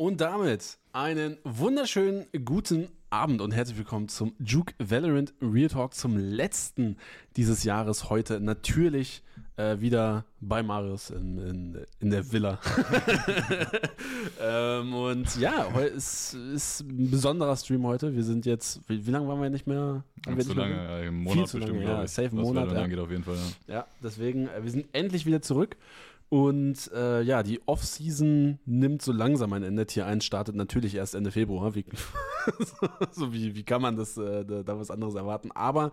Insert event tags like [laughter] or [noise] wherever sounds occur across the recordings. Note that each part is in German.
Und damit einen wunderschönen guten Abend und herzlich willkommen zum Juke Valorant Real Talk zum letzten dieses Jahres. Heute natürlich äh, wieder bei Marius in, in, in der Villa. [laughs] ähm, und ja, heute ist, ist ein besonderer Stream heute. Wir sind jetzt, wie, wie lange waren wir nicht mehr? Haben zu lange, ja, im Monat Viel zu bestimmt, lange, ja, safe Was Monat, ja. angeht auf jeden Fall. Ja. Ja, deswegen, äh, wir sind endlich wieder zurück. Und äh, ja, die Off-Season nimmt so langsam ein Ende. Tier 1 startet natürlich erst Ende Februar. Wie, [laughs] so wie, wie kann man das äh, da, da was anderes erwarten? Aber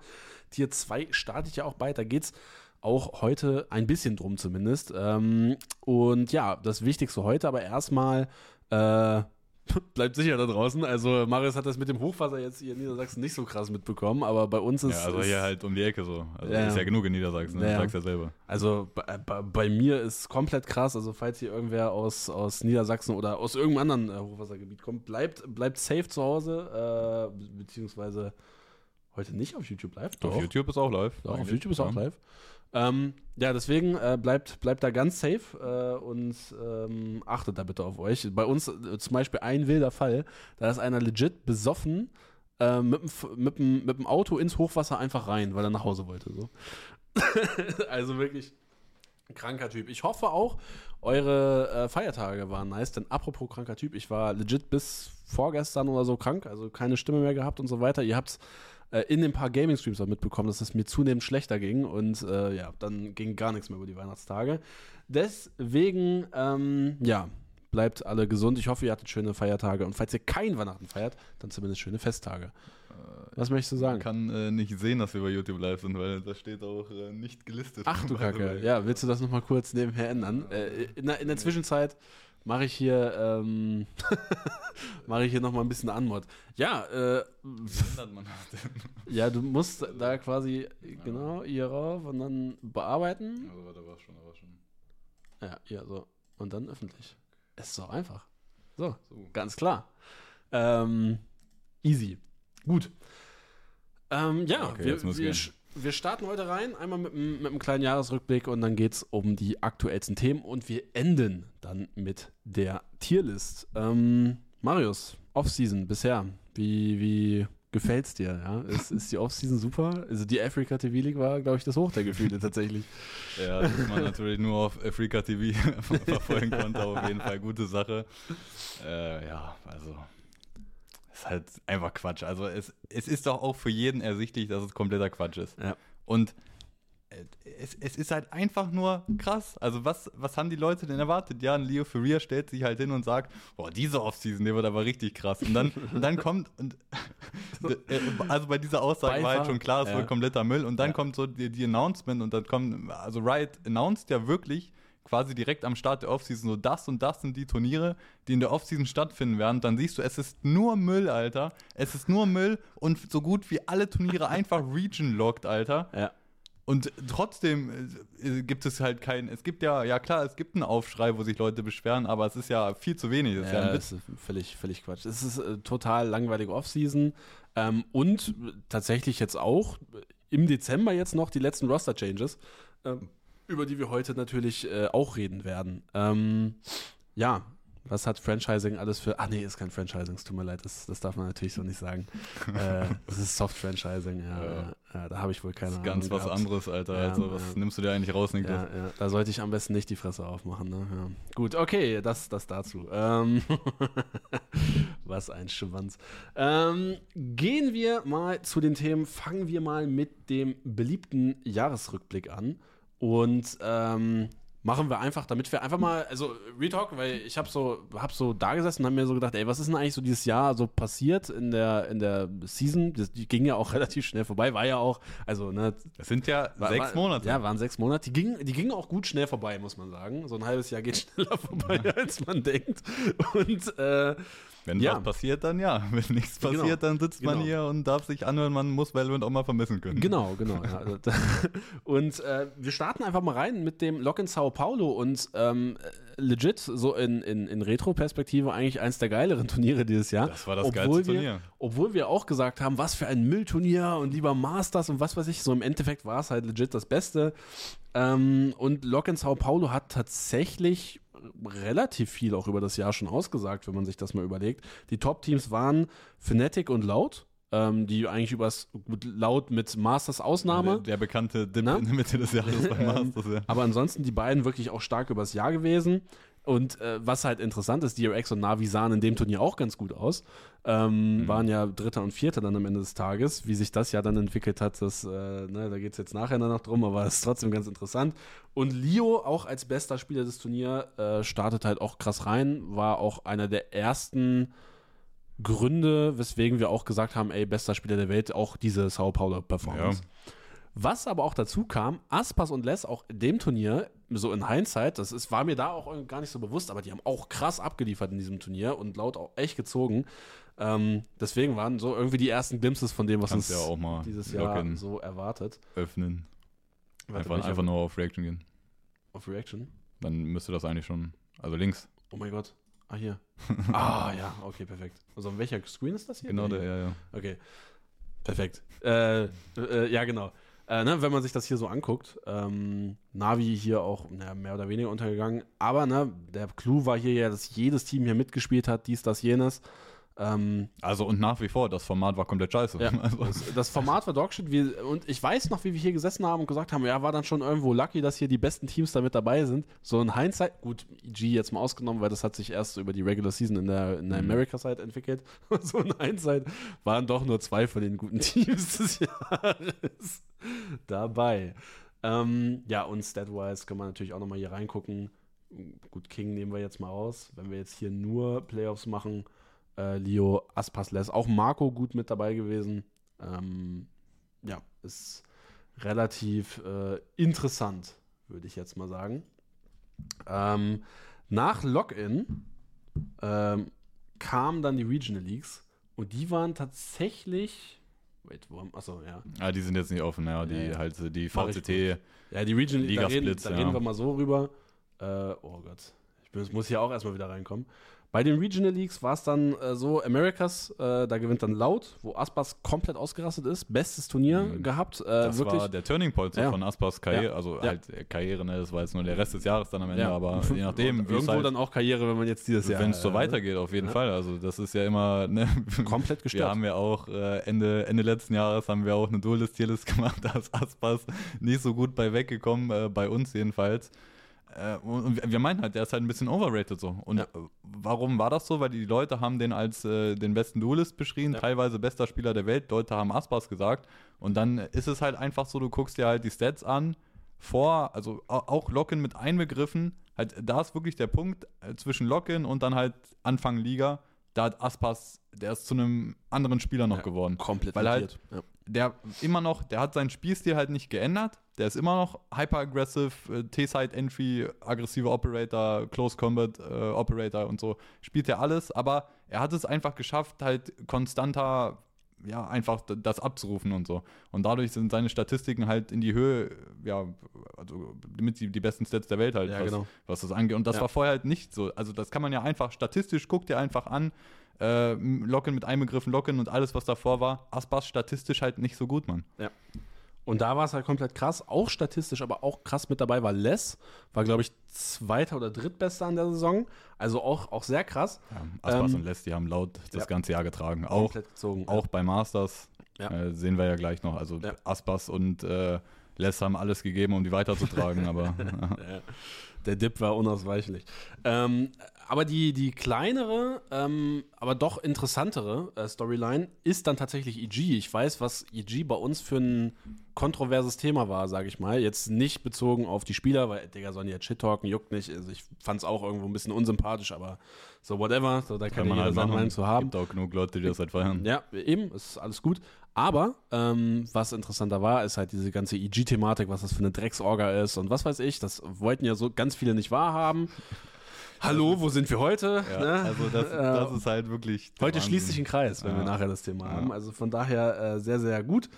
Tier 2 startet ja auch bald. Da geht's auch heute ein bisschen drum zumindest. Ähm, und ja, das Wichtigste heute, aber erstmal äh, [laughs] bleibt sicher da draußen. Also Marius hat das mit dem Hochwasser jetzt hier in Niedersachsen nicht so krass mitbekommen, aber bei uns ist ja, also hier halt um die Ecke so. Also Ja, ist ja genug in Niedersachsen, ne? Ja, sagst ja selber. Also bei, bei, bei mir ist komplett krass. Also falls hier irgendwer aus, aus Niedersachsen oder aus irgendeinem anderen äh, Hochwassergebiet kommt, bleibt, bleibt safe zu Hause, äh, be- beziehungsweise heute nicht auf YouTube live. Auf YouTube ist auch live. Doch, auf. YouTube ist auch live. Ähm, ja, deswegen äh, bleibt, bleibt da ganz safe äh, und ähm, achtet da bitte auf euch. Bei uns äh, zum Beispiel ein wilder Fall, da ist einer legit besoffen äh, mit, dem Auto ins Hochwasser einfach rein, weil er nach Hause wollte. So. [laughs] also wirklich kranker Typ. Ich hoffe auch, eure äh, Feiertage waren nice, denn apropos kranker Typ, ich war legit bis vorgestern oder so krank, also keine Stimme mehr gehabt und so weiter. Ihr habt's äh, in den paar Gaming-Streams auch mitbekommen, dass es mir zunehmend schlechter ging und äh, ja, dann ging gar nichts mehr über die Weihnachtstage. Deswegen, ähm, ja, bleibt alle gesund. Ich hoffe, ihr hattet schöne Feiertage und falls ihr kein Weihnachten feiert, dann zumindest schöne Festtage. Was möchtest du sagen? Man kann äh, nicht sehen, dass wir bei YouTube live sind, weil da steht auch äh, nicht gelistet. Ach du [laughs] Kacke. Ja, willst du das nochmal kurz nebenher ändern? Äh, in, der, in der Zwischenzeit mache ich hier ähm, [laughs] mache ich hier nochmal ein bisschen Anmod. Ja, äh, Wie ändert man das denn? [laughs] ja, du musst da quasi genau hier rauf und dann bearbeiten. Also, warte, war schon, war schon. Ja, ja, so. Und dann öffentlich. Es ist auch einfach. So, So. ganz klar. Ähm, easy. Gut. Ähm, ja, Okay, wir, jetzt muss wir, wir starten heute rein, einmal mit, einem- mit einem kleinen Jahresrückblick und dann geht's um die aktuellsten Themen und wir enden dann mit der Tierlist. Ähm, Marius, Offseason bisher, wie, wie gefällt's dir? Ja? Ist, ist die Offseason super? Also die Africa TV League war, glaube ich, das Hoch der Gefühle tatsächlich. [laughs] Ja, dass man natürlich nur auf Afrika TV [laughs] verfolgen konnte, auf jeden Fall gute Sache. Äh, ja, also ist halt einfach Quatsch. Also es, es ist doch auch für jeden ersichtlich, dass es kompletter Quatsch ist. Ja. Und äh, es, es ist halt einfach nur krass. Also was, was haben die Leute denn erwartet? Ja, ein Leo Ferrier stellt sich halt hin und sagt, boah, diese Offseason, der wird aber richtig krass. Und dann, und dann kommt, und [laughs] [laughs] äh, also bei dieser Aussage war halt Beifall. schon klar, es Ja. wird kompletter Müll. Und dann Ja. kommt so die, die Announcement und dann kommt, also Riot announced ja wirklich quasi direkt am Start der Offseason so das und das sind die Turniere, die in der Offseason stattfinden werden. Dann siehst du, es ist nur Müll, Alter. Es ist nur Müll und so gut wie alle Turniere [laughs] einfach region-locked, Alter. Ja. Und trotzdem äh, gibt es halt keinen, es gibt ja, ja klar, es gibt einen Aufschrei, wo sich Leute beschweren, aber es ist ja viel zu wenig. Das ist ja, Ja, ist völlig, völlig Quatsch. Es ist äh, total langweilige Offseason. Ähm, und äh, tatsächlich jetzt auch äh, im Dezember jetzt noch die letzten Roster-Changes, ähm, über die wir heute natürlich äh, auch reden werden. Ähm, ja, was hat Franchising alles für. Ah, nee, ist kein Franchising, es tut mir leid, das, das darf man natürlich so nicht sagen. [laughs] äh, das ist Soft-Franchising, ja. Ja. ja. da habe ich wohl keine Das ist ganz Ahnung was gehabt. anderes, Alter. Also, was nimmst du dir eigentlich raus, Niklas? Ja, da sollte ich am besten nicht die Fresse aufmachen. Ne? Gut, okay, das, das dazu. Ähm, [laughs] was ein Schwanz. Ähm, gehen wir mal zu den Themen. Fangen wir mal mit dem beliebten Jahresrückblick an. Und ähm, machen wir einfach, damit wir einfach mal, also Retalk, weil ich habe so, hab so da gesessen und habe mir so gedacht, ey, was ist denn eigentlich so dieses Jahr so passiert in der, in der Season? Das, die ging ja auch [laughs] relativ schnell vorbei, war ja auch, also, ne, Das sind ja war, sechs war, Monate. Ja, waren sechs Monate. Die gingen, die gingen auch gut schnell vorbei, muss man sagen. So ein halbes Jahr geht [laughs] schneller vorbei, als man denkt. Und äh, Wenn Ja. was passiert, dann ja. [laughs] Wenn nichts Genau. passiert, dann sitzt man Genau. hier und darf sich anhören, man muss Valorant auch mal vermissen können. genau, [laughs] genau. Ja. [laughs] Und äh, wir starten einfach mal rein mit dem Lock in Sao Paulo und ähm, legit, so in, in, in Retro-Perspektive, eigentlich eins der geileren Turniere dieses Jahr. Das war das obwohl geilste wir, Turnier. Obwohl wir auch gesagt haben, was für ein Müllturnier und lieber Masters und was weiß ich. So im Endeffekt war es halt legit das Beste. Ähm, und Lock in Sao Paulo hat tatsächlich relativ viel auch über das Jahr schon ausgesagt, wenn man sich das mal überlegt. Die Top-Teams waren Fnatic und Loud, ähm, die eigentlich übers Loud mit Masters Ausnahme. Der, der bekannte Dip Na? in der Mitte des Jahres [laughs] bei Masters, ja. Aber ansonsten die beiden wirklich auch stark übers Jahr gewesen. Und äh, was halt interessant ist, DRX und Navi sahen in dem Turnier auch ganz gut aus. Ähm, Mhm. Waren ja Dritter und Vierter dann am Ende des Tages. Wie sich das ja dann entwickelt hat, das, äh, ne, da geht es jetzt nachher noch drum, aber es ist trotzdem ganz interessant. Und Leo, auch als bester Spieler des Turniers, äh, startet halt auch krass rein, war auch einer der ersten Gründe, weswegen wir auch gesagt haben, ey, bester Spieler der Welt, auch diese Sao Paulo Performance. Was aber auch dazu kam, Aspas und Les auch in dem Turnier, so in Hindsight, das ist, war mir da auch gar nicht so bewusst, aber die haben auch krass abgeliefert in diesem Turnier und laut auch echt gezogen. Ähm, deswegen waren so irgendwie die ersten Glimpses von dem, was Kannst uns ja auch mal dieses Jahr so erwartet. öffnen. Warte, Einfach, einfach nur auf Reaction gehen. auf Reaction. Dann müsste das eigentlich schon. Also links. Oh mein Gott. Ah, hier. [laughs] ah, ja, okay, perfekt. Also, auf welcher Screen ist das hier? Genau der, ja, ja. Okay. Perfekt. Äh, äh, ja, genau. Äh, ne, wenn man sich das hier so anguckt, ähm, Navi hier auch na, mehr oder weniger untergegangen, aber ne, der Clou war hier ja, dass jedes Team hier mitgespielt hat, dies, das, jenes. Ähm, Also und nach wie vor, das Format war komplett scheiße. ja, [laughs] Also, das, das Format war Dogshit wie, und ich weiß noch, wie wir hier gesessen haben und gesagt haben, ja, war dann schon irgendwo lucky, dass hier die besten Teams da mit dabei sind. So in Hindsight, gut, EG jetzt mal ausgenommen, weil das hat sich erst über die Regular Season in der, in der Mhm. America-Side entwickelt. [laughs] so in Hindsight waren doch nur zwei von den guten [laughs] Teams des Jahres dabei. Ähm, ja, und Statwise kann man natürlich auch nochmal hier reingucken. Gut, King nehmen wir jetzt mal aus. Wenn wir jetzt hier nur Playoffs machen, äh, Leo, Aspas Les, auch Marco gut mit dabei gewesen. Ähm, ja, ist relativ äh, interessant, würde ich jetzt mal sagen. Ähm, nach Login ähm, kamen dann die Regional Leagues und die waren tatsächlich. Wait, wo haben. Achso, ja. ah, die sind jetzt nicht offen, ja. Die Ja. halt die VCT. Ja, die Regional League, da, reden, da ja. reden wir mal so rüber. Äh, oh Gott. Ich muss hier auch erstmal wieder reinkommen. Bei den Regional Leagues war es dann äh, so, Americas, äh, da gewinnt dann Laut, wo Aspas komplett ausgerastet ist. Bestes Turnier Mhm. gehabt. Äh, Das wirklich. war der Turning Point so Ja. von Aspas Karriere. Ja. Also Ja. halt äh, Karriere, ne? Das war jetzt nur der Rest des Jahres dann am Ende, Ja. aber je nachdem, [laughs] irgendwo halt, dann auch Karriere, wenn man jetzt dieses Jahr. wenn es so äh, weitergeht, auf jeden. Fall. Also das ist ja immer, ne? [laughs] Komplett Wir gestört. haben ja auch äh, Ende, Ende letzten Jahres haben wir auch eine Duelist-Tierlist [laughs] gemacht, da ist Aspas nicht so gut bei weggekommen, bei uns jedenfalls. Äh, und wir- meinen halt, der ist halt ein bisschen overrated so. Und Ja. äh, warum war das so? Weil die Leute haben den als äh, den besten Duelist beschrieben, Ja. teilweise bester Spieler der Welt, Leute haben Aspas gesagt. Und dann ist es halt einfach so, du guckst dir halt die Stats an, vor, also au- auch Locken mit einbegriffen, halt, da ist wirklich der Punkt äh, zwischen Locken und dann halt Anfang Liga, da hat Aspas, der ist zu einem anderen Spieler noch Ja, geworden. komplett Weil halt- ja. Der immer noch, der hat seinen Spielstil halt nicht geändert. Der ist immer noch hyper-aggressive, äh, T-Side-Entry, aggressiver Operator, Close Combat äh, Operator und so. Spielt er alles, aber er hat es einfach geschafft, halt konstanter, ja, einfach das abzurufen und so. Und dadurch sind seine Statistiken halt in die Höhe, ja, also mit die, die besten Stats der Welt halt, Ja, was, genau. was das angeht. Und das Ja. war vorher halt nicht so. Also das kann man ja einfach statistisch, guck dir einfach an, äh, Locken mit einbegriffen, Locken und alles, was davor war. Aspas statistisch halt nicht so gut, Mann. Und da war es halt komplett krass, auch statistisch, aber auch krass mit dabei war Les, war glaube ich zweiter oder drittbester an der Saison, also auch, auch sehr krass. Ja, Aspas Ähm, und Les, die haben laut das ja. ganze Jahr getragen. Auch, gezogen. auch bei Masters Ja. äh, sehen wir ja gleich noch. Also Ja. Aspas und äh, Les haben alles gegeben, um die weiterzutragen, aber [laughs] [laughs] Ja, der Dip war unausweichlich. Ähm, aber die, die kleinere, ähm, aber doch interessantere äh, Storyline ist dann tatsächlich EG. Ich weiß, was EG bei uns für ein kontroverses Thema war, sage ich mal. Jetzt nicht bezogen auf die Spieler, weil, Digga, sollen die jetzt shit-talken, juckt nicht. Also ich fand es auch irgendwo ein bisschen unsympathisch, aber so whatever. So, da kann, kann man halt seine. Meinung zu haben. Gibt auch genug Leute, die das halt feiern. Ja, eben, ist alles gut. Aber ähm, was interessanter war, ist halt diese ganze EG-Thematik, was das für eine Drecksorga ist und was weiß ich. Das wollten ja so ganz viele nicht wahrhaben. Hallo, wo sind wir heute? Ja, Ne? Also das, Äh, das ist halt wirklich. Heute schließt sich Wahnsinn. ein Kreis, wenn wir Ja. nachher das Thema Ja. haben. Also von daher äh, sehr, sehr gut.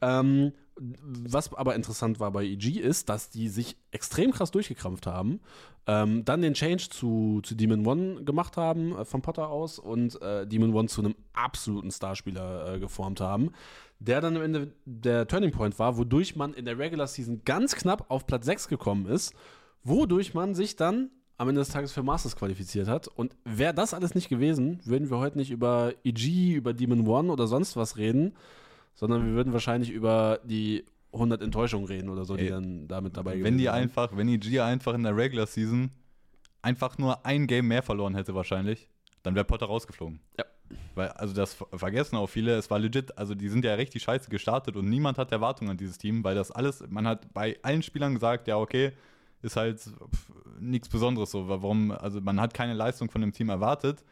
Ähm, was aber interessant war bei EG ist, dass die sich extrem krass durchgekrampft haben, ähm, dann den Change zu, zu Demon One gemacht haben, äh, von Potter aus, und äh, Demon One zu einem absoluten Starspieler äh, geformt haben, der dann am Ende der Turning Point war, wodurch man in der Regular Season ganz knapp auf Platz 6 gekommen ist, wodurch man sich dann am Ende des Tages für Masters qualifiziert hat. Und wäre das alles nicht gewesen, würden wir heute nicht über EG, über Demon One oder sonst was reden, sondern wir würden wahrscheinlich über die 100 Enttäuschungen reden oder so, die Ey, dann damit dabei Wenn gewesen die wären. einfach, wenn EG einfach in der Regular Season einfach nur ein Game mehr verloren hätte wahrscheinlich, dann wäre Potter rausgeflogen. Ja. Weil, also das ver- vergessen auch viele, es war legit, also die sind ja richtig scheiße gestartet und niemand hat Erwartungen an dieses Team, weil das alles, man hat bei allen Spielern gesagt, ja, okay, ist halt nichts Besonderes so. Warum, also man hat keine Leistung von dem Team erwartet.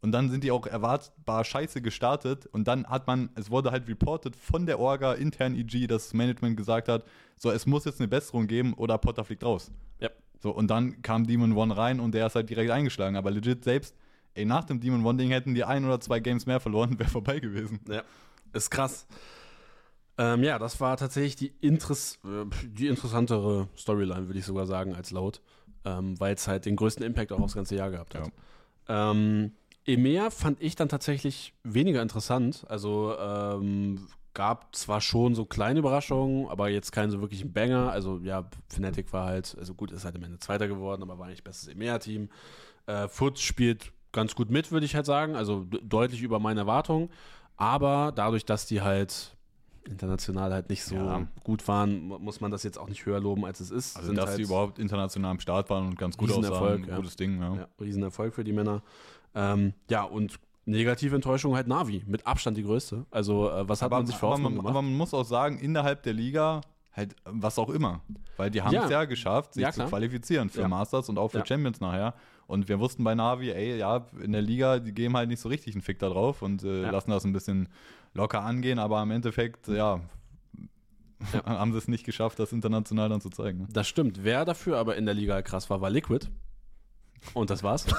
Und dann sind die auch erwartbar scheiße gestartet. Und dann hat man, es wurde halt reported von der Orga intern EG, dass das Management gesagt hat, so, es muss jetzt eine Besserung geben oder Potter fliegt raus. Ja. So, und dann kam Demon One rein und der ist halt direkt eingeschlagen. Aber legit selbst, ey, nach dem Demon One-Ding hätten die ein oder zwei Games mehr verloren, [laughs] wäre vorbei gewesen. Ja, ist krass. Ähm, ja, das war tatsächlich die, Interess äh, die interessantere Storyline, würde ich sogar sagen, als laut, ähm, weil es halt den größten Impact auch aufs ganze Jahr gehabt hat. Ähm, EMEA fand ich dann tatsächlich weniger interessant. Also ähm, gab zwar schon so kleine Überraschungen, aber jetzt keinen so wirklichen Banger. Also ja, Fnatic war halt, also gut, ist halt am Ende Zweiter geworden, aber war eigentlich bestes EMEA-Team. Äh, Foots spielt ganz gut mit, würde ich halt sagen. Also de- deutlich über meine Erwartungen. Aber dadurch, dass die halt international halt nicht so Ja. gut waren, mu- muss man das jetzt auch nicht höher loben, als es ist. Also, Sind dass halt, sie überhaupt international am Start waren und ganz gut aussahen, ja. gutes Ding, ja. ja, Riesenerfolg für die Männer. Ähm, ja, und negative Enttäuschung halt Navi. Mit Abstand die größte. Also, äh, was hat man sich für aber, man, gemacht? aber man muss auch sagen, innerhalb der Liga halt was auch immer. Weil die haben es Ja. ja. geschafft, sich Ja, zu qualifizieren für Ja. Masters und auch für. Champions nachher. Und wir wussten bei Navi, ey, ja, in der Liga, die geben halt nicht so richtig einen Fick da drauf und äh, lassen das ein bisschen locker angehen, aber im Endeffekt, ja, Ja. [laughs] haben sie es nicht geschafft, das international dann zu zeigen. Ne? das stimmt. Wer dafür aber in der Liga krass war, war Liquid. Und das war's. [laughs]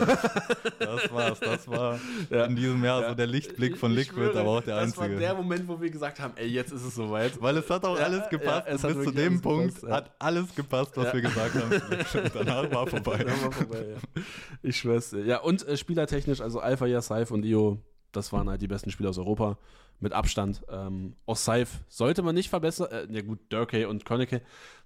Das war's, das war Ja. in diesem Jahr Ja. so der Lichtblick von Liquid, schwöre, aber auch der das einzige. war der Moment, wo wir gesagt haben, ey, jetzt ist es soweit. Weil es hat auch Ja, alles gepasst. bis zu dem Punkt gepasst, hat alles gepasst, was wir gesagt haben. [laughs] Danach war vorbei. Dann war vorbei, ja. Ich schwör's dir. Ja, und äh, spielertechnisch, also Alpha, ja, Saif und Io, das waren halt die besten Spieler aus Europa. Mit Abstand. Ähm, auch Saif sollte man nicht verbessern. Äh, ja, gut, Durkay und Koneke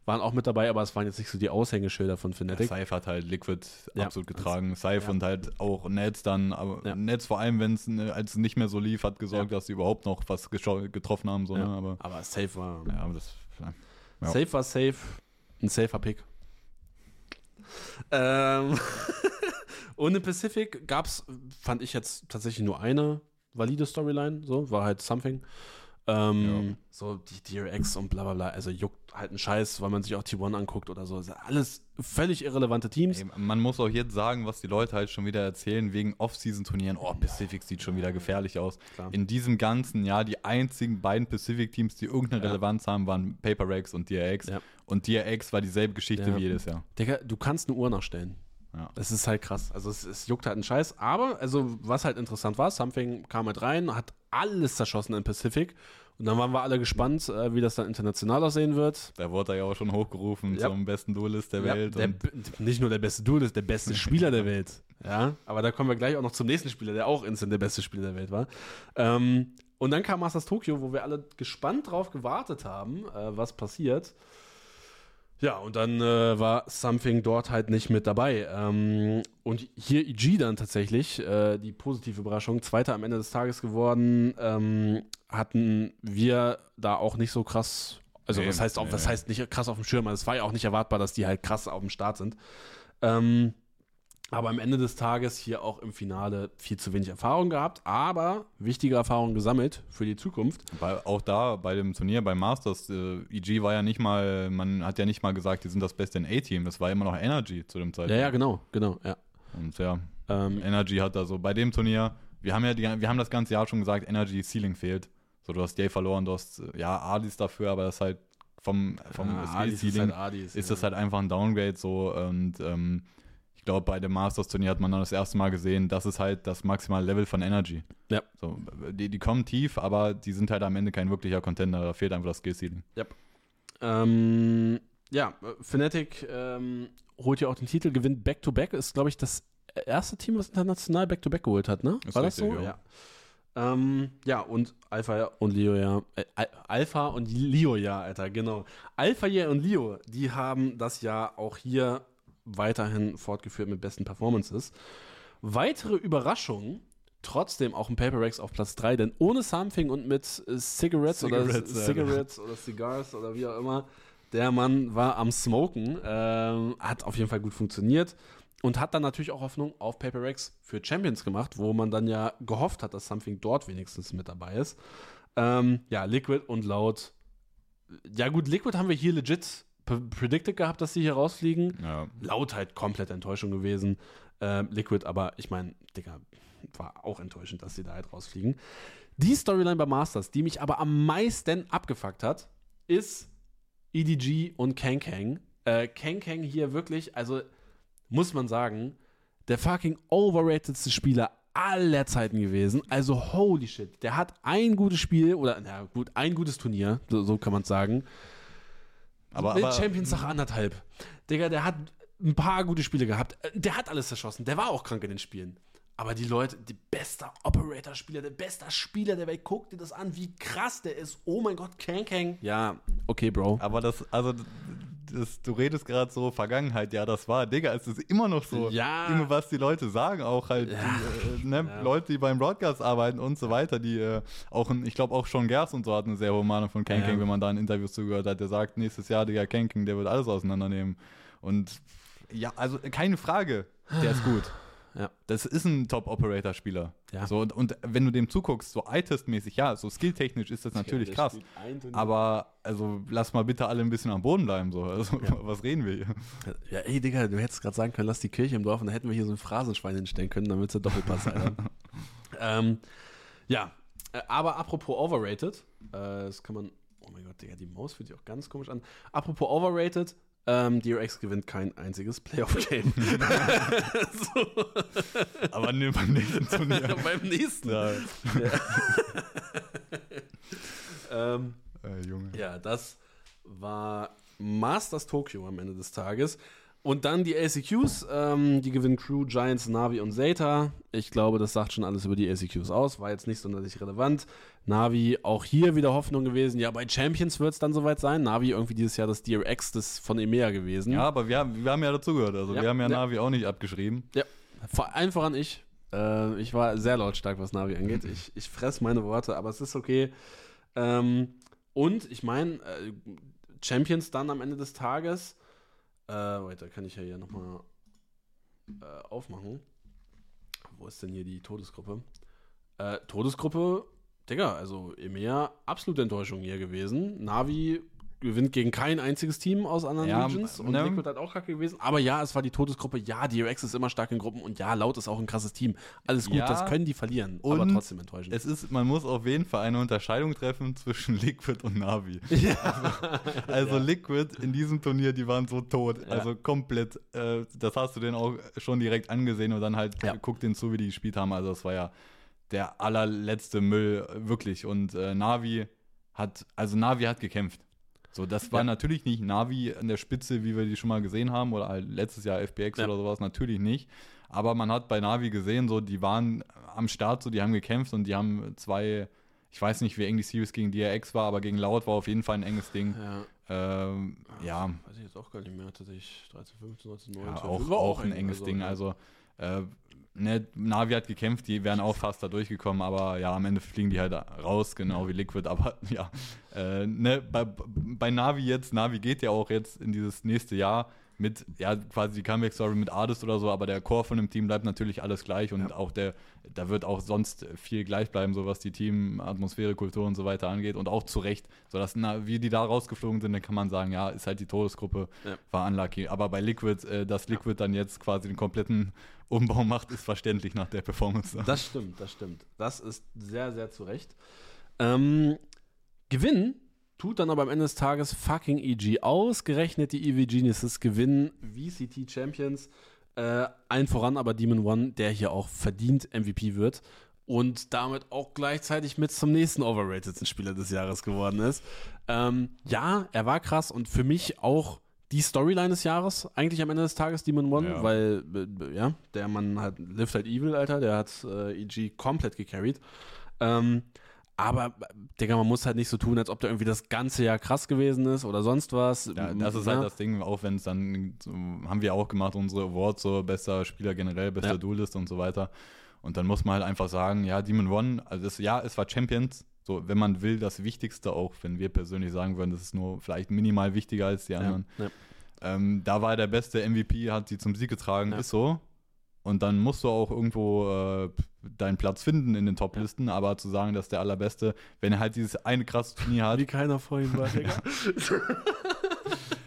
waren auch mit dabei, aber es waren jetzt nicht so die Aushängeschilder von Fnatic. Saif hat halt Liquid Ja. absolut getragen. Saif Ja. und halt auch Nets dann, aber Ja. Nets vor allem, wenn es ne, als nicht mehr so lief, hat gesorgt, dass sie überhaupt noch was getroffen haben. So, Ja. ne? Aber aber Safe war. ja, aber das. Ja. Ja. Safe war safe. Ein safer Pick. Ähm, [laughs] im Pacific gab es, fand ich jetzt tatsächlich nur eine valide Storyline. So, war halt Something. Ähm, So die DRX und bla bla bla. Also juckt halt einen Scheiß, weil man sich auch T1 anguckt oder so. Sind alles völlig irrelevante Teams. Ey, man muss auch jetzt sagen, was die Leute halt schon wieder erzählen, wegen Off-Season-Turnieren. Oh, Pacific sieht schon wieder gefährlich aus. Klar. In diesem ganzen Jahr, die einzigen beiden Pacific-Teams, die irgendeine Ja. Relevanz haben, waren Paper Rex und DRX. Ja. Und DRX war dieselbe Geschichte Ja. wie jedes Jahr. Digga, du kannst eine Uhr nachstellen. Ja. Das ist halt krass. Also es, es juckt halt einen Scheiß. Aber, also was halt interessant war, Something kam halt rein, hat alles zerschossen in Pacific. Und dann waren wir alle gespannt, äh, wie das dann international aussehen wird. Da wurde er ja auch schon hochgerufen Ja. zum besten Duelist der Ja, Welt. der, nicht nur der beste Dude ist, der beste [laughs] Spieler der Welt. Ja, aber da kommen wir gleich auch noch zum nächsten Spieler, der auch instant der beste Spieler der Welt war. Ähm, und dann kam Masters Tokyo, wo wir alle gespannt drauf gewartet haben, äh, was passiert. Ja, und dann äh, war Something dort halt nicht mit dabei. Ähm, und hier EG dann tatsächlich, äh, die positive Überraschung, Zweiter am Ende des Tages geworden, ähm, hatten wir da auch nicht so krass, also Nee, was heißt auch, nee, nee. heißt nicht krass auf dem Schirm, also es war ja auch nicht erwartbar, dass die halt krass auf dem Start sind. Ähm, aber am Ende des Tages hier auch im Finale viel zu wenig Erfahrung gehabt, aber wichtige Erfahrungen gesammelt für die Zukunft. bei, auch da bei dem Turnier, bei Masters, äh, EG war ja nicht mal, man hat ja nicht mal gesagt, die sind das beste in A-Team. Das war immer noch Energy zu dem Ja, Zeitpunkt. ja, genau, genau, ja. Und ja, Ähm, Energy hat da so bei dem Turnier, wir haben ja die, wir haben das ganze Jahr schon gesagt, Energy Ceiling fehlt. So, du hast Jay verloren, du hast äh, ja Adis dafür, aber das ist halt vom, vom ah, Skill Adis ist Ceiling halt Adis, ist ja. das halt einfach ein Downgrade so und ähm, glaube, bei dem Masters-Turnier hat man dann das erste Mal gesehen, das ist halt das maximale Level von Energy. Ja. So, die, die kommen tief, aber die sind halt am Ende kein wirklicher Contender, da fehlt einfach das Skill-Ceiling. Ähm, ja, Fnatic ähm, holt ja auch den Titel, gewinnt Back-to-Back, ist, glaube ich, das erste Team, was international Back-to-Back geholt hat, ne? Ist War das so? ja. Ja. Ähm, ja, und Alpha und Leo, ja. Äh, Al- Alpha und Leo, ja, Alter, genau. Alpha ja und Leo, die haben das ja auch hier weiterhin fortgeführt mit besten Performances. Weitere Überraschung, trotzdem auch ein Paper Rex auf Platz 3, denn ohne Something und mit äh, Cigarettes, oder Cigarettes. Cigarettes oder Cigars oder wie auch immer, der Mann war am Smoken, ähm, hat auf jeden Fall gut funktioniert und hat dann natürlich auch Hoffnung auf Paper Rex für Champions gemacht, wo man dann ja gehofft hat, dass Something dort wenigstens mit dabei ist. Ähm, ja, Liquid und Loud. Ja, gut, Liquid haben wir hier legit predicted gehabt, dass sie hier rausfliegen. Ja. Laut halt komplett Enttäuschung gewesen. Ähm, Liquid, aber ich meine, Digga, war auch enttäuschend, dass sie da halt rausfliegen. Die Storyline bei Masters, die mich aber am meisten abgefuckt hat, ist EDG und Kang Kang. Äh, Kang Kang hier wirklich, also muss man sagen, der fucking overratedste Spieler aller Zeiten gewesen. Also holy shit, der hat ein gutes Spiel oder na gut, ein gutes Turnier, so, so kann man sagen. Aber, Mit aber Champions nach anderthalb. Digga, der hat ein paar gute Spiele gehabt. Äh, Der hat alles zerschossen. Der war auch krank in den Spielen. Aber die Leute, die beste Operator-Spieler, der beste Spieler der Welt, guck dir das an, wie krass der ist. Oh mein Gott, Kang Kang. Ja, okay, Bro. aber das, also das, du redest gerade so Vergangenheit, ja, das war, Digga, es ist immer noch so, Ja. immer was die Leute sagen, auch halt Ja. die, äh, ne, Ja. Leute, die beim Broadcast arbeiten und so weiter, die äh, auch, ich glaube auch schon Gers und so hat eine sehr hohe Meinung von Kanking, Ja. wenn man da in Interviews zugehört hat, der sagt, nächstes Jahr, Digga, Kanking, der wird alles auseinandernehmen. Und ja, also keine Frage, der ist gut. Ja. Das ist ein Top-Operator-Spieler. Ja. So, und, und wenn du dem zuguckst, so eye-test-mäßig, ja, so skilltechnisch ist das natürlich Der krass. Aber also lass mal bitte alle ein bisschen am Boden bleiben. So. Also, [laughs] Was reden wir hier? Ja, ey, Digga, du hättest gerade sagen können, lass die Kirche im Dorf und dann hätten wir hier so ein Phrasenschwein hinstellen können, damit es ja Doppelpass sein. [laughs] ähm, ja, äh, aber apropos overrated, äh, das kann man, oh mein Gott, Digga, die Maus fühlt sich auch ganz komisch an. Apropos overrated, ähm, DRX gewinnt kein einziges Playoff-Game. so, [laughs] Aber ne, beim nächsten Turnier. [laughs] beim nächsten. ja, [laughs] Ähm, äh, Junge. Ja, das war Masters Tokyo am Ende des Tages. Und dann die LCQs, ähm, die gewinnen Crew, Giants, Navi und Zeta. Ich glaube, das sagt schon alles über die LCQs aus. War jetzt nicht sonderlich relevant. Navi auch hier wieder Hoffnung gewesen. Ja, bei Champions wird es dann soweit sein. Navi irgendwie dieses Jahr das DRX des von EMEA gewesen. Ja, aber wir haben, wir haben ja dazugehört. Also Ja, wir haben ja, ja. Navi auch nicht abgeschrieben. Ja, vor allen voran ich. Äh, ich war sehr lautstark, was Navi angeht. Ich, ich fress meine Worte, aber es ist okay. Ähm, und ich meine, äh, Champions dann am Ende des Tages. Äh, weiter kann ich ja hier nochmal äh, aufmachen. Wo ist denn hier die Todesgruppe? Äh, Todesgruppe, Digga, also EMEA, absolute Enttäuschung hier gewesen. Navi gewinnt gegen kein einziges Team aus anderen Ja, Regions und ne? Liquid hat auch kacke gewesen. Aber ja, es war die Todesgruppe. Ja, DRX ist immer stark in Gruppen und ja, Laut ist auch ein krasses Team. Alles gut, Ja, das können die verlieren, aber trotzdem enttäuschend. Es ist, man muss auf jeden Fall eine Unterscheidung treffen zwischen [laughs] Liquid und Navi. [laughs] Also Ja. Liquid in diesem Turnier, die waren so tot. Ja. Also komplett, äh, das hast du denen auch schon direkt angesehen und dann halt Ja. guck denen zu, wie die gespielt haben. Also das war ja der allerletzte Müll, äh, wirklich. Und äh, Navi hat, also Navi hat gekämpft. So, das war Ja. natürlich nicht Navi an der Spitze, wie wir die schon mal gesehen haben, oder halt letztes Jahr FPX Ja. oder sowas, natürlich nicht. Aber man hat bei Navi gesehen, so, die waren am Start, so, die haben gekämpft und die haben zwei, ich weiß nicht, wie eng die Series gegen DRX war, aber gegen Laut war auf jeden Fall ein enges Ding. ja. Ähm, ja, Weiß ich jetzt auch gar nicht mehr. Tatsächlich 13, 15, 19, 19. ja auch, War auch ein eng, enges also, Ding. Also, äh, ne, Navi hat gekämpft, die wären auch fast da durchgekommen, aber ja, am Ende fliegen die halt raus, genau wie Liquid. Aber [laughs] ja, äh, ne, bei, bei Navi jetzt, Navi geht ja auch jetzt in dieses nächste Jahr mit, ja, quasi die Comeback-Story mit Artist oder so, aber der Core von dem Team bleibt natürlich alles gleich und Ja. auch der, da wird auch sonst viel gleich bleiben, so was die Teamatmosphäre, Kultur und so weiter angeht und auch zu Recht, sodass, na, wie die da rausgeflogen sind, dann kann man sagen, ja, ist halt die Todesgruppe, Ja. war unlucky. Aber bei Liquid, äh, dass Liquid dann jetzt quasi den kompletten Umbau macht, ist verständlich nach der Performance. Das stimmt, das stimmt. Das ist sehr, sehr zu Recht. Ähm, Gewinn tut dann aber am Ende des Tages fucking EG. Ausgerechnet die EV Geniuses gewinnen VCT Champions. Äh, allen voran aber Demon One, der hier auch verdient MVP wird. Und damit auch gleichzeitig mit zum nächsten overratedsten Spieler des Jahres geworden ist. Ähm, ja, er war krass und für mich auch die Storyline des Jahres, eigentlich am Ende des Tages Demon One, Ja. weil, äh, ja, der Mann hat lived halt evil, Alter, der hat äh, EG komplett gecarried. Ähm, Aber, Digga, man muss halt nicht so tun, als ob der irgendwie das ganze Jahr krass gewesen ist oder sonst was. Ja, das ist Ja. halt das Ding, auch wenn es dann, so, haben wir auch gemacht, unsere Awards, so bester Spieler generell, bester Ja. Duelist und so weiter. Und dann muss man halt einfach sagen, ja, Demon One, also das, ja, es war Champions, so, wenn man will, das Wichtigste auch, wenn wir persönlich sagen würden, das ist nur vielleicht minimal wichtiger als die anderen. Ja. Ähm, da war er der beste MVP, hat sie zum Sieg getragen, ist so. Und dann musst du auch irgendwo äh, deinen Platz finden in den Top-Listen, aber zu sagen, dass der allerbeste, wenn er halt dieses eine krasse Turnier hat, Wie keiner vor ihm war, Digga. [laughs]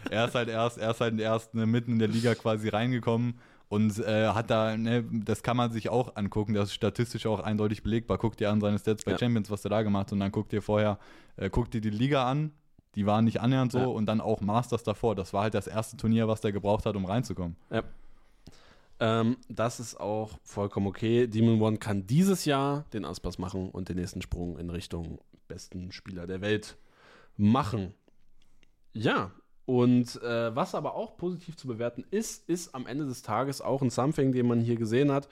er ist halt erst, er ist halt erst ne, mitten in der Liga quasi reingekommen und äh, hat da, ne, das kann man sich auch angucken, das ist statistisch auch eindeutig belegbar. Guck dir an seine Stats bei Ja. Champions, was er da gemacht hat und dann guck dir vorher, äh, guck dir die Liga an, die waren nicht annähernd so Ja. und dann auch Masters davor. Das war halt das erste Turnier, was der gebraucht hat, um reinzukommen. Ähm, das ist auch vollkommen okay. Demon One kann dieses Jahr den Aspas machen und den nächsten Sprung in Richtung besten Spieler der Welt machen. Ja, und äh, was aber auch positiv zu bewerten ist, ist am Ende des Tages auch ein Something, den man hier gesehen hat,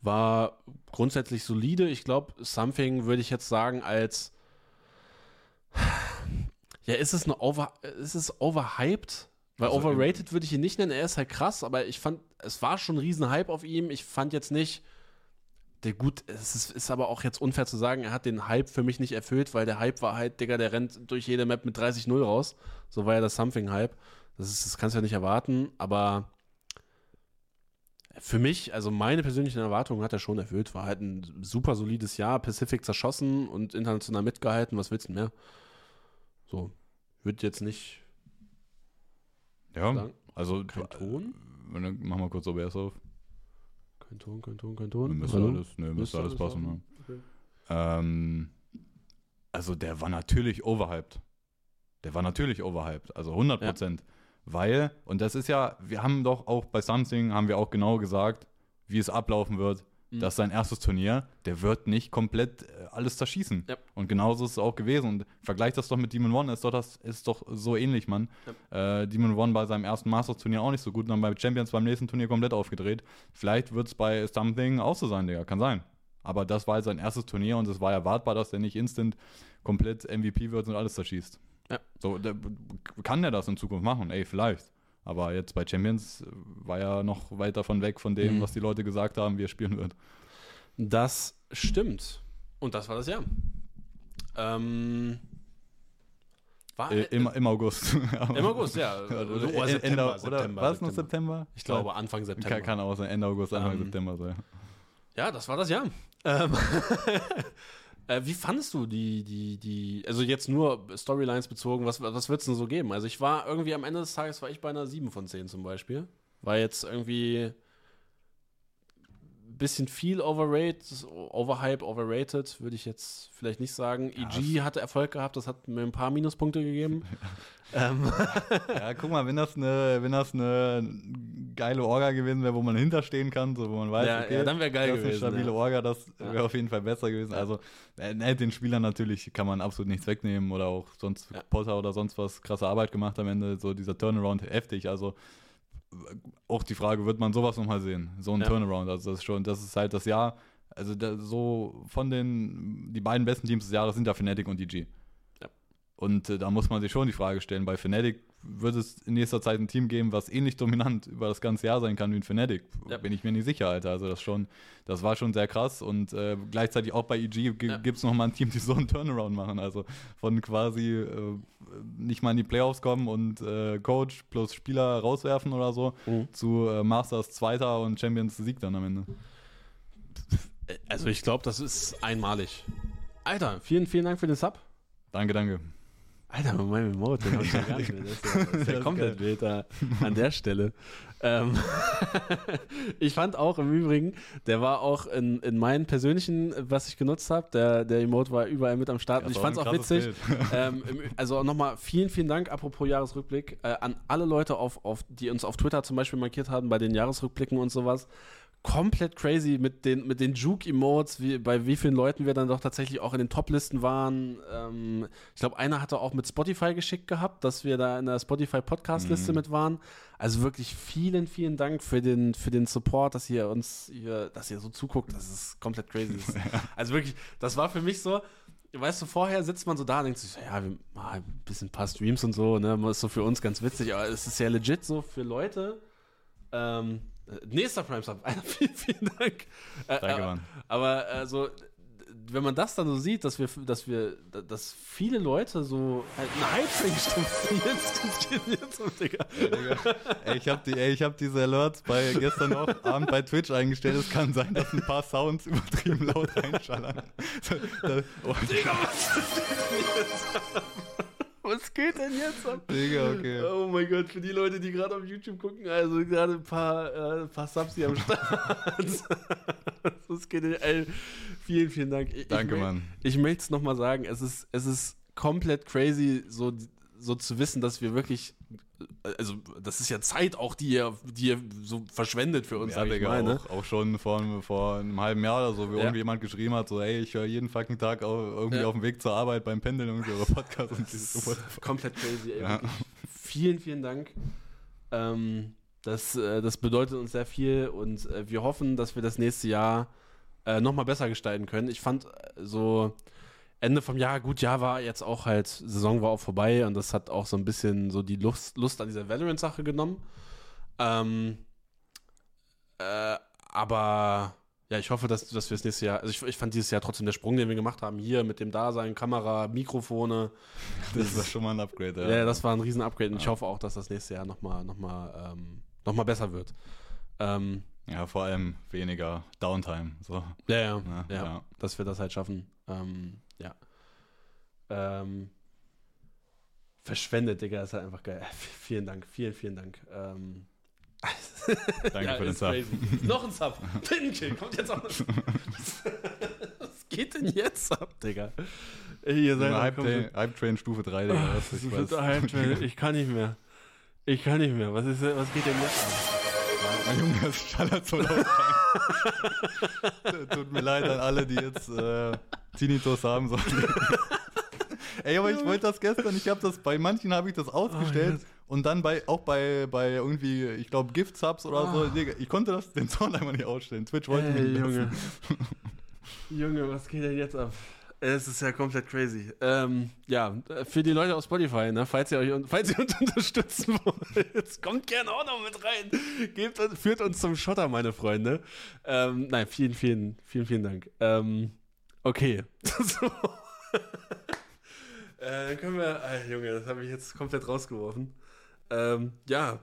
war grundsätzlich solide. Ich glaube, Something würde ich jetzt sagen als ja, ist es eine over, ist es overhyped? Weil Also, overrated würde ich ihn nicht nennen, er ist halt krass, aber ich fand, es war schon ein riesen Hype auf ihm. Ich fand jetzt nicht, der gut, es ist, ist aber auch jetzt unfair zu sagen, er hat den Hype für mich nicht erfüllt, weil der Hype war halt, Digga, der rennt durch jede Map mit 30-0 raus. So war ja das Something-Hype. Das, ist, das kannst du ja nicht erwarten, aber für mich, also meine persönlichen Erwartungen hat er schon erfüllt. War halt ein super solides Jahr, Pacific zerschossen und international mitgehalten. Was willst du denn mehr? So, wird jetzt nicht Ja, sagen. also Kein Ton? Äh, Mach mal kurz OBS auf. Kein Ton, kein Ton, kein Ton. Müsste Hallo? alles, nee, müsste alles alles passen. Ne? Okay. Ähm, also der war natürlich overhyped. Der war natürlich overhyped, also 100 Prozent. Weil, und das ist ja, wir haben doch auch bei Something, haben wir auch genau gesagt, wie es ablaufen wird. Mhm. Das ist sein erstes Turnier, der wird nicht komplett äh, alles zerschießen. Ja. Und genauso ist es auch gewesen. Und vergleich das doch mit Demon One, ist doch, das, ist doch so ähnlich, Mann. Äh, Demon One bei seinem ersten Masters-Turnier auch nicht so gut und dann bei Champions beim nächsten Turnier komplett aufgedreht. Vielleicht wird es bei Something auch so sein, Digga, kann sein. Aber das war halt sein erstes Turnier und es war erwartbar, dass der nicht instant komplett MVP wird und alles zerschießt. Ja. So, der, kann der das in Zukunft machen? Ey, vielleicht. Aber jetzt bei Champions äh, war er noch weit davon weg von dem, Mhm. was die Leute gesagt haben, wie er spielen wird. Das stimmt. Und das war das Jahr. Ähm, war Äh, im, Im August. [laughs] Im August, ja. Oder, Oder Ende- September, oder September, war es noch September. September? Ich glaube Anfang September. Kann, kann auch sein, Ende August, Anfang Ähm, September sein. Ja, das war das Jahr. Ähm, [laughs] äh, wie fandest du die, die, die, also jetzt nur Storylines bezogen, was, was wird es denn so geben? Also ich war irgendwie am Ende des Tages, war ich bei einer 7 von 10 zum Beispiel. War jetzt irgendwie bisschen viel overrated, overhype, overrated, würde ich jetzt vielleicht nicht sagen. EG hatte Erfolg gehabt, das hat mir ein paar Minuspunkte gegeben. [laughs] [laughs] ähm, Ja, guck mal, wenn das eine, wenn das eine geile Orga gewesen wäre, wo man hinterstehen kann, so wo man weiß, Ja, okay, ja, dann wär geil das ist eine gewesen, stabile ja. Orga, das Ja. wäre auf jeden Fall besser gewesen. Also äh, ne, den Spielern natürlich kann man absolut nichts wegnehmen oder auch sonst Ja. Potter oder sonst was krasse Arbeit gemacht am Ende, so dieser Turnaround heftig. Also auch die Frage, wird man sowas nochmal sehen? So ein Ja. Turnaround, also das ist schon, das ist halt das Jahr. Also da, so von den, die beiden besten Teams des Jahres sind ja Fnatic und EG. Und äh, da muss man sich schon die Frage stellen, bei Fnatic wird es in nächster Zeit ein Team geben, was ähnlich dominant über das ganze Jahr sein kann wie ein Fnatic. Ja. Bin ich mir nicht sicher, Alter. Also das schon, das war schon sehr krass und äh, gleichzeitig auch bei EG Ja. gibt es nochmal ein Team, die so einen Turnaround machen. Also von quasi äh, nicht mal in die Playoffs kommen und äh, Coach plus Spieler rauswerfen oder so Mhm. zu äh, Masters Zweiter und Champions Sieg dann am Ende. also ich glaube, das ist einmalig. Alter, vielen, vielen Dank für den Sub. Danke, danke. Alter, mein Remote, den hab ich ja gar nicht mehr. Das ist ja, das ist ja [laughs] komplett wild da an der Stelle. Ähm, [laughs] ich fand auch im Übrigen, der war auch in, in meinen persönlichen, was ich genutzt habe, der, der Emote war überall mit am Start. Und ich fand es auch witzig. [laughs] Ähm, also nochmal vielen, vielen Dank, apropos Jahresrückblick, äh, an alle Leute, auf, auf, die uns auf Twitter zum Beispiel markiert haben bei den Jahresrückblicken und sowas. Komplett crazy mit den, mit den Juke-Emotes, wie, bei wie vielen Leuten wir dann doch tatsächlich auch in den Top-Listen waren. Ähm, ich glaube, einer hatte auch mit Spotify geschickt gehabt, dass wir da in der Spotify-Podcast-Liste Mhm. mit waren. Also wirklich vielen, vielen Dank für den, für den Support, dass ihr uns hier, dass ihr so zuguckt. Das ist komplett crazy. [laughs] Ist, also wirklich, das war für mich so, weißt du, vorher sitzt man so da und denkt sich, ja, wir machen ein bisschen ein paar Streams und so, ne, ist so für uns ganz witzig, aber es ist ja legit so für Leute. Ähm, äh, nächster Prime Sub, [laughs] vielen, vielen Dank. Äh, Danke, äh, Mann. Aber also, wenn man das dann so sieht, dass wir, dass wir, dass viele Leute so halt eine Hype stimmen, [laughs] jetzt, jetzt, jetzt, so, Digga. Digga. Ey, ich habe die, ey, ich hab diese Alerts bei gestern [laughs] Abend bei Twitch eingestellt. Es kann sein, dass ein paar Sounds übertrieben laut reinschallern. So, da, oh, Digga, was ist denn jetzt? Was geht denn jetzt ab? Digga, okay. Oh mein Gott, für die Leute, die gerade auf YouTube gucken, also gerade ein paar, äh, ein paar Subs hier am Start. [laughs] das geht denn, ey, vielen, vielen Dank. Ich, Danke, ich, Mann. Ich möchte es nochmal sagen, es ist, es ist komplett crazy, so, so zu wissen, dass wir wirklich, also das ist ja Zeit auch, die ihr, die ihr so verschwendet für uns, Ja, Digga, mal, ne? auch, auch schon vor, vor einem halben Jahr oder so, wie Ja. irgendjemand geschrieben hat, so, ey, ich höre jeden fucking Tag au- irgendwie Ja. auf dem Weg zur Arbeit beim Pendeln irgendwie eure Podcasts und dieses. Komplett crazy, ey. Ja. Vielen, vielen Dank. Ähm, das, äh, das bedeutet uns sehr viel und äh, wir hoffen, dass wir das nächste Jahr äh, nochmal besser gestalten können. Ich fand äh, so Ende vom Jahr, gut, ja, war jetzt auch halt, Saison war auch vorbei und das hat auch so ein bisschen so die Lust, Lust an dieser Valorant-Sache genommen. Ähm, äh, aber ja, ich hoffe, dass, dass wir das nächste Jahr, also ich, ich fand dieses Jahr trotzdem der Sprung, den wir gemacht haben, hier mit dem Dasein, Kamera, Mikrofone, [laughs] Das war schon mal ein Upgrade, ja, ja. das war ein riesen Upgrade und ich Ja. hoffe auch, dass das nächste Jahr nochmal noch mal, ähm, noch mal besser wird. Ähm, Ja, vor allem weniger Downtime. So. ja, ja, Ja, ja, ja. dass wir das halt schaffen. Ähm, ja. Ähm, verschwendet, Digga, ist halt einfach geil. [laughs] Vielen Dank, vielen, vielen Dank. Ähm, [laughs] Danke ja, für den Sub. Noch ein Sub. [laughs] Pinkill, kommt jetzt auch noch. Was geht denn jetzt ab, Digga? Ey, Ihr seid Hype, Train, komplett- Hype Train Stufe 3, Digga. Ah, was ich weiß. Hype Train. Ich kann nicht mehr. Ich kann nicht mehr. Was, ist, was geht denn jetzt ab? Mein Junge, das schallert so laut rein. Tut mir leid an alle, die jetzt äh, Tinnitus haben sollen. Ey, aber ich wollte das gestern, ich habe das, bei manchen habe ich das ausgestellt Oh, und dann bei, auch bei, bei irgendwie, ich glaube, Gift-Subs oder so, Ah. Digga, ich konnte das, den Sound einfach nicht ausstellen. Twitch wollte Ey, mich nicht Junge. Junge, was geht denn jetzt ab? Es ist ja komplett crazy. Ähm, ja, für die Leute auf Spotify, ne, falls ihr euch falls ihr uns [laughs] unterstützen wollt, kommt gerne auch noch mit rein. Gebt führt uns zum Schotter, meine Freunde. Ähm, nein, vielen, vielen, vielen, vielen Dank. Ähm, okay. [laughs] so. äh, dann können wir. Ah, Junge, das habe ich jetzt komplett rausgeworfen. Ähm, ja,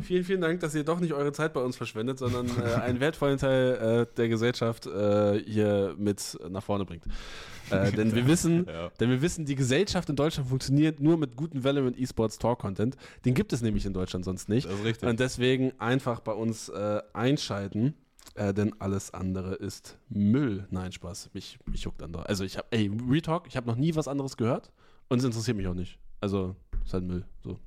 vielen, vielen Dank, dass ihr doch nicht eure Zeit bei uns verschwendet, sondern äh, [laughs] einen wertvollen Teil äh, der Gesellschaft äh, hier mit nach vorne bringt. Äh, [laughs] denn wir wissen, Ja. denn wir wissen, die Gesellschaft in Deutschland funktioniert nur mit gutem Valorant Esports Talk Content. Den gibt es nämlich in Deutschland sonst nicht. Das ist richtig. Und deswegen einfach bei uns äh, einschalten, äh, denn alles andere ist Müll. Nein, Spaß. Mich, mich juckt dann doch. Also ich habe, ey, Retalk, ich habe noch nie was anderes gehört und es interessiert mich auch nicht. Also, ist halt Müll. So.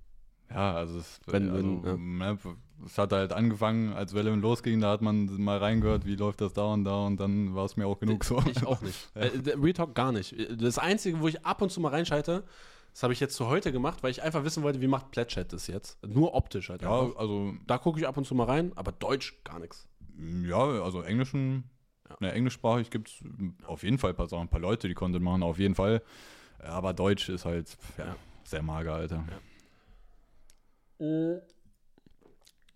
Ja, also, es, Wenn- also wenn, ne, es hat halt angefangen, als Valorant losging, da hat man mal reingehört, wie läuft das da und da und dann war es mir auch genug so. Ich auch nicht. [laughs] äh, der Retalk gar nicht. Das Einzige, wo ich ab und zu mal reinschalte, das habe ich jetzt zu heute gemacht, weil ich einfach wissen wollte, wie macht Plätschat das jetzt. Nur optisch halt. Ja, einfach. also, Da gucke ich ab und zu mal rein, aber Deutsch gar nichts. ja, also englischen, Ja. ne, englischsprachig gibt es auf jeden Fall ein paar, Sachen, ein paar Leute, die Content machen, auf jeden Fall. Aber Deutsch ist halt ja, Ja. sehr mager, Alter.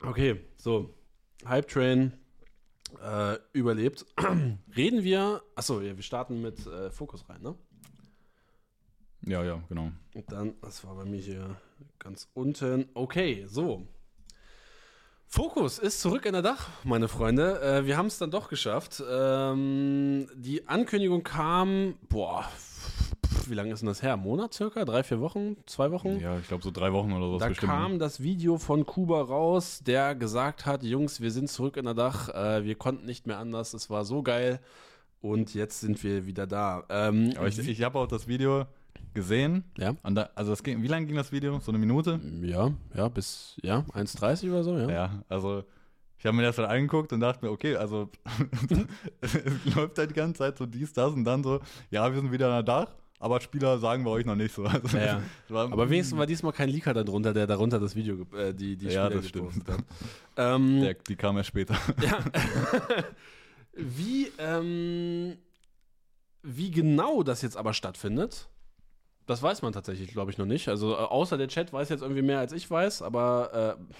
Okay, so. Hype Train äh, überlebt. [clears throat] Reden wir. Achso, ja, wir starten mit äh, Fokus rein, ne? Ja, ja, genau. Und dann, das war bei mir hier ganz unten. Okay, so. Fokus ist zurück in der Dach, meine Freunde. Äh, wir haben es dann doch geschafft. Ähm, die Ankündigung kam, boah, wie lange ist denn das her? Ein Monat circa? Drei, vier Wochen? Zwei Wochen? Ja, ich glaube so drei Wochen oder so. Da kam das Video von Kuba raus, der gesagt hat, Jungs, wir sind zurück in der Dach, äh, wir konnten nicht mehr anders, es war so geil und jetzt sind wir wieder da. Ähm, Aber ich, ich habe auch das Video gesehen. ja, da, also das ging, wie lange ging das Video? So eine Minute? ja, ja, bis ja, 1,30 oder so, ja. Ja, also ich habe mir das dann angeguckt und dachte mir, okay, also [laughs] es läuft halt die ganze Zeit so dies, das und dann so, ja, wir sind wieder an der Dach, aber Spieler sagen wir euch noch nicht so. [laughs] Also, Ja, ja. Aber wenigstens war diesmal kein Leaker darunter, der darunter das Video, äh, die, die Ja, Spieler das stimmt. hat. [laughs] Ähm, der, die kam erst später. [laughs] Ja. Wie, ähm, wie genau das jetzt aber stattfindet, das weiß man tatsächlich, glaube ich, noch nicht. Also äh, außer der Chat weiß jetzt irgendwie mehr als ich weiß, aber äh,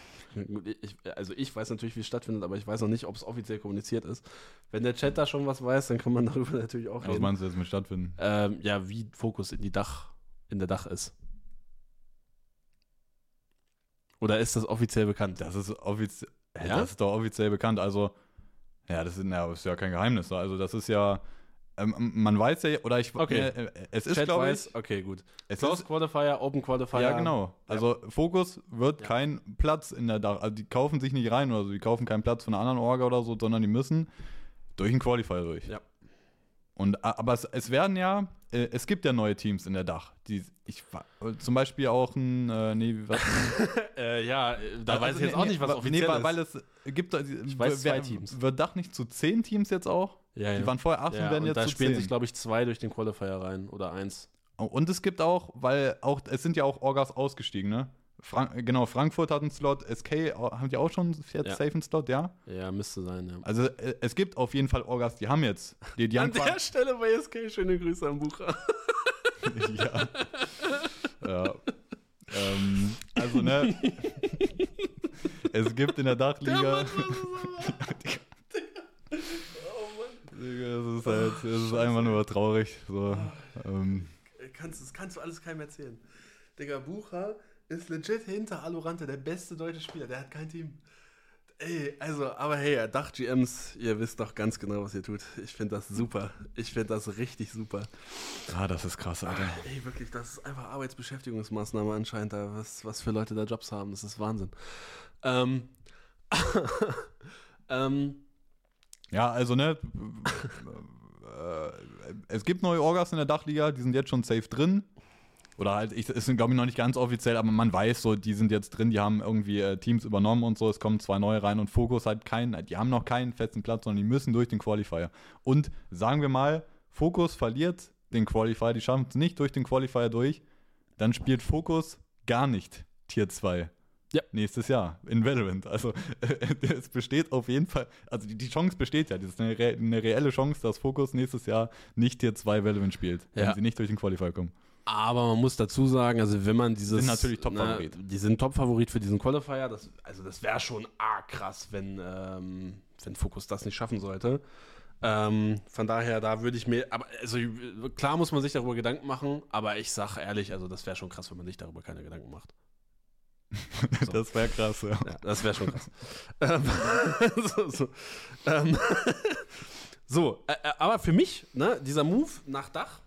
ich, also ich weiß natürlich, wie es stattfindet, aber ich weiß noch nicht, ob es offiziell kommuniziert ist. Wenn der Chat da schon was weiß, dann kann man [laughs] darüber natürlich auch Was reden. meinst du jetzt mit stattfinden? Ähm, ja, wie Fokus in die Dach, in der Dach ist. Oder ist das offiziell bekannt? Das ist offiziell, Ja? das ist doch offiziell bekannt. Also, ja, das ist, na, ist ja kein Geheimnis. Also, das ist ja, ähm, man weiß ja, oder ich, Okay. äh, äh, es ist, glaube ich, okay, gut. es Close ist, Qualifier, Open Qualifier. ja, genau. Also, Fokus wird Ja. kein Platz in der Dach, also die kaufen sich nicht rein oder so, die kaufen keinen Platz von einer anderen Orga oder so, sondern die müssen durch einen Qualifier durch. Ja. Und, aber es, es werden ja, äh, es gibt ja neue Teams in der Dach. Die, ich, zum Beispiel auch ein, äh, nee, was, [laughs] Äh, ja, äh, da Also, weiß ich jetzt nee, auch nicht, was nee, offiziell weil, ist. weil es gibt, Ich weiß wer- zwei Teams. Wird Dach nicht zu zehn Teams jetzt auch? Ja, Die waren vorher acht ja, und werden und jetzt da zu spielen zehn. sich, glaube ich, zwei durch den Qualifier rein oder eins. und es gibt auch, weil auch, es sind ja auch Orgas ausgestiegen, ne? Frank, genau, Frankfurt hat einen Slot, SK au- haben die auch schon jetzt Ja. safe einen Slot, ja? Ja, müsste sein, ja. Also äh, es gibt auf jeden Fall Orgas, die haben jetzt, die, die [laughs] An der Stelle bei SK schöne Grüße am Bucher. [laughs] ja. ja. Ähm, also, ne? [laughs] es gibt in der Dachliga. Digga, Das ist halt, das ist einfach nur traurig. So, ähm, Kannst, das kannst du alles keinem erzählen. Digga, Bucher ist legit hinter Alorante der beste deutsche Spieler. Der hat kein Team. Ey, also, aber hey, Dach-GMs, ihr wisst doch ganz genau, was ihr tut. Ich finde das super. Ich finde das richtig super. ah, das ist krass, Alter. Ey, wirklich, das ist einfach Arbeitsbeschäftigungsmaßnahme anscheinend, da, was, was für Leute da Jobs haben. Das ist Wahnsinn. Ähm, [laughs] ähm, Ja, also, ne? [laughs] äh, es gibt neue Orgas in der Dachliga, die sind jetzt schon safe drin. Oder halt, ich, es sind, glaube ich, noch nicht ganz offiziell, aber man weiß so, die sind jetzt drin, die haben irgendwie äh, Teams übernommen und so, es kommen zwei neue rein und Fokus hat keinen, die haben noch keinen festen Platz, sondern die müssen durch den Qualifier. Und sagen wir mal, Fokus verliert den Qualifier, die schaffen es nicht durch den Qualifier durch, dann spielt Fokus gar nicht Tier 2. Ja. Nächstes Jahr in Valorant. Also [laughs] es besteht auf jeden Fall, also die, die Chance besteht ja, das ist eine, re eine reelle Chance, dass Fokus nächstes Jahr nicht Tier 2 Valorant spielt, wenn Ja. sie nicht durch den Qualifier kommen. Aber man muss dazu sagen, also wenn man dieses. Sind natürlich Top-Favorit. Ne, die sind Top-Favorit für diesen Qualifier. Das, also das wäre schon arg krass, wenn, ähm, wenn Focus das nicht schaffen sollte. Ähm, von daher, da würde ich mir. Aber also klar muss man sich darüber Gedanken machen, aber ich sag ehrlich, also das wäre schon krass, wenn man sich darüber keine Gedanken macht. So. [laughs] Das wäre krass, ja. Ja, das wäre schon krass. [laughs] ähm, [laughs] so, so, ähm, so äh, äh, aber für mich, ne, dieser Move nach Dach,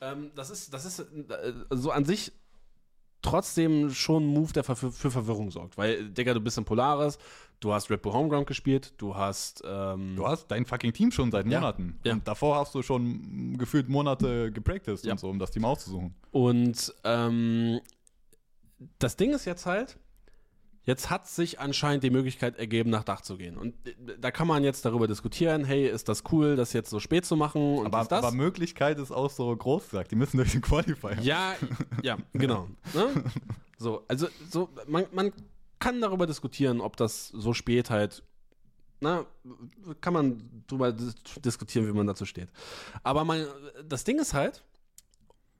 ähm, das ist, das ist äh, so an sich trotzdem schon ein Move, der für, für Verwirrung sorgt. Weil, Digga, du bist in Polaris, du hast Red Bull Homeground gespielt, du hast. Ähm, Du hast dein fucking Team schon seit Ja. Monaten. Ja. Und davor hast du schon gefühlt Monate gepracticed Ja. und so, um das Team auszusuchen. Und ähm, das Ding ist jetzt halt, jetzt hat sich anscheinend die Möglichkeit ergeben, nach Dach zu gehen. Und äh, da kann man jetzt darüber diskutieren, hey, ist das cool, das jetzt so spät zu machen und Aber, dies, das? aber Möglichkeit ist auch so groß gesagt. Die müssen durch den Qualifier. ja, ja, genau. Ne? So, also so, man, man kann darüber diskutieren, ob das so spät halt, na, kann man drüber dis diskutieren, wie man dazu steht. Aber man, das Ding ist halt,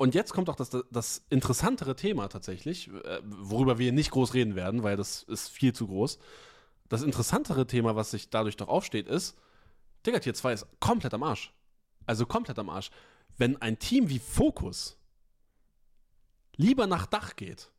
und jetzt kommt auch das, das interessantere Thema tatsächlich, äh, worüber wir nicht groß reden werden, weil das ist viel zu groß. Das interessantere Thema, was sich dadurch doch aufsteht, ist, Digga, Tier 2 ist komplett am Arsch. Also komplett am Arsch. Wenn ein Team wie Focus lieber nach Dach geht,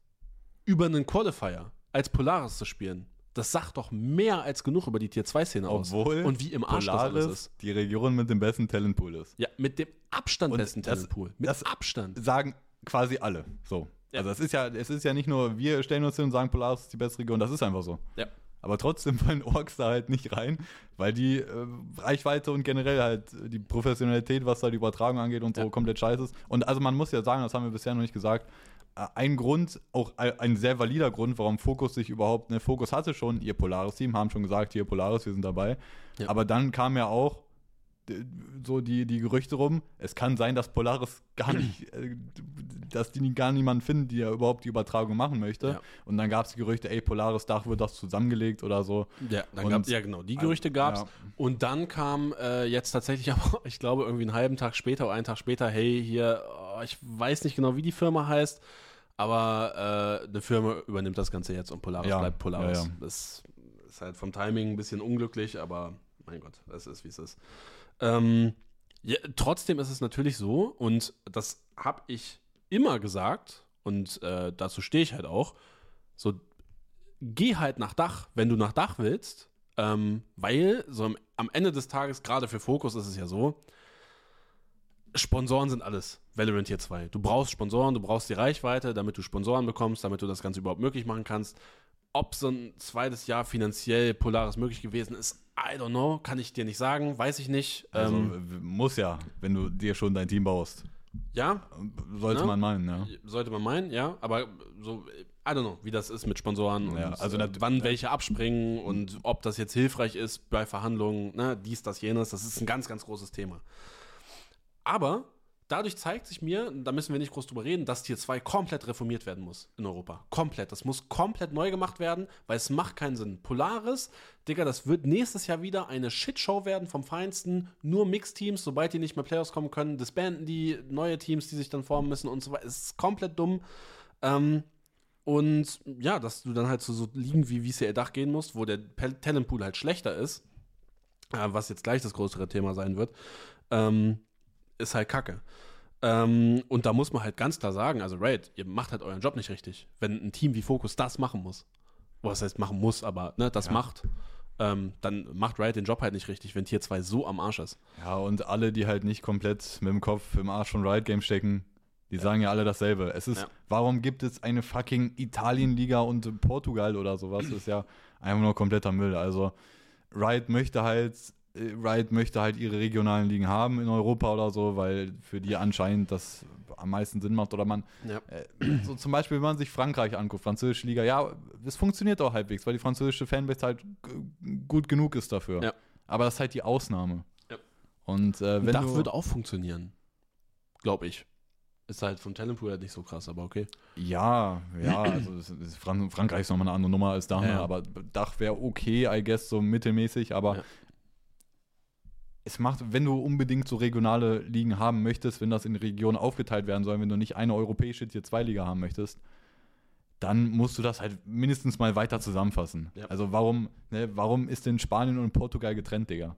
über einen Qualifier, als Polaris zu spielen, das sagt doch mehr als genug über die Tier 2-Szene aus. Obwohl Und wie im Arsch das alles Polaris ist. die Region mit dem besten Talentpool ist. Ja, mit dem Abstand Und besten das- Talentpool. Mit das- Abstand. Sagen quasi alle. So. Ja. Also es ist ja, es ist ja nicht nur, wir stellen uns hin und sagen, Polaris ist die beste Region, das ist einfach so. Ja. Aber trotzdem fallen Orks da halt nicht rein, weil die äh, Reichweite und generell halt die Professionalität, was da die Übertragung angeht und so, Ja. komplett scheiße ist. Und also man muss ja sagen, das haben wir bisher noch nicht gesagt, ein Grund, auch ein sehr valider Grund, warum Focus sich überhaupt, ne, Focus hatte schon ihr Polaris-Team, haben schon gesagt, hier Polaris, wir sind dabei. Ja. Aber dann kam ja auch so die, die Gerüchte rum, es kann sein, dass Polaris gar [clears throat] nicht äh, dass die gar niemanden finden, der überhaupt die Übertragung machen möchte. Ja. Und dann gab es die Gerüchte, ey, Polaris Dach wird das zusammengelegt oder so. Ja, dann Und- gab, ja genau, die Gerüchte gab es. Ja. Und dann kam äh, jetzt tatsächlich [laughs] aber, ich glaube, irgendwie einen halben Tag später oder einen Tag später, hey, hier, oh, ich weiß nicht genau, wie die Firma heißt, aber äh, eine Firma übernimmt das Ganze jetzt und Polaris Ja, bleibt Polaris. ja, ja. Das ist halt vom Timing ein bisschen unglücklich, aber mein Gott, es ist, wie es ist. Ähm, ja, trotzdem ist es natürlich so, und das habe ich immer gesagt, und äh, dazu stehe ich halt auch, so geh halt nach Dach, wenn du nach Dach willst, ähm, weil so am, am Ende des Tages, gerade für Fokus ist es ja so, Sponsoren sind alles. Valorant Tier 2. Du brauchst Sponsoren, du brauchst die Reichweite, damit du Sponsoren bekommst, damit du das Ganze überhaupt möglich machen kannst. Ob so ein zweites Jahr finanziell Polaris möglich gewesen ist, I don't know, kann ich dir nicht sagen, weiß ich nicht. Also ähm, muss ja, wenn du dir schon dein Team baust. ja, Sollte Ne? man meinen, ja. sollte man meinen, ja, aber so, I don't know, wie das ist mit Sponsoren und Ja, also äh, wann welche abspringen und ob das jetzt hilfreich ist bei Verhandlungen, ne, dies, das, jenes, das ist ein ganz, ganz großes Thema. Aber dadurch zeigt sich mir, da müssen wir nicht groß drüber reden, dass Tier 2 komplett reformiert werden muss in Europa. Komplett. Das muss komplett neu gemacht werden, weil es macht keinen Sinn. Polaris, Digga, das wird nächstes Jahr wieder eine Shitshow werden vom Feinsten. Nur Mixteams, sobald die nicht mehr Playoffs kommen können, disbanden die neue Teams, die sich dann formen müssen und so weiter. Es ist komplett dumm. Ähm, und ja, dass du dann halt zu so Ligen wie VCL Dach gehen musst, wo der Talentpool halt schlechter ist, äh, was jetzt gleich das größere Thema sein wird, ähm, ist halt kacke. Ähm, und da muss man halt ganz klar sagen, also Raid, ihr macht halt euren Job nicht richtig. Wenn ein Team wie Focus das machen muss, was heißt machen muss, aber ne, das Ja. macht, ähm, dann macht Riot den Job halt nicht richtig, wenn Tier 2 so am Arsch ist. Ja, und alle, die halt nicht komplett mit dem Kopf im Arsch von Riot Game stecken, die sagen ja alle dasselbe. Es ist, Ja. warum gibt es eine fucking Italien-Liga und Portugal oder sowas? Das [clears throat] ist ja einfach nur kompletter Müll. Also Riot möchte halt, Riot möchte halt ihre regionalen Ligen haben in Europa oder so, weil für die anscheinend das am meisten Sinn macht. Oder man, Ja. äh, so zum Beispiel, wenn man sich Frankreich anguckt, französische Liga, ja, es funktioniert auch halbwegs, weil die französische Fanbase halt gut genug ist dafür. Ja. Aber das ist halt die Ausnahme. Ja. Und äh, wenn Dach du, wird auch funktionieren. Glaube ich. Ist halt vom Talentpool halt nicht so krass, aber okay. Ja, ja, also es ist Fran Frankreich ist nochmal eine andere Nummer als Dach, Ja, aber Dach wäre okay, I guess, so mittelmäßig, aber. Es macht, wenn du unbedingt so regionale Ligen haben möchtest, wenn das in Regionen aufgeteilt werden soll, wenn du nicht eine europäische Tier 2 Liga haben möchtest, dann musst du das halt mindestens mal weiter zusammenfassen. Ja. Also warum, ne, warum ist denn Spanien und Portugal getrennt, Digga?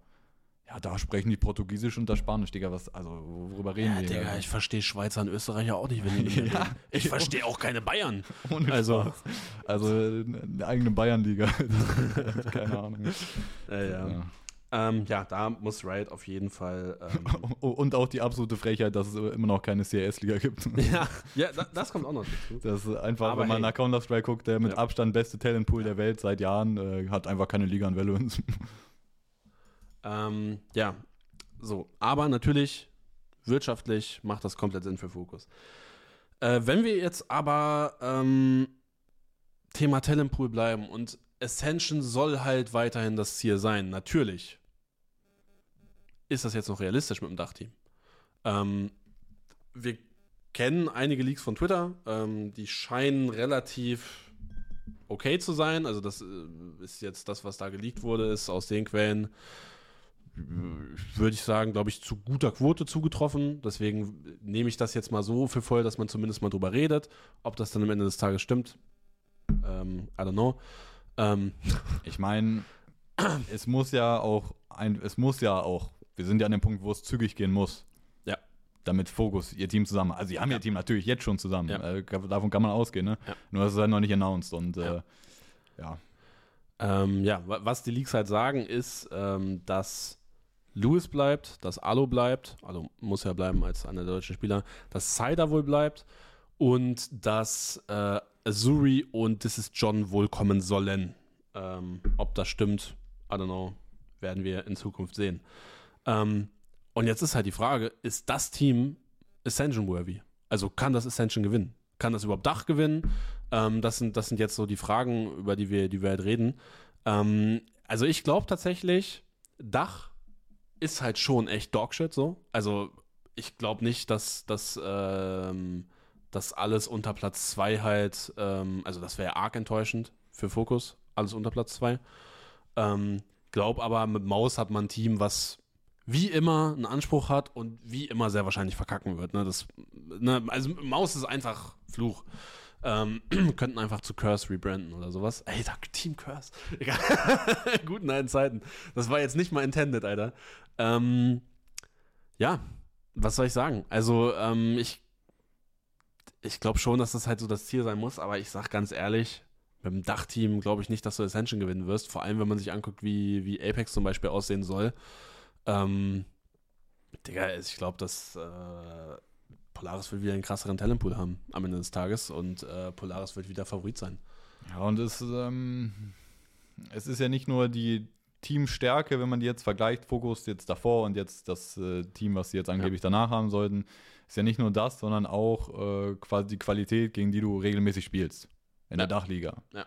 Ja, da sprechen die Portugiesisch und das Spanisch, Digga. Was, also, worüber reden Ja, wir? Digga, ich verstehe Schweizer und Österreicher auch nicht, wenn die [laughs] Ja. Ich verstehe auch keine Bayern. [laughs] Ohne Also- Spaß. Also eine eigene Bayernliga. [laughs] Keine Ahnung. Ja. Ja. Ähm, ja, da muss Riot auf jeden Fall. Ähm, [laughs] Und auch die absolute Frechheit, dass es immer noch keine CRS-Liga gibt. [laughs] ja, ja da, das kommt auch noch dazu. Das ist einfach, Aber wenn man hey. nach Counter-Strike guckt, der mit Ja. Abstand beste Talentpool der Welt seit Jahren, äh, hat einfach keine Liga in Valorant. Ähm, ja, so. Aber natürlich, wirtschaftlich macht das komplett Sinn für Fokus. Äh, wenn wir jetzt aber ähm, Thema Talentpool bleiben und Ascension soll halt weiterhin das Ziel sein, natürlich. Ist das jetzt noch realistisch mit dem Dachteam? Ähm, wir kennen einige Leaks von Twitter, ähm, die scheinen relativ okay zu sein. Also das äh, ist jetzt das, was da geleakt wurde, ist aus den Quellen würde ich sagen, glaube ich, zu guter Quote zugetroffen. Deswegen nehme ich das jetzt mal so für voll, dass man zumindest mal drüber redet. Ob das dann am Ende des Tages stimmt, ähm, I don't know. Ähm, Ich meine, es muss ja auch ein, es muss ja auch, wir sind ja an dem Punkt, wo es zügig gehen muss. Ja. Damit Fokus, ihr Team zusammen. Also, sie haben Ja. ihr Team natürlich jetzt schon zusammen. Ja. Äh, davon kann man ausgehen, ne? Ja. Nur das ist halt noch nicht announced und Ja. äh, ja. ähm, ja, wa- was die Leaks halt sagen, ist, ähm, dass Lewis bleibt, dass Alo bleibt, Alo muss ja bleiben als einer der deutschen Spieler, dass Cider wohl bleibt und dass äh, Azuri und This is John wohl kommen sollen. Ähm, ob das stimmt, I don't know, werden wir in Zukunft sehen. Ähm, und jetzt ist halt die Frage, ist das Team Ascension-worthy? Also kann das Ascension gewinnen? Kann das überhaupt Dach gewinnen? Ähm, das, sind, das sind jetzt so die Fragen, über die wir, die wir halt reden. Ähm, also ich glaube tatsächlich, Dach ist halt schon echt Dogshit so. Also ich glaube nicht, dass, dass, ähm, dass alles unter Platz 2 halt, ähm, also das wäre arg enttäuschend für Fokus, alles unter Platz 2. Ähm, glaub aber, mit Maus hat man ein Team, was wie immer einen Anspruch hat und wie immer sehr wahrscheinlich verkacken wird. Ne? Das, ne? Also Maus ist einfach Fluch. Ähm, [clears throat] könnten einfach zu Curse rebranden oder sowas. Ey, da, Team Curse. [laughs] Egal. [laughs] Guten alten Zeiten. Das war jetzt nicht mal intended, Alter. Ähm, ja, was soll ich sagen? Also, ähm, ich, ich glaube schon, dass das halt so das Ziel sein muss, aber ich sag ganz ehrlich, mit dem Dachteam glaube ich nicht, dass du Ascension gewinnen wirst. Vor allem, wenn man sich anguckt, wie, wie Apex zum Beispiel aussehen soll. Ähm, Digga, ich glaube, dass äh, Polaris wird wieder einen krasseren Talentpool haben am Ende des Tages und äh, Polaris wird wieder Favorit sein. Ja, und es, ähm, es ist ja nicht nur die Teamstärke, wenn man die jetzt vergleicht, Fokus jetzt davor und jetzt das äh, Team, was sie jetzt angeblich ja. danach haben sollten, ist ja nicht nur das, sondern auch äh, quasi die Qualität, gegen die du regelmäßig spielst in ja. der Dachliga. Ja.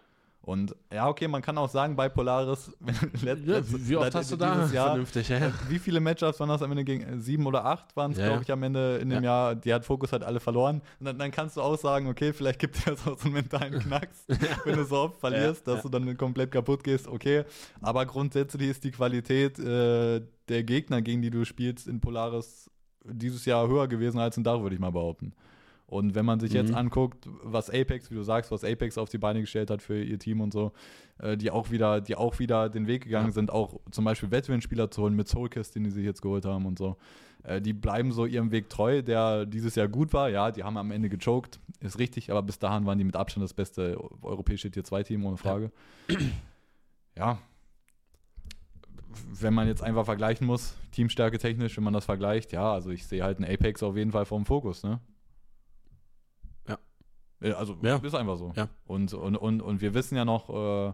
Und ja, okay, man kann auch sagen, bei Polaris, [laughs] let, ja, wie oft hast du da Jahr, vernünftig, ja. Wie viele Matchups waren das am Ende gegen äh, sieben oder acht waren es, ja, glaube ich, am Ende in dem Jahr. Die hat Fokus halt alle verloren. Und dann, dann kannst du auch sagen, okay, vielleicht gibt es ja so einen mentalen [laughs] Knacks, wenn du so oft verlierst, dass du dann komplett kaputt gehst, okay. Aber grundsätzlich ist die Qualität äh, der Gegner, gegen die du spielst, in Polaris dieses Jahr höher gewesen als in Dach, würde ich mal behaupten. Und wenn man sich mhm. jetzt anguckt, was Apex, wie du sagst, was Apex auf die Beine gestellt hat für ihr Team und so, äh, die auch wieder, die auch wieder den Weg gegangen ja. sind, auch zum Beispiel Veteran-Spieler zu holen mit Soulcast, den die sich jetzt geholt haben und so. Äh, die bleiben so ihrem Weg treu, der dieses Jahr gut war. Ja, die haben am Ende gechoked, ist richtig, aber bis dahin waren die mit Abstand das beste europäische Tier 2-Team, ohne Frage. Ja. ja. Wenn man jetzt einfach vergleichen muss, Teamstärke technisch, wenn man das vergleicht, ja, also ich sehe halt einen Apex auf jeden Fall vom Fokus, ne? Also ja. ist einfach so. Ja. Und, und, und, und wir wissen ja noch, äh,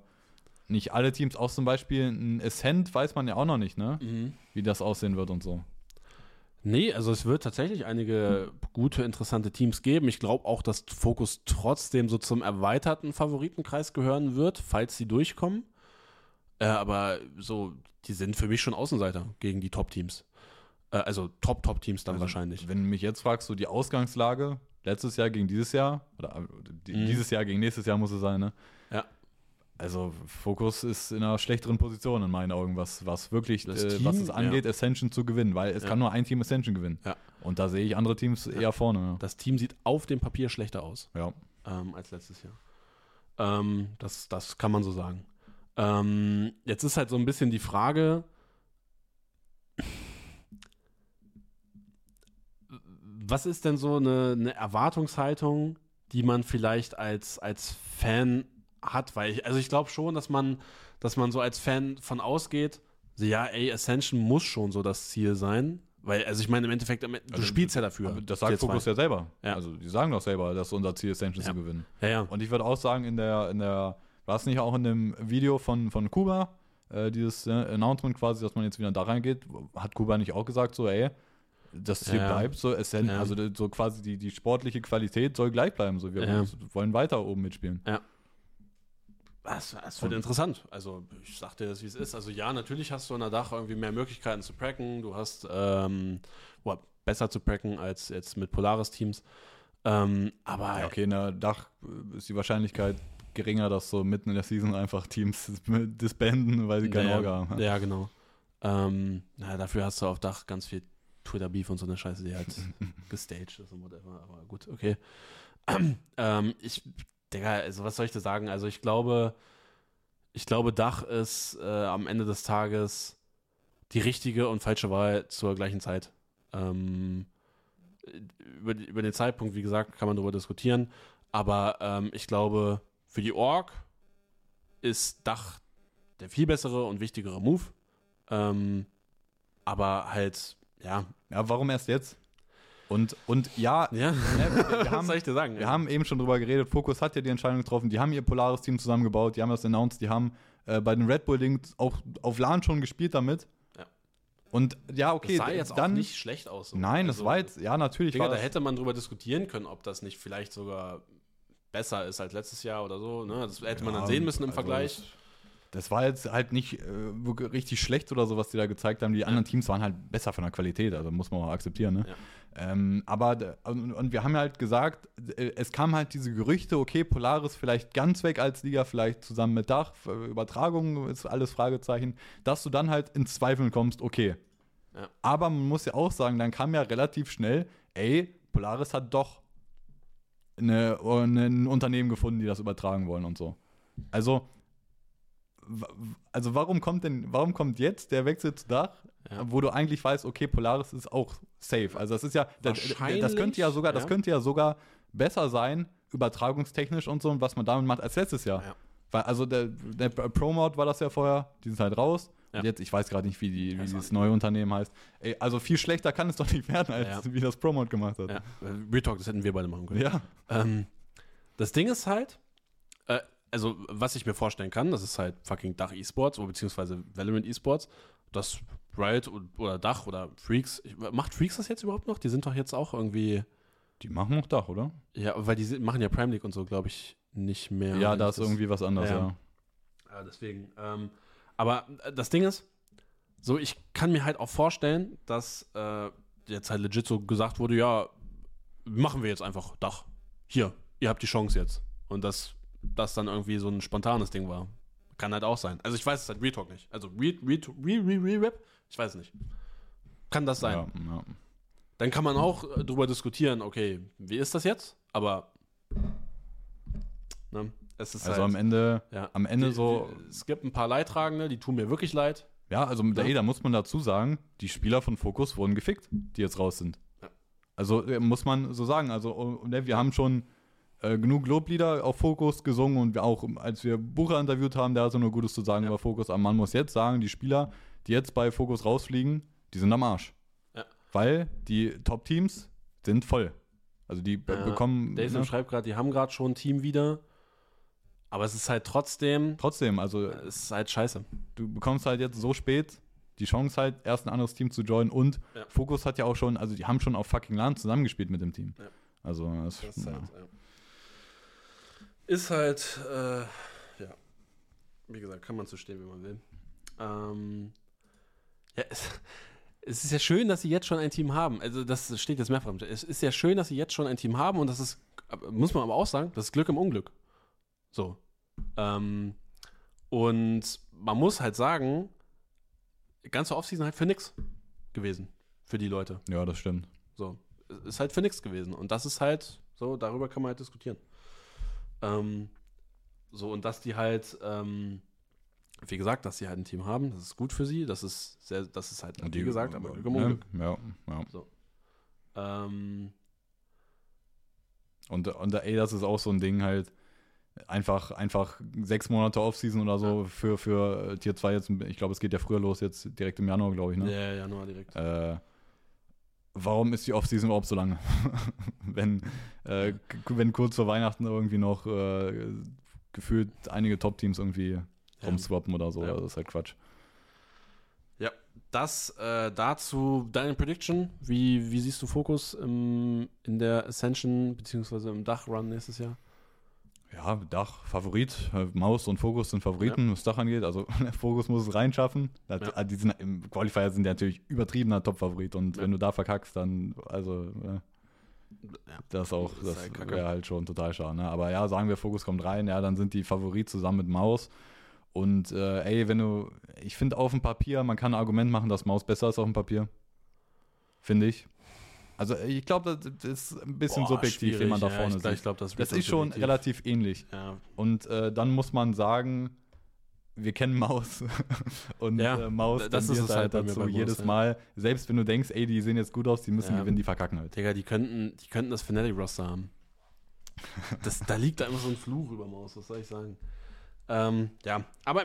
nicht alle Teams, auch zum Beispiel ein Ascent weiß man ja auch noch nicht, ne? Mhm. Wie das aussehen wird und so. Nee, also es wird tatsächlich einige gute, interessante Teams geben. Ich glaube auch, dass Focus trotzdem so zum erweiterten Favoritenkreis gehören wird, falls sie durchkommen. Äh, aber so, die sind für mich schon Außenseiter gegen die Top-Teams. Äh, also Top-Top-Teams dann also, wahrscheinlich. Wenn du mich jetzt fragst, so die Ausgangslage, letztes Jahr gegen dieses Jahr, oder äh, mhm. dieses Jahr gegen nächstes Jahr muss es sein, ne? Ja. Also Fokus ist in einer schlechteren Position in meinen Augen, was, was wirklich, äh, Team, was es angeht, ja. Ascension zu gewinnen, weil es ja. kann nur ein Team Ascension gewinnen. Ja. Und da sehe ich andere Teams eher vorne. Das Team sieht auf dem Papier schlechter aus ja. ähm, als letztes Jahr. Ähm, das, das kann man so sagen. Ähm, jetzt ist halt so ein bisschen die Frage, was ist denn so eine, eine, Erwartungshaltung, die man vielleicht als, als Fan hat? Weil ich, also ich glaube schon, dass man, dass man so als Fan von ausgeht, so, ja, ey, Ascension muss schon so das Ziel sein. Weil, also ich meine, im Endeffekt, du also, spielst ja dafür. Das sagt Fokus ja selber. Ja. Also die sagen doch selber, dass unser Ziel ist, Ascension ja. zu gewinnen. Ja, ja. Und ich würde auch sagen, in der, in der, war es nicht auch in dem Video von, von Kuba, äh, dieses äh, Announcement quasi, dass man jetzt wieder da reingeht, hat Kuba nicht auch gesagt, so, ey, das Ziel ja. bleibt so, es, ja. also so quasi die, die sportliche Qualität soll gleich bleiben. So, wir ja. wollen weiter oben mitspielen. Ja. Es, es wird Und interessant. Also, ich sag dir das, wie es ist. Also, ja, natürlich hast du in der Dach irgendwie mehr Möglichkeiten zu pracken. Du hast ähm, well, besser zu pracken als jetzt mit Polaris-Teams. Ähm, aber. Ja, okay, in der Dach ist die Wahrscheinlichkeit geringer, dass so mitten in der Season einfach Teams [laughs] disbanden, weil sie keine ja, Orga haben. Ja, genau. Ähm, na, dafür hast du auf Dach ganz viel Twitter-Beef und so eine Scheiße, die halt [laughs] gestaged ist und whatever. Aber gut, okay. [clears throat] ähm, ich, Digga, also was soll ich da sagen? Also ich glaube, ich glaube, Dach ist äh, am Ende des Tages die richtige und falsche Wahl zur gleichen Zeit. Ähm, über, über, den Zeitpunkt, wie gesagt, kann man darüber diskutieren. Aber ähm, ich glaube, für die Org ist Dach der viel bessere und wichtigere Move. Ähm, aber halt ja. Ja, warum erst jetzt? Und, und ja, ja. Ne, wir, [laughs] haben, soll ich dir sagen? Wir ja. haben eben schon drüber geredet. Focus hat ja die Entscheidung getroffen. Die haben ihr Polaris-Team zusammengebaut. Die haben das announced. Die haben äh, bei den Red Bull-Dings auch auf LAN schon gespielt damit. Ja. Und ja, okay. Das sah jetzt dann, auch nicht schlecht aus. So. Nein, also, das war jetzt, ja, natürlich. Digga, da hätte man drüber diskutieren können, ob das nicht vielleicht sogar besser ist als letztes Jahr oder so. Ne? Das hätte man dann sehen müssen im also Vergleich das war jetzt halt nicht äh, richtig schlecht oder so, was die da gezeigt haben. Die ja. anderen Teams waren halt besser von der Qualität, also muss man auch akzeptieren. Ne? Ähm, aber und, wir haben halt gesagt, äh, es kamen halt diese Gerüchte, okay, Polaris vielleicht ganz weg als Liga, vielleicht zusammen mit Dach, äh, Übertragung ist alles Fragezeichen, dass du dann halt ins Zweifeln kommst, okay. Ja. Aber man muss ja auch sagen, dann kam ja relativ schnell, ey, Polaris hat doch eine, ein Unternehmen gefunden, die das übertragen wollen und so. Also, also warum kommt denn, warum kommt jetzt der Wechsel zu Dach, Ja. wo du eigentlich weißt, okay, Polaris ist auch safe. Also das ist ja, das, das könnte ja sogar, das ja. könnte ja sogar besser sein, übertragungstechnisch und so, und was man damit macht, als letztes Jahr. Ja. Weil, also der, der Pro-Mode war das ja vorher, die sind halt raus. Und jetzt, ich weiß gerade nicht, wie, die, wie dieses neue Unternehmen heißt. Ey, also viel schlechter kann es doch nicht werden, als wie das Pro-Mode gemacht hat. Ja. Real Talk, das hätten wir beide machen können. Ja. Ähm, das Ding ist halt, äh, also was ich mir vorstellen kann, das ist halt fucking Dach E-Sports oder beziehungsweise Valorant E-Sports, dass Riot oder Dach oder Freaks, macht Freaks das jetzt überhaupt noch? Die sind doch jetzt auch irgendwie, Die machen noch Dach, oder? ja, weil die machen ja Prime League und so, glaube ich, nicht mehr. Ja, da Das ist irgendwie was anderes, Ja. ja. Ja, deswegen. Ähm, aber äh, das Ding ist, so, ich kann mir halt auch vorstellen, dass äh, jetzt halt legit so gesagt wurde, ja, machen wir jetzt einfach Dach. Hier, ihr habt die Chance jetzt. Und dass das dann irgendwie so ein spontanes Ding war. Kann halt auch sein. Also ich weiß es halt Real Talk nicht. Also Real, Real, Real, Real, Real Rap, ich weiß es nicht. Kann das sein. Ja, ja. Dann kann man auch äh, drüber diskutieren, okay, wie ist das jetzt? Aber ne, es ist Also halt, am Ende, ja. am Ende Die- so, die- Es gibt ein paar Leidtragende, die tun mir wirklich leid. ja, also Ja. ey, da muss man dazu sagen, die Spieler von Focus wurden gefickt, die jetzt raus sind. Also äh, muss man so sagen, also oh, ne, wir haben schon äh, genug Loblieder auf Fokus gesungen und wir auch, als wir Bucher interviewt haben, der hatte nur Gutes zu sagen Ja. über Fokus, aber man muss jetzt sagen, die Spieler, die jetzt bei Fokus rausfliegen, die sind am Arsch. Ja. Weil die Top-Teams sind voll. Also die Ja, bekommen Jason ne, schreibt gerade, die haben gerade schon ein Team wieder. Aber es ist halt trotzdem, trotzdem, also es ist halt scheiße. du bekommst halt jetzt so spät die Chance halt, erst ein anderes Team zu joinen und Ja. Fokus hat ja auch schon, also die haben schon auf fucking LAN zusammengespielt mit dem Team. Ja. Also das, Das ist halt, ja. Ist halt, äh, ja. Wie gesagt, kann man so stehen, wie man will. Ähm, ja, es, es ist ja schön, dass sie jetzt schon ein Team haben. Also, das steht jetzt mehrfach. Es ist ja schön, dass sie jetzt schon ein Team haben und das ist, muss man aber auch sagen, das ist Glück im Unglück. So. Ähm, und man muss halt sagen, ganze Offseason halt für nix gewesen. Für die Leute. ja, das stimmt. So, es ist halt für nichts gewesen. Und das ist halt, so, darüber kann man halt diskutieren. Ähm, so, und dass die halt, ähm, wie gesagt, dass sie halt ein Team haben, das ist gut für sie, das ist sehr, das ist halt, Und wie gesagt, aber Glück ne? Ja, ja. Ähm, Und, und ey, das ist auch so ein Ding halt, einfach, einfach sechs Monate Offseason oder so für, für äh, Tier 2 jetzt, ich glaube, es geht ja früher los, jetzt direkt im Januar, glaube ich, ne? Ja, Januar direkt. Äh, warum ist die Offseason überhaupt so lange? [laughs] wenn, äh, wenn kurz vor Weihnachten irgendwie noch äh, gefühlt einige Top-Teams irgendwie Ja. rumswappen oder so, Ja. das ist halt Quatsch. Ja, das äh, dazu deine Prediction. Wie, wie siehst du Fokus im, in der Ascension beziehungsweise im Dach-Run nächstes Jahr? Ja, Dach, Favorit, äh, Maus und Fokus sind Favoriten, was Dach angeht. Also [laughs] Fokus muss es reinschaffen. Ja. Die sind, Im Qualifier sind die natürlich übertriebener Top-Favorit und Ja. wenn du da verkackst, dann, also, Ja. das auch, Das das halt wäre halt schon total schade. Ne? Aber ja, sagen wir, Fokus kommt rein, ja, dann sind die Favorit zusammen mit Maus. Und äh, ey, wenn du, ich finde auf dem Papier, man kann ein Argument machen, dass Maus besser ist auf dem Papier. Finde ich. Also ich glaube, das ist ein bisschen Boah, subjektiv, wie man da vorne ja, ich, glaub- sieht. Ich glaube, das, Das ist schon subjektiv. relativ ähnlich. Ja, Und äh, dann muss man sagen, wir kennen Maus. [laughs] und Ja, äh, Maus das ist es halt mir dazu Maus, jedes. Mal. Selbst wenn du denkst, ey, die sehen jetzt gut aus, die müssen Ja. gewinnen, die verkacken halt. Digga, die könnten, die könnten das Fnatic-Roster haben. Das, da liegt da immer so ein Fluch über Maus, was soll ich sagen? Ähm, ja, aber,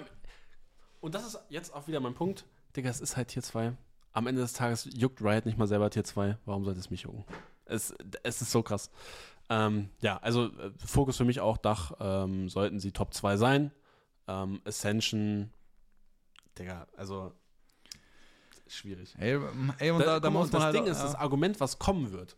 und das ist jetzt auch wieder mein Punkt. Digga, es ist halt Tier 2. Am Ende des Tages juckt Riot nicht mal selber Tier 2. Warum sollte es mich jucken? Es, es ist so krass. Ähm, ja, also äh, Fokus für mich auch Dach. Ähm, sollten sie Top 2 sein. Ähm, Ascension, Digga, also schwierig. Ey, ey und da, da, mal, muss man das halt. Ding ist, das Argument, was kommen wird.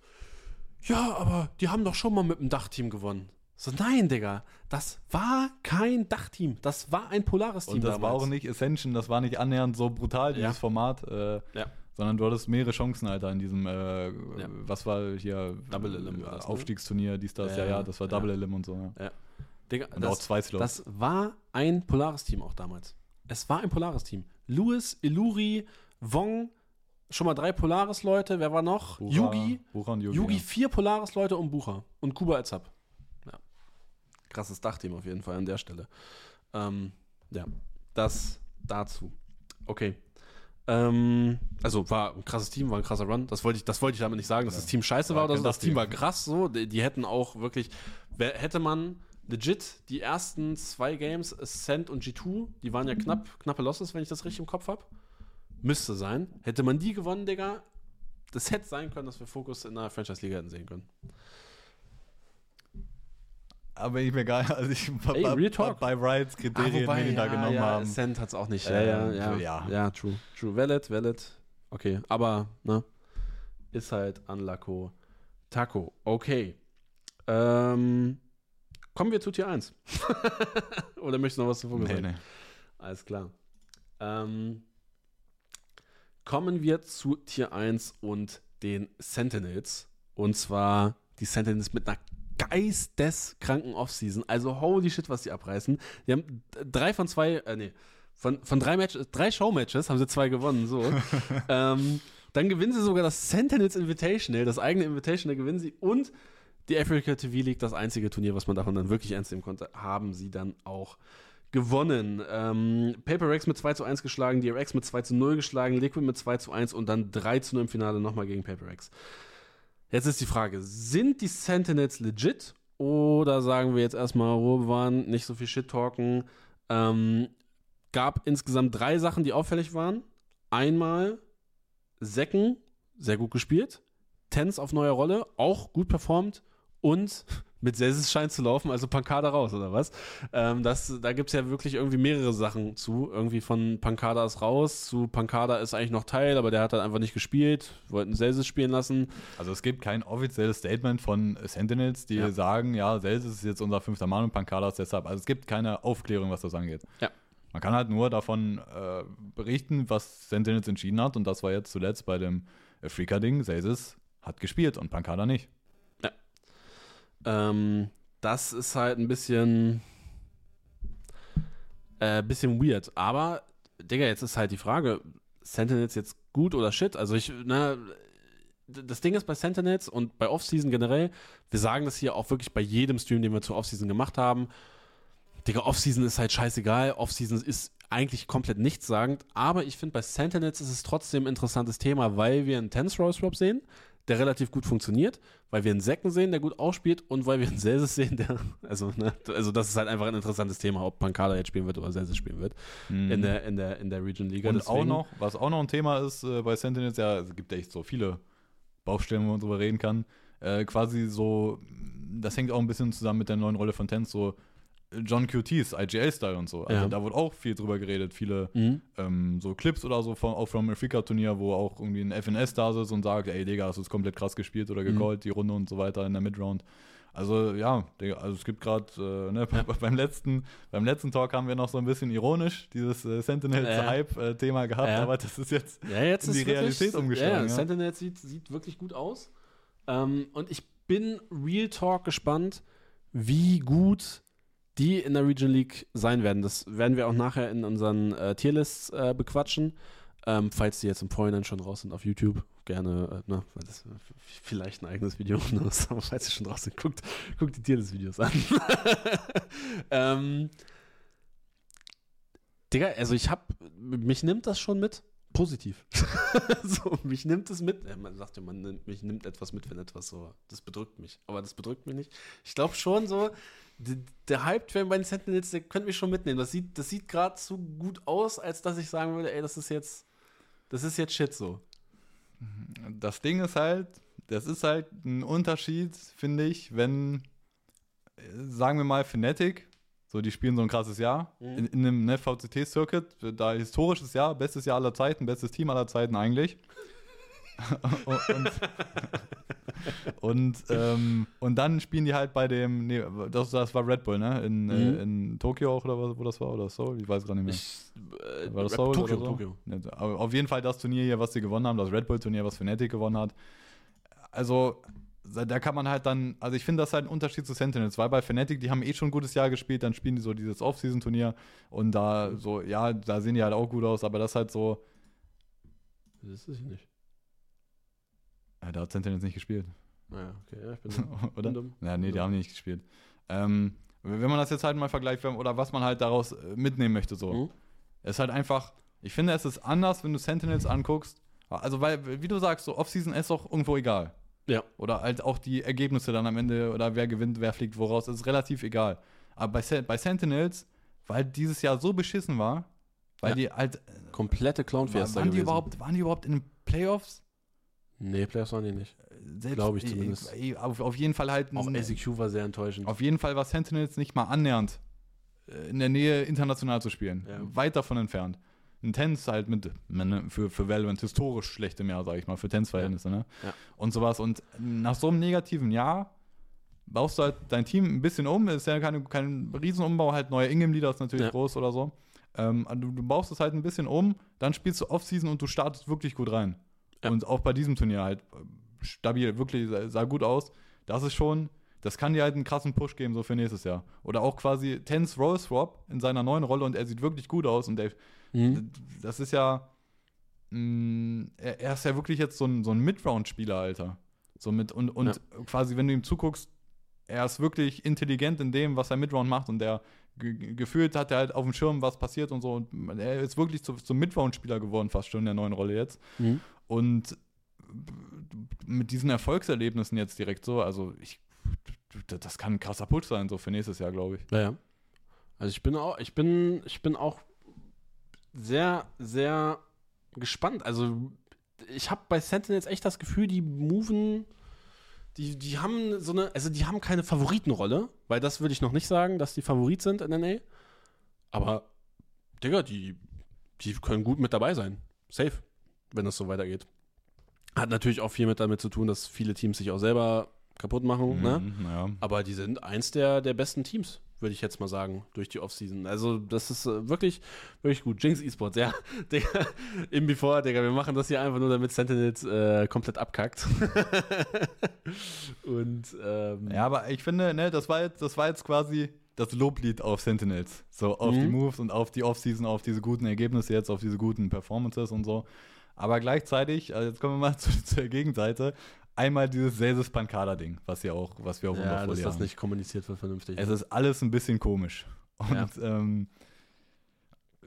Ja, aber die haben doch schon mal mit dem Dachteam gewonnen. So, nein, Digga, das war kein Dachteam. Das war ein Polaris-Team und das war damals. auch nicht Ascension, das war nicht annähernd so brutal, dieses Ja. Format. Äh, Ja. sondern du hattest mehrere Chancen, Alter, in diesem, äh, Ja. was war hier, Double Elim war das, ne? Aufstiegsturnier, dies, das, ja, Ja, das war. Double Elim und so. Ja. Digga, Und auch das, zwei Slows. das war ein Polaris-Team auch damals. Es war ein Polaris-Team. Lewis, Iluri, Wong, schon mal drei Polaris-Leute. Wer war noch? Bucha- Yugi. Bucha und Yugi. Yugi, vier Polaris-Leute und Bucher. Und Kuba als Hub. Ja. Krasses Dachteam auf jeden Fall an der Stelle. Ähm, ja, das dazu. Okay. Ähm, also war ein krasses Team, war ein krasser Run. Das wollte ich, das wollte ich damit nicht sagen, dass das Team scheiße war oder so. Das Team war krass so. Die, die hätten auch wirklich, hätte man legit die ersten zwei Games, Ascent und G2, die waren ja knapp, knappe Losses, wenn ich das richtig im Kopf habe. Müsste sein. Hätte man die gewonnen, Digga, das hätte sein können, dass wir Fokus in der Franchise-Liga hätten sehen können. Aber ich mir geil, [laughs] also ich Ey, Real Talk. bei Rides Kriterien, die die da genommen ja, haben. Ascent hat es auch nicht. Äh, ja, ja, ja, ja. ja. true. True. Valid, valid. Okay, aber, ne? Ist halt Anlako Taco. Okay. Ähm, kommen wir zu Tier 1. [laughs] Oder möchtest du noch was zu Nee, sagen? nee. Alles klar. Ähm, kommen wir zu Tier 1 und den Sentinels. Und zwar die Sentinels mit einer geisteskranken Offseason. Also holy shit, was die abreißen. Die haben drei von zwei, äh, nee, von, von drei Matches, drei Showmatches haben sie zwei gewonnen, so. [laughs] ähm, dann gewinnen sie sogar das Sentinels Invitational, das eigene Invitational gewinnen sie und die Africa TV League, das einzige Turnier, was man davon dann wirklich ernst nehmen konnte, haben sie dann auch gewonnen. Ähm, Paper Rex mit 2 zu 1 geschlagen, DRX mit 2 zu 0 geschlagen, Liquid mit 2 zu 1 und dann 3 zu 0 im Finale nochmal gegen Paper Rex. Jetzt ist die Frage, sind die Sentinels legit oder sagen wir jetzt erstmal Ruhe bewahren, nicht so viel Shit talken? Ähm, gab insgesamt drei Sachen, die auffällig waren. Einmal Säcken, sehr gut gespielt. Tens auf neuer Rolle, auch gut performt. Und mit Selsis scheint zu laufen, also Pankada raus, oder was? Ähm, das, da gibt es ja wirklich irgendwie mehrere Sachen zu. Irgendwie von Pankada ist raus, zu Pankada ist eigentlich noch Teil, aber der hat halt einfach nicht gespielt, wollten Selsis spielen lassen. Also es gibt kein offizielles Statement von Sentinels, die Ja. sagen, ja, Sales ist jetzt unser fünfter Mann und Pankada ist deshalb. Also es gibt keine Aufklärung, was das angeht. Ja. Man kann halt nur davon äh, berichten, was Sentinels entschieden hat und das war jetzt zuletzt bei dem Afrika-Ding. Sales hat gespielt und Pankada nicht. Ähm, das ist halt ein bisschen, äh, bisschen weird. Aber, Digga, jetzt ist halt die Frage, Sentinels jetzt gut oder shit? Also ich, ne, das Ding ist bei Sentinels und bei Offseason generell, wir sagen das hier auch wirklich bei jedem Stream, den wir zur Offseason gemacht haben. Digga, Offseason ist halt scheißegal. Offseason ist eigentlich komplett nichtssagend. Aber ich finde, bei Sentinels ist es trotzdem ein interessantes Thema, weil wir einen Tense Rose Swap sehen, der relativ gut funktioniert, weil wir einen Säcken sehen, der gut ausspielt und weil wir einen Selsis sehen, der, also, ne, also das ist halt einfach ein interessantes Thema, ob Pankada jetzt spielen wird oder Selsis spielen wird in der, in der, in der Region Liga. Mhm. Und auch Deswegen- noch, was auch noch ein Thema ist äh, bei Sentinels, ja, es gibt ja echt so viele Baustellen, wo man drüber reden kann. Äh, quasi so, das hängt auch ein bisschen zusammen mit der neuen Rolle von Tense, so John QTs, IGL-Style und so. Also Ja. da wurde auch viel drüber geredet, viele Mhm. ähm, so Clips oder so von, auch vom Afrika-Turnier, wo auch irgendwie ein FNS da sitzt und sagt, ey Digga, hast du es komplett krass gespielt oder Mhm. gecallt, die Runde und so weiter in der Midround. Also ja, also es gibt gerade, äh, ne, [laughs] beim, letzten, beim letzten Talk haben wir noch so ein bisschen ironisch dieses äh, Ja. Sentinels-Hype-Thema gehabt, Ja. aber das ist jetzt Ja, jetzt in die ist wirklich- Realität umgeschlagen, Ja, ja. Sentinel sieht, sieht wirklich gut aus. Ähm, und ich bin Real Talk gespannt, wie gut die in der Region League sein werden. Das werden wir auch nachher in unseren äh, Tierlists äh, bequatschen. Ähm, falls die jetzt im Vorhinein schon raus sind auf YouTube, gerne, äh, ne, weil das äh, vielleicht ein eigenes Video [laughs] ne, ist, aber falls sie schon raus sind, guckt, guckt die Tierlist-Videos an. [laughs] ähm, Digga, also ich hab, mich nimmt das schon mit, positiv. [laughs] so, mich nimmt es mit. Ja, man sagt ja, man nimmt, mich nimmt etwas mit, wenn etwas so, das bedrückt mich. Aber das bedrückt mich nicht. Ich glaube schon so, der Hype-Train bei den Sentinels, der könnte mich schon mitnehmen. Das sieht, das sieht gerade zu gut aus, als dass ich sagen würde, ey, das ist jetzt, das ist jetzt Shit so. Das Ding ist halt, das ist halt ein Unterschied, finde ich, wenn, äh, sagen wir mal, Fnatic, so die spielen so ein krasses Jahr, Mhm. in, in einem ne, VCT-Circuit, da historisches Jahr, bestes Jahr aller Zeiten, bestes Team aller Zeiten eigentlich. [laughs] und, und, ähm, und dann spielen die halt bei dem, nee, das, das war Red Bull, ne? In, Mhm. äh, in Tokio auch oder was, wo das war, oder Seoul, ich weiß gar nicht mehr. Ich äh, War das Seoul Tokio, oder so? Tokio. Aber Auf jeden Fall das Turnier hier, was sie gewonnen haben, das Red Bull-Turnier, was Fnatic gewonnen hat. Also, da kann man halt dann, also ich finde das halt ein Unterschied zu Sentinels, weil bei Fnatic, die haben eh schon ein gutes Jahr gespielt, dann spielen die so dieses Off-Season-Turnier und da so, ja, da sehen die halt auch gut aus, aber das ist halt so, Das ist ich nicht. ja, da hat Sentinels nicht gespielt, Naja, okay, ja, ich bin [laughs] oder? bin dumm. Ja, nee, die haben die nicht gespielt. Ähm, wenn man das jetzt halt mal vergleicht, oder was man halt daraus äh, mitnehmen möchte, so. Mhm. Es ist halt einfach, ich finde, es ist anders, wenn du Sentinels anguckst. Also, weil, wie du sagst, so Offseason ist auch irgendwo egal. Ja. Oder halt auch die Ergebnisse dann am Ende oder wer gewinnt, wer fliegt woraus, ist relativ egal. Aber bei, Sen- bei Sentinels, weil dieses Jahr so beschissen war, weil Ja. die halt. Komplette Clown-Fiesta waren, die überhaupt, waren die überhaupt in den Playoffs? Nee, Playoffs waren die nicht. Selbst- Glaub ich zumindest. eh, Auf, auf jeden Fall halt. Auch SEQ war sehr enttäuschend. Auf jeden Fall war Sentinels nicht mal annähernd äh, in der Nähe international zu spielen. Ja. Weit davon entfernt. Ein Tens halt mit, ne, für, für Valorant historisch schlechtem Jahr, sag ich mal, für Tens-Verhältnisse, ne? Ja. Und sowas. Und nach so einem negativen Jahr baust du halt dein Team ein bisschen um. Ist ja keine, kein Riesenumbau, halt neuer Ingame-Leader ist natürlich Ja. groß oder so. Ähm, du, du baust es halt ein bisschen um, dann spielst du Off-Season und du startest wirklich gut rein. Ja. Und auch bei diesem Turnier halt äh, stabil, wirklich sah, gut aus. Das ist schon, das kann dir halt einen krassen Push geben, so für nächstes Jahr. Oder auch quasi Tens Roll Swap in seiner neuen Rolle und er sieht wirklich gut aus und der, Mhm. das ist ja, mh, er, er ist ja wirklich jetzt so ein, so ein Mid-Round-Spieler, Alter. So mit, und, und quasi, wenn du ihm zuguckst, er ist wirklich intelligent in dem, was er Midround macht und der ge ge- gefühlt hat er halt auf dem Schirm, was passiert und so. Und er ist wirklich zu, zum Midround-Spieler geworden, fast schon in der neuen Rolle jetzt. Mhm. Und mit diesen Erfolgserlebnissen jetzt direkt so, also ich, das kann ein krasser Push sein, so für nächstes Jahr, glaube ich. Ja, ja. Also ich bin auch, ich bin, ich bin auch sehr, sehr gespannt. Also ich habe bei Sentinels echt das Gefühl, die moven, die, die haben so eine, also die haben keine Favoritenrolle, weil das würde ich noch nicht sagen, dass die Favorit sind in NA. Aber, Digga, die, die können gut mit dabei sein. Safe, wenn es so weitergeht. Hat natürlich auch viel mit damit zu tun, dass viele Teams sich auch selber kaputt machen, ne? Mhm, naja. Aber die sind eins der, der besten Teams, würde ich jetzt mal sagen, durch die Offseason. Also, das ist äh, wirklich, wirklich gut. Jinx Esports, ja. [laughs] Digga, im Before, Digga, wir machen das hier einfach nur, damit Sentinels äh, komplett abkackt. [laughs] Und, ähm, Ja, aber ich finde, ne, das war jetzt, das war jetzt quasi das Loblied auf Sentinels. So auf Mhm. die Moves und auf die Offseason, auf diese guten Ergebnisse jetzt, auf diese guten Performances und so. Aber gleichzeitig, also jetzt kommen wir mal [laughs] zu, zur Gegenseite, einmal dieses Selses Pancada-Ding, was ja auch, was wir auch ja, dass das haben. nicht kommuniziert wird vernünftig. Es ist alles ein bisschen komisch. Und Ja. ähm,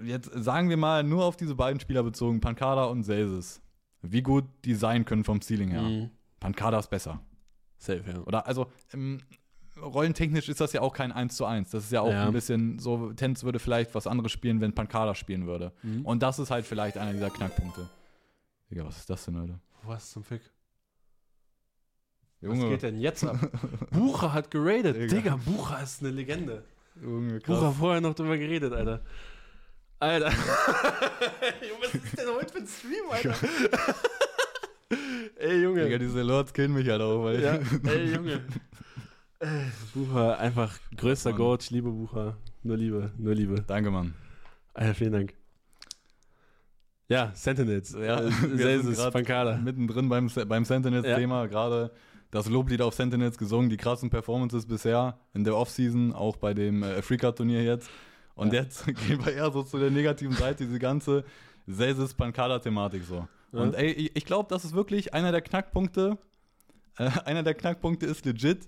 jetzt sagen wir mal nur auf diese beiden Spieler bezogen, Pancada und Selses. Wie gut die sein können vom Ceiling her. Mhm. Pancada ist besser. Safe, ja. Oder also ähm, rollentechnisch ist das ja auch kein 1 zu 1. Das ist ja auch Ja. ein bisschen so, Tenz würde vielleicht was anderes spielen, wenn Pancada spielen würde. Mhm. Und das ist halt vielleicht einer dieser Knackpunkte. Digga, was ist das denn, Alter? Was zum Fick? Junge, Was geht denn jetzt ab? [laughs] Bucher hat geradet. Digga. Digga, Bucher ist eine Legende. Junge, Bucher vorher noch drüber geredet, Alter. Alter. [laughs] was ist denn heute für ein Stream, Alter? [laughs] Ey, Junge. Digga, diese Lords killen mich halt auch, weil ja, ey, Junge. Ey, Bucher, einfach größter Mann. Goat. Ich liebe Bucher. Nur Liebe, nur Liebe. Danke, Mann. Alter, vielen Dank. Ja, Sentinels. Ja, Wir sind Pancada. Mittendrin beim, beim Sentinels-Thema, gerade das Loblied auf Sentinels gesungen, die krassen Performances bisher in der Offseason, auch bei dem äh, Afrika-Turnier jetzt. Und Ja. jetzt [laughs] gehen wir eher so zu der negativen Seite, diese ganze Selsis Pancada-Thematik so. Ja. Und ey, ich, glaube, das ist wirklich einer der Knackpunkte. Äh, [laughs] einer der Knackpunkte ist legit,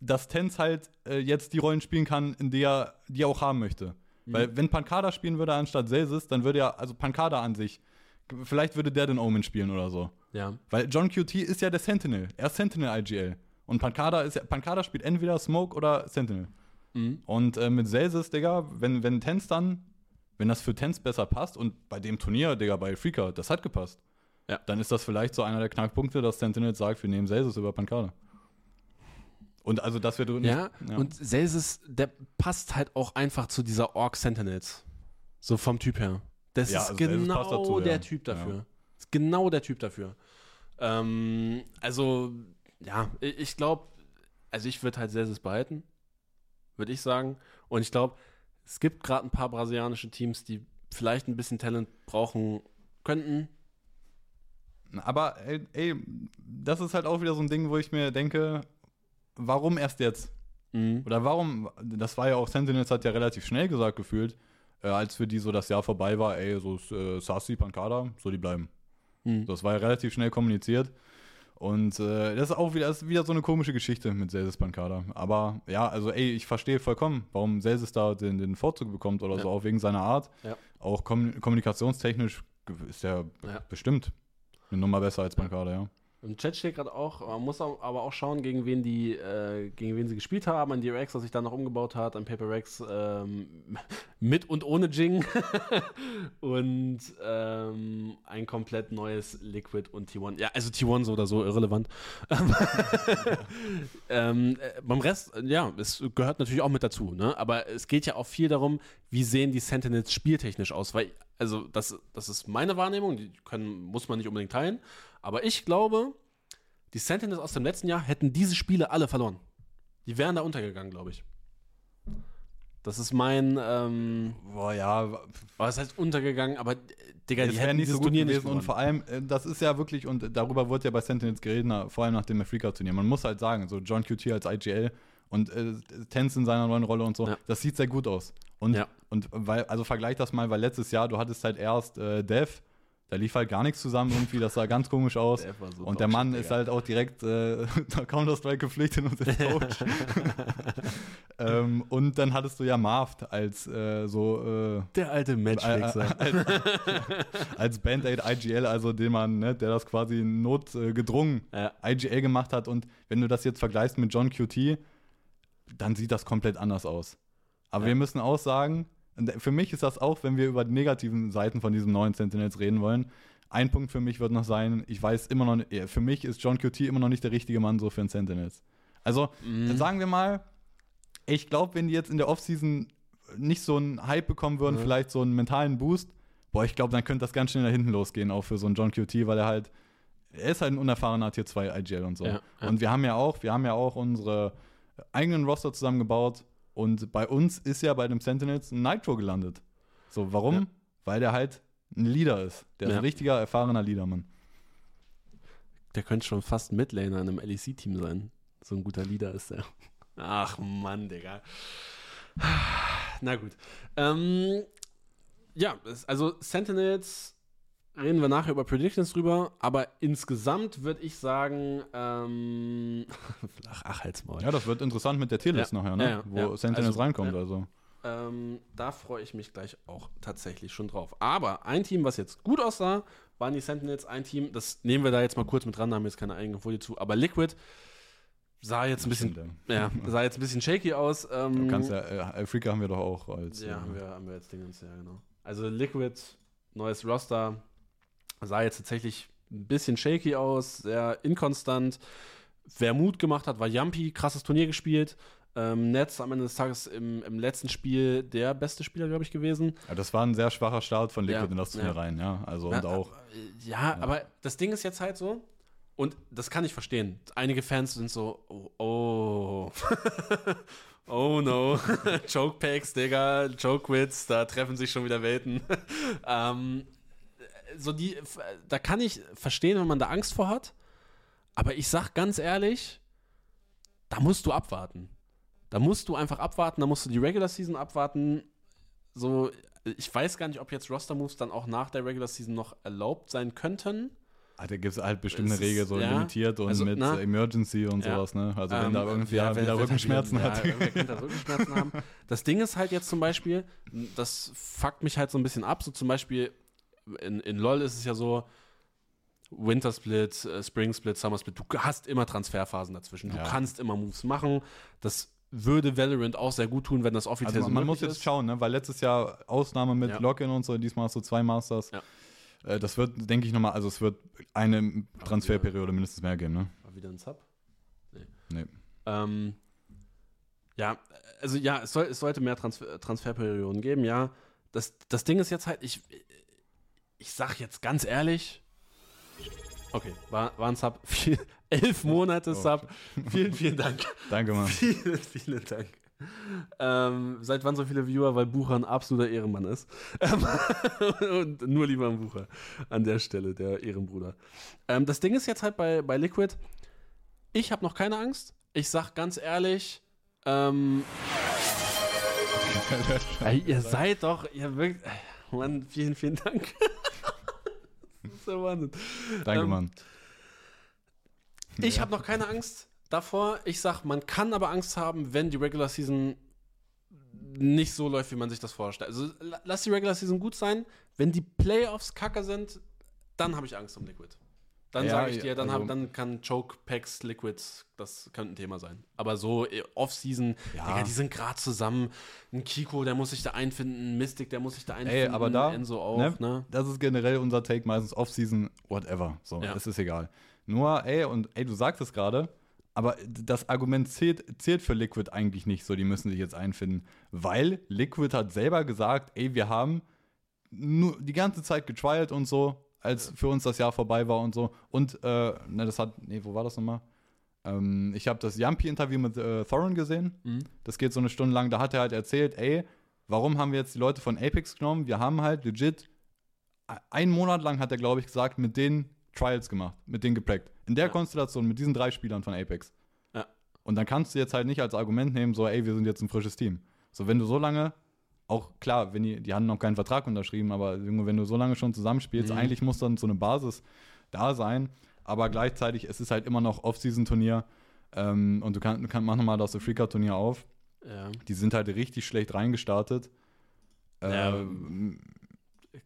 dass Tenz halt äh, jetzt die Rollen spielen kann, in die er, die er auch haben möchte. Mhm. Weil wenn Pancada spielen würde anstatt Selsis, dann würde er, also Pancada an sich, vielleicht würde der den Omen spielen oder so. Ja. Weil John QT ist ja der Sentinel. Er ist Sentinel IGL. Und Pancada, ist ja, Pancada spielt entweder Smoke oder Sentinel. Mhm. Und äh, mit Selsis, Digga, wenn, wenn Tens dann, wenn das für Tens besser passt und bei dem Turnier, Digga, bei Freaker, das hat gepasst. Ja. Dann ist das vielleicht so einer der Knackpunkte, dass Sentinel sagt, wir nehmen Selsis über Pancada. Und also, dass wir du Ja, und Selsis, der passt halt auch einfach zu dieser Orc Sentinels. So vom Typ her. Das Ja, ist also genau dazu, der ja. Typ dafür. Ja. Ist genau der Typ dafür. Ähm, also, ja, ich glaube, also ich würde halt Selsis behalten, würde ich sagen. Und ich glaube, es gibt gerade ein paar brasilianische Teams, die vielleicht ein bisschen Talent brauchen könnten. Aber ey, ey, das ist halt auch wieder so ein Ding, wo ich mir denke, warum erst jetzt? Mhm. Oder warum, das war ja auch, Sentinels hat ja relativ schnell gesagt gefühlt, äh, als für die so das Jahr vorbei war, ey, so äh, Sassi, Pankada, so die bleiben. Mhm. Das war ja relativ schnell kommuniziert. Und äh, das ist auch wieder, ist wieder so eine komische Geschichte mit Selsis Pankada. Aber ja, also ey, ich verstehe vollkommen, warum Selsis da den, den Vorzug bekommt oder Ja. so, auch wegen seiner Art. Ja. Auch kom kommunikationstechnisch ist er Ja. bestimmt eine Nummer besser als Pankada, ja. Im Chat steht gerade auch, man muss aber auch schauen, gegen wen die, äh, gegen wen sie gespielt haben. An DRX, das sich dann noch umgebaut hat, an Paper Rex ähm, [laughs] mit und ohne Jing. [laughs] und ähm, ein komplett neues Liquid und T1. Ja, also T1 so oder so irrelevant. [laughs] ähm, äh, beim Rest, ja, es gehört natürlich auch mit dazu, ne? Aber es geht ja auch viel darum, wie sehen die Sentinels spieltechnisch aus, weil, also das, das ist meine Wahrnehmung, die können, muss man nicht unbedingt teilen. Aber ich glaube, die Sentinels aus dem letzten Jahr hätten diese Spiele alle verloren. Die wären da untergegangen, glaube ich. Das ist mein, ähm, Boah, ja, was heißt untergegangen, aber äh, Digga, die hätten nicht dieses so gut Turnier gewesen und vor allem, äh, das ist ja wirklich, und darüber wurde ja bei Sentinels geredet, vor allem nach dem Afrika-Turnier. Man muss halt sagen, so John QT als IGL und äh, Tenz in seiner neuen Rolle und so, Ja. das sieht sehr gut aus. Und, Ja. und weil, also vergleich das mal, weil letztes Jahr, du hattest halt erst äh, Dev, da lief halt gar nichts zusammen irgendwie, das sah ganz komisch aus. Der so Und der Mann ist halt auch direkt äh, [laughs] Counter-Strike geflüchtet und ist Coach. [laughs] ähm, und dann hattest du ja Marved als äh, so äh, Der alte Matchfixer. als, [laughs] als Band-Aid IGL, also den man, ne, der das quasi notgedrungen äh, gedrungen ja. IGL gemacht hat. Und wenn du das jetzt vergleichst mit John QT, dann sieht das komplett anders aus. Aber Ja. wir müssen auch sagen, und für mich ist das auch, wenn wir über die negativen Seiten von diesem neuen Sentinels reden wollen, ein Punkt für mich wird noch sein, ich weiß immer noch nicht, für mich ist John QT immer noch nicht der richtige Mann so für ein Sentinels. Also, Mhm. sagen wir mal, ich glaube, wenn die jetzt in der Offseason nicht so einen Hype bekommen würden, Ja. vielleicht so einen mentalen Boost, boah, ich glaube, dann könnte das ganz schnell nach hinten losgehen, auch für so einen John QT, weil er halt, er ist halt ein unerfahrener Tier 2 IGL und so. Ja, ja. Und wir haben ja auch, wir haben ja auch unsere eigenen Roster zusammengebaut und bei uns ist ja bei dem Sentinels ein Nitro gelandet. So, warum? Ja. Weil der halt ein Leader ist. Der ist Ja. ein richtiger, erfahrener Leader, Mann. Der könnte schon fast Midlaner in einem LEC-Team sein. So ein guter Leader ist der. Ach Mann, Digga. Na gut. Ähm, ja, also Sentinels reden wir nachher über Predictions drüber, aber insgesamt würde ich sagen, ähm, [laughs] ach, halt's Maul. Ja, das wird interessant mit der Tierlist Ja. nachher, ne? Ja, Wo ja. Sentinels Also, reinkommt, also. Ähm, da freue ich mich gleich auch tatsächlich schon drauf. Aber ein Team, was jetzt gut aussah, waren die Sentinels. Ein Team, das nehmen wir da jetzt mal kurz mit dran, da haben wir jetzt keine eigene Folie zu. Aber Liquid sah jetzt ein bisschen, ja, sah jetzt ein bisschen shaky aus. Ähm, Du kannst ja, äh, Afrika haben wir doch auch als. ja, äh, haben wir, haben wir jetzt Dingens, ja, genau. Also Liquid, neues Roster, sah jetzt tatsächlich ein bisschen shaky aus, sehr inkonstant. Wer Mut gemacht hat, war Yampi, krasses Turnier gespielt. Ähm, Netz am Ende des Tages im, im letzten Spiel der beste Spieler, glaube ich, gewesen. Ja, das war ein sehr schwacher Start von Liquid Ja, in das Turnier ja. rein, ja. Also Ja, und auch. Ja, aber das Ding ist jetzt halt so, und das kann ich verstehen. Einige Fans sind so, oh, oh, [laughs] oh no, [laughs] Choke Packs, Digga, Choke Quits, da treffen sich schon wieder Welten. [laughs] ähm, so die, da kann ich verstehen, wenn man da Angst vor hat, aber ich sag ganz ehrlich, da musst du abwarten. Da musst du einfach abwarten, da musst du die Regular Season abwarten. So, ich weiß gar nicht, ob jetzt Roster-Moves dann auch nach der Regular Season noch erlaubt sein könnten. Ah, da gibt es halt bestimmte Es Regeln, so ja, limitiert und also, mit na, Emergency und ja. sowas, ne? Also wenn Ähm, da irgendwie ja, wieder wer- wer Rückenschmerzen hat. wieder- Ja, könnte Rückenschmerzen haben. [laughs] Das Ding ist halt jetzt zum Beispiel, das fuckt mich halt so ein bisschen ab. So zum Beispiel in, in LOL ist es ja so, Winter Split, äh, Spring Split, Summer Split, du hast immer Transferphasen dazwischen. Du Ja. kannst immer Moves machen. Das würde Valorant auch sehr gut tun, wenn das offiziell Also so man, man muss jetzt ist. schauen, ne? weil letztes Jahr Ausnahme mit Ja. Login und so, diesmal hast du zwei Masters. Ja. Äh, das wird, denke ich nochmal, also es wird eine Transferperiode mindestens mehr geben, ne? War wieder ein Sub? Nee. Ähm, ja, also ja, es, soll, es sollte mehr Transfer, Transferperioden geben, ja. Das, das Ding ist jetzt halt, ich, ich sag jetzt ganz ehrlich, okay, war, war ein Sub, [laughs] viel, elf Monate Oh, Sub, vielen, vielen Dank. [laughs] Danke, Mann. Vielen, vielen Dank. ähm, seit wann so viele Viewer? Weil Bucher ein absoluter Ehrenmann ist. [laughs] Und nur lieber ein Bucher an der Stelle, der Ehrenbruder. Ähm, das Ding ist jetzt halt bei, bei Liquid, ich habe noch keine Angst. Ich sag ganz ehrlich, ähm, ey, ihr seid doch, ihr wirkt, Mann, vielen, vielen Dank. Das ist der Wahnsinn. Danke, Ähm, Mann. Ich Ja. habe noch keine Angst davor. Ich sag, man kann aber Angst haben, wenn die Regular Season nicht so läuft, wie man sich das vorstellt. Also la- lass die Regular Season gut sein. Wenn die Playoffs kacke sind, dann habe ich Angst um Liquid. Dann Ja, sage ich dir, dann, also- hab, dann kann Choke Packs Liquid, das könnte ein Thema sein. Aber so äh, Off-Season, Ja. Digga, die sind gerade zusammen. Ein Kiko, der muss sich da einfinden, ein Mystic, der muss sich da einfinden. aber da, Enzo auch, ne? ne? Das ist generell unser Take, meistens Off-Season, whatever. So, Ja. es ist egal. Nur, ey, und ey, du sagst es gerade, aber das Argument zählt, zählt für Liquid eigentlich nicht so, die müssen sich jetzt einfinden. Weil Liquid hat selber gesagt, ey, wir haben nur die ganze Zeit getrialt und so, als für uns das Jahr vorbei war und so. Und, äh, ne, das hat, nee, wo war das nochmal? Ähm, ich habe das Yampi-Interview mit äh, Thorin gesehen. Mhm. Das geht so eine Stunde lang. Da hat er halt erzählt, ey, warum haben wir jetzt die Leute von Apex genommen? Wir haben halt legit einen Monat lang, hat er, glaube ich, gesagt, mit denen Trials gemacht, mit denen geprägt. In der Ja. Konstellation, mit diesen drei Spielern von Apex. Ja. Und dann kannst du jetzt halt nicht als Argument nehmen, so, ey, wir sind jetzt ein frisches Team. So, wenn du so lange, auch klar, wenn die, die haben noch keinen Vertrag unterschrieben, aber wenn du so lange schon zusammenspielst, Mhm. eigentlich muss dann so eine Basis da sein. Aber gleichzeitig, es ist halt immer noch Off-Season-Turnier. Ähm, und du kannst, du kannst, mach nochmal das Freaker-Turnier auf. Ja. Die sind halt richtig schlecht reingestartet. Ja, Ähm,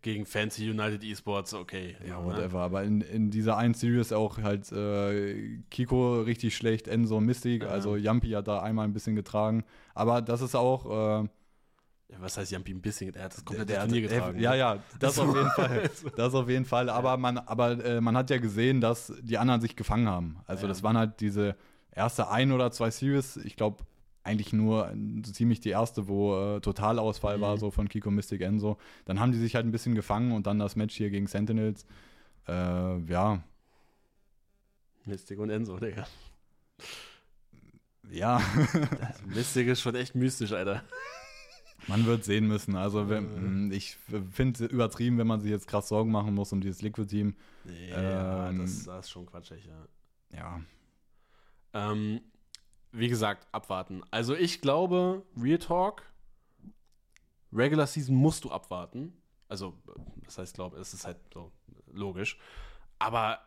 Gegen Fancy United Esports, okay. ja, ne? whatever. Aber in, in dieser einen Series auch halt äh, Kiko richtig schlecht, Enzo Mystic. Ja. Also Yampi hat da einmal ein bisschen getragen. Aber das ist auch. Äh, was heißt Jampi ein bisschen? Er hat das hat- Turnier äh, getragen. Ja, ne? ja, das auf jeden [laughs] Fall. Das auf jeden Fall. Aber man, aber äh, man hat ja gesehen, dass die anderen sich gefangen haben. Also Ja. das waren halt diese erste ein oder zwei Series. Ich glaube eigentlich nur äh, ziemlich die erste, wo äh, Totalausfall war, Mhm. so von Kiko Mystic Enzo. Dann haben die sich halt ein bisschen gefangen und dann das Match hier gegen Sentinels. Äh, ja, Mystic und Enzo, Digga. ja, [laughs] Mystic ist schon echt mystisch, Alter. Man wird sehen müssen. Also wenn, mh, ich finde es übertrieben, wenn man sich jetzt krass Sorgen machen muss um dieses Liquid-Team. Ja, Ähm, das, das ist schon quatschig, ja. Ja, Ähm, wie gesagt, abwarten. Also ich glaube, Real Talk, Regular Season musst du abwarten. Also, das heißt, glaube, es ist halt so logisch. Aber,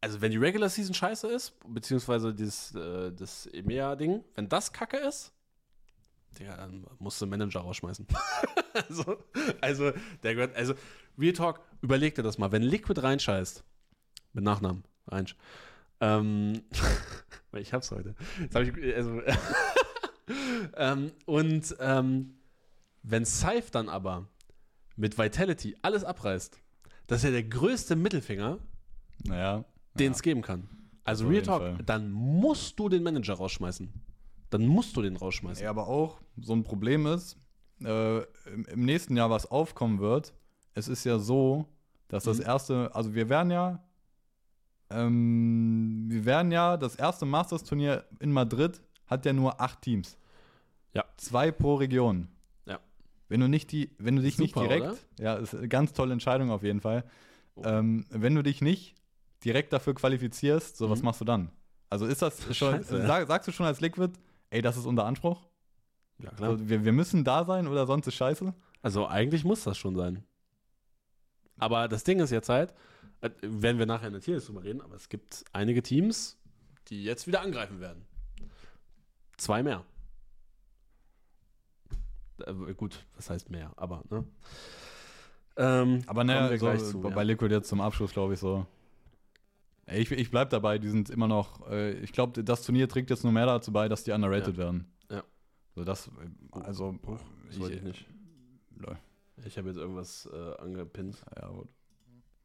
also wenn die Regular Season scheiße ist, beziehungsweise das, äh, das EMEA-Ding, wenn das kacke ist, Digga, dann musst du den Manager rausschmeißen. [laughs] also, also, der gehört, also, Real Talk, überleg dir das mal. Wenn Liquid reinscheißt, mit Nachnamen, reinsch, ähm, [laughs] weil ich hab's heute. Jetzt hab ich, also, [laughs] ähm, und ähm, wenn Scythe dann aber mit Vitality alles abreißt, das ist ja der größte Mittelfinger, naja. den ja. es geben kann. Also Real Talk, Fall. dann musst du den Manager rausschmeißen. Dann musst du den rausschmeißen. Ja, aber auch so ein Problem ist, äh, im, nächsten Jahr, was aufkommen wird, es ist ja so, dass das Mhm. erste, also wir werden ja, ähm, wir werden ja, das erste Masters-Turnier in Madrid hat ja nur acht Teams. Ja. Zwei pro Region. Ja. Wenn du nicht die, wenn du dich Super, nicht direkt, oder? ja, ist eine ganz tolle Entscheidung auf jeden Fall. Oh. Ähm, wenn du dich nicht direkt dafür qualifizierst, so was Mhm. machst du dann? Also ist das schon, Scheiße, sag, sagst du schon als Liquid, ey, das ist unser Anspruch? Ja, klar. So, wir, wir müssen da sein oder sonst ist scheiße? Also eigentlich muss das schon sein. Aber das Ding ist jetzt halt, äh, werden wir nachher in der Tierlist drüber reden, aber es gibt einige Teams, die jetzt wieder angreifen werden. Zwei mehr. Äh, gut, was heißt mehr, aber, ne? Ähm, Aber wir so, bei. Liquid jetzt zum Abschluss, glaube ich, so. Ich, ich bleib dabei, die sind immer noch, äh, ich glaube, das Turnier trägt jetzt nur mehr dazu bei, dass die underrated werden. Ja. So das, äh, also, Das wollte ich nicht. Lol. Ich habe jetzt irgendwas äh, angepinnt. Ja, what-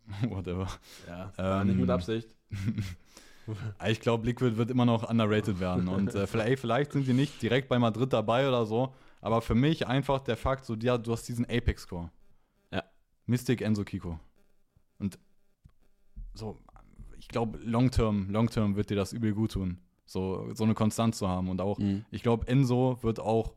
[laughs] whatever. Ja, war nicht mit Ähm, Absicht. [laughs] Ich glaube, Liquid wird immer noch underrated werden. Und äh, vielleicht, vielleicht sind sie nicht direkt bei Madrid dabei oder so. Aber für mich einfach der Fakt, so, ja, du hast diesen Apex-Core. Ja. Mystic, Enzo, Kiko. Und so, ich glaube, long-term, long-term wird dir das übel gut tun. So, so eine Konstanz zu haben. Und auch, Mhm. ich glaube, Enzo wird auch,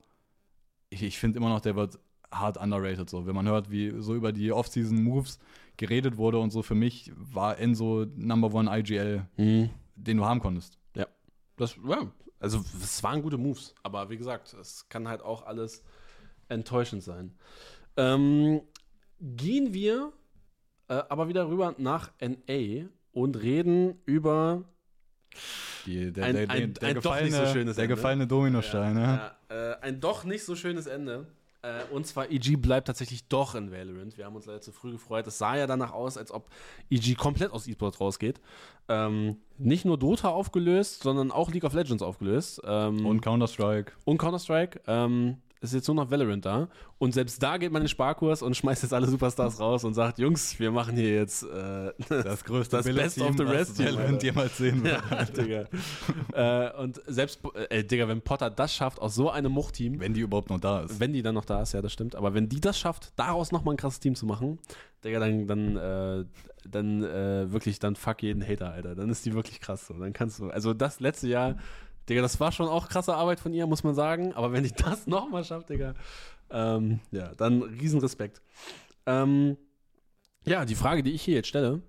ich, ich finde immer noch, der wird hart underrated. So, wenn man hört, wie so über die Off-Season-Moves geredet wurde und so, für mich war Enzo Number One IGL, Mhm. den du haben konntest. Das, ja, also es waren gute Moves, aber wie gesagt, es kann halt auch alles enttäuschend sein. Ähm, gehen wir äh, aber wieder rüber nach NA und reden über Die, der, Ein- der, ein- der ein doch gefallene, nicht so schönes der Ende. gefallene Dominostein, ne? ja, äh, ein doch nicht so schönes Ende. Äh, und zwar EG bleibt tatsächlich doch in Valorant. Wir haben uns leider zu früh gefreut. Es sah ja danach aus, als ob EG komplett aus E-Sport rausgeht. Ähm, nicht nur Dota aufgelöst, sondern auch League of Legends aufgelöst. Ähm, Und Counter-Strike. und Counter-Strike. Ähm, ist jetzt nur noch Valorant da. Und selbst da geht man in den Sparkurs und schmeißt jetzt alle Superstars raus und sagt, Jungs, wir machen hier jetzt äh, Das größte Das Best of the Rest, Valorant jemals sehen [laughs] wird. ja, Digga. äh, und selbst, äh, Digga, wenn Potter das schafft, aus so einem Much-Team, Wenn die überhaupt noch da ist. wenn die dann noch da ist, ja, das stimmt, aber wenn die das schafft, daraus nochmal ein krasses Team zu machen, Digga, dann, dann, äh, dann äh, wirklich, dann fuck jeden Hater, Alter. Dann ist die wirklich krass so. Dann kannst du, also das letzte Jahr, Digga, das war schon auch krasse Arbeit von ihr, muss man sagen, aber wenn die das [laughs] nochmal schafft, Digga, ähm, ja, dann Riesenrespekt. Ähm, ja, die Frage, die ich hier jetzt stelle,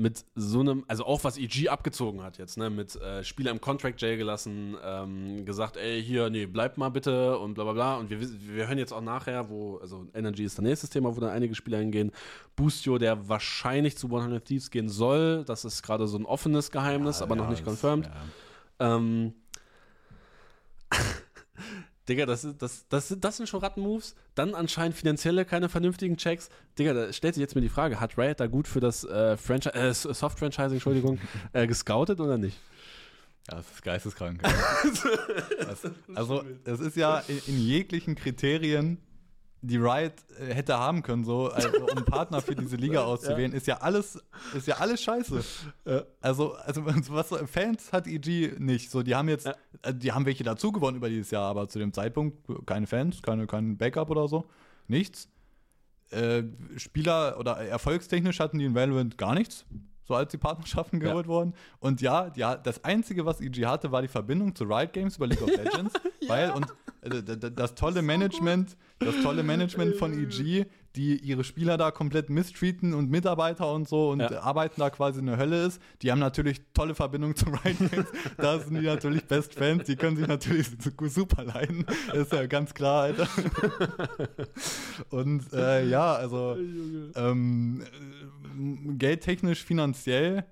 mit so einem, also auch was EG abgezogen hat jetzt, ne, mit äh, Spieler im Contract Jail gelassen, ähm, gesagt, ey, hier, nee, bleib mal bitte und bla bla bla. Und wir, wir hören jetzt auch nachher, wo, also Energy ist das nächste Thema, wo dann einige Spieler hingehen. Boostio, der wahrscheinlich zu 100 Thieves gehen soll, das ist gerade so ein offenes Geheimnis, aber noch nicht confirmed. ja. Ähm, [laughs] Digga, das, das, das, das sind schon Rattenmoves. Dann anscheinend finanzielle keine vernünftigen Checks. Digga, da stellt sich jetzt mir die Frage, hat Riot da gut für das äh, Franchise, äh, Soft-Franchising, Entschuldigung, [laughs] äh, gescoutet oder nicht? Ja, das ist geisteskrank. [laughs] also, es ist ja in, in jeglichen Kriterien, die Riot äh, hätte haben können, so, also, um Partner für diese Liga auszuwählen, ist ja alles, ist ja alles scheiße. Ja. Also, also [laughs] was so- Fans hat EG nicht. So, die haben jetzt, Ja. äh, die haben welche dazu gewonnen über dieses Jahr, aber zu dem Zeitpunkt keine Fans, keine, kein Backup oder so, nichts. Äh, Spieler oder erfolgstechnisch hatten die in Valorant gar nichts, so als die Partnerschaften Ja. geholt wurden. Und ja, ja, das Einzige, was EG hatte, war die Verbindung zu Riot Games über League of [laughs] Legends, weil und das tolle Management, das tolle Management von EG, die ihre Spieler da komplett mistreaten und Mitarbeiter und so und Ja. arbeiten da quasi eine Hölle ist. Die haben natürlich tolle Verbindung zu [laughs] Riot Games. da sind die natürlich Best Fans, die können sich natürlich su- [laughs] super leiden. ist ja ganz klar, Alter. [laughs] und äh, ja, also ähm, äh, geldtechnisch, finanziell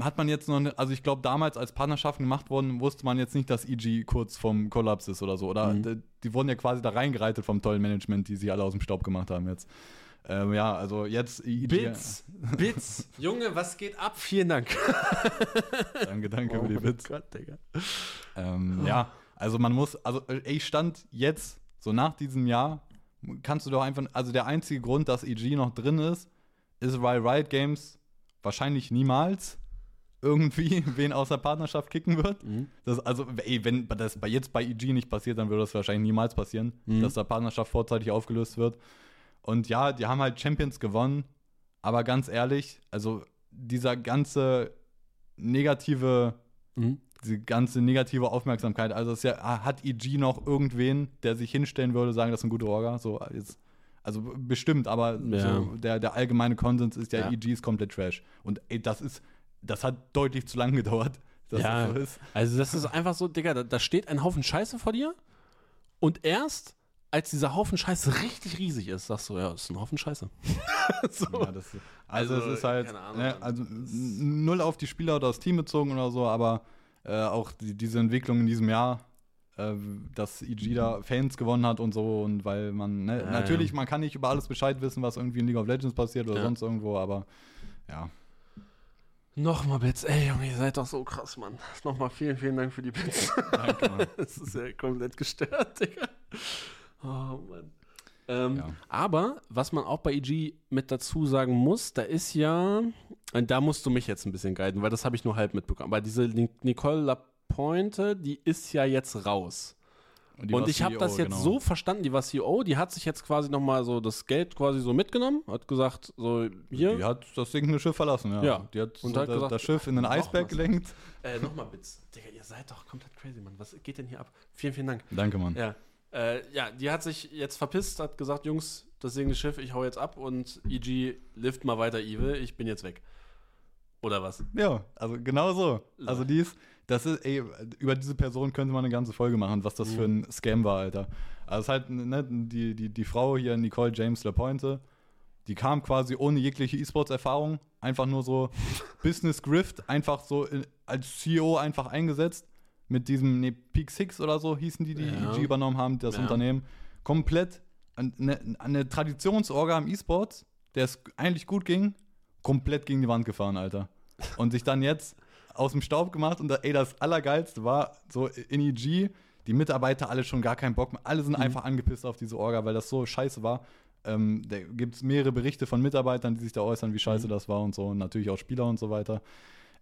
hat man jetzt noch, ne, also ich glaube damals, als Partnerschaften gemacht wurden, wusste man jetzt nicht, dass EG kurz vom Kollaps ist oder so. Oder Mhm. die, die wurden ja quasi da reingereitet vom tollen Management, die sie alle aus dem Staub gemacht haben jetzt. Ähm, ja, also jetzt EG. Bits, Bits. [laughs] Junge, was geht ab? Vielen Dank. [laughs] Danke, danke Oh für die mein Bits. Gott, Digga. Ähm, ja, also man muss, also äh, ich stand jetzt, so nach diesem Jahr, kannst du doch einfach, also der einzige Grund, dass EG noch drin ist, ist, weil Riot Games wahrscheinlich niemals irgendwie [laughs] wen aus der Partnerschaft kicken wird. Mhm. Das, also, ey, wenn das bei jetzt bei EG nicht passiert, dann würde das wahrscheinlich niemals passieren, Mhm. dass da Partnerschaft vorzeitig aufgelöst wird. Und ja, die haben halt Champions gewonnen, aber ganz ehrlich, also dieser ganze negative Mhm. diese ganze negative Aufmerksamkeit. Also es ja, hat EG noch irgendwen, der sich hinstellen würde, sagen, das ist ein guter Orga? So, jetzt, also bestimmt, aber Ja. so, der, der allgemeine Konsens ist ja, Ja. EG ist komplett Trash. Und ey, das ist, das hat deutlich zu lang gedauert, [laughs] dass Ja. das so ist. Also das ist einfach so, Digga, da, da steht ein Haufen Scheiße vor dir und erst als dieser Haufen Scheiße richtig riesig ist, sagst du, ja, das ist ein Haufen Scheiße. [laughs] so. Ja, das, also, Also, es ist halt, keine Ahnung, ne, also null auf die Spieler oder das Team bezogen oder so, aber äh, auch die, diese Entwicklung in diesem Jahr, dass EG da Fans gewonnen hat und so und weil man, ne, Ja, natürlich, man kann nicht über alles Bescheid wissen, was irgendwie in League of Legends passiert oder Ja. sonst irgendwo, aber ja. Nochmal Bits. Ey, Junge, ihr seid doch so krass, Mann. Nochmal vielen, vielen Dank für die Bits. Danke, Mann. [laughs] das ist ja komplett gestört, Digga. Oh, Mann. Ähm, Ja. Aber, was man auch bei EG mit dazu sagen muss, da ist ja, und da musst du mich jetzt ein bisschen guiden, weil das habe ich nur halb mitbekommen. Aber diese Ni- Nicole Lapointe, die ist ja jetzt raus. Und Und ich habe das jetzt genau. so verstanden, die war CEO, die hat sich jetzt quasi nochmal so das Geld quasi so mitgenommen, hat gesagt, so hier, Die hat das sinkende Schiff verlassen, ja. Ja. Die hat, Und so hat da- gesagt, das Schiff in den Eisberg gelenkt. äh, nochmal Bits. Digga, ihr seid doch komplett crazy, Mann. Was geht denn hier ab? Vielen, vielen Dank. Danke, Mann. Ja, äh, ja, die hat sich jetzt verpisst, hat gesagt, Jungs, das segende Schiff, ich hau jetzt ab und EG, lift mal weiter Evil, ich bin jetzt weg. Oder was? Ja, also genau so. Also die ist, das ist, ey, über diese Person könnte man eine ganze Folge machen, was das für ein Scam war, Alter. Also es ist halt, ne, die, die, die Frau hier, Nicole James Lapointe, die kam quasi ohne jegliche E-Sports-Erfahrung, einfach nur so [laughs] Business Grift, einfach so in, als CEO einfach eingesetzt, mit diesem, ne, Peak Six oder so hießen die, die Ja. EG übernommen haben, das Ja. Unternehmen. Komplett eine, eine Traditionsorga im E-Sports, der es eigentlich gut ging, komplett gegen die Wand gefahren, Alter. Und sich dann jetzt aus dem Staub gemacht und da, ey, das Allergeilste war so in EG, die Mitarbeiter alle schon gar keinen Bock mehr, alle sind einfach angepisst auf diese Orga, weil das so scheiße war. Ähm, da gibt es mehrere Berichte von Mitarbeitern, die sich da äußern, wie scheiße das war und so und natürlich auch Spieler und so weiter.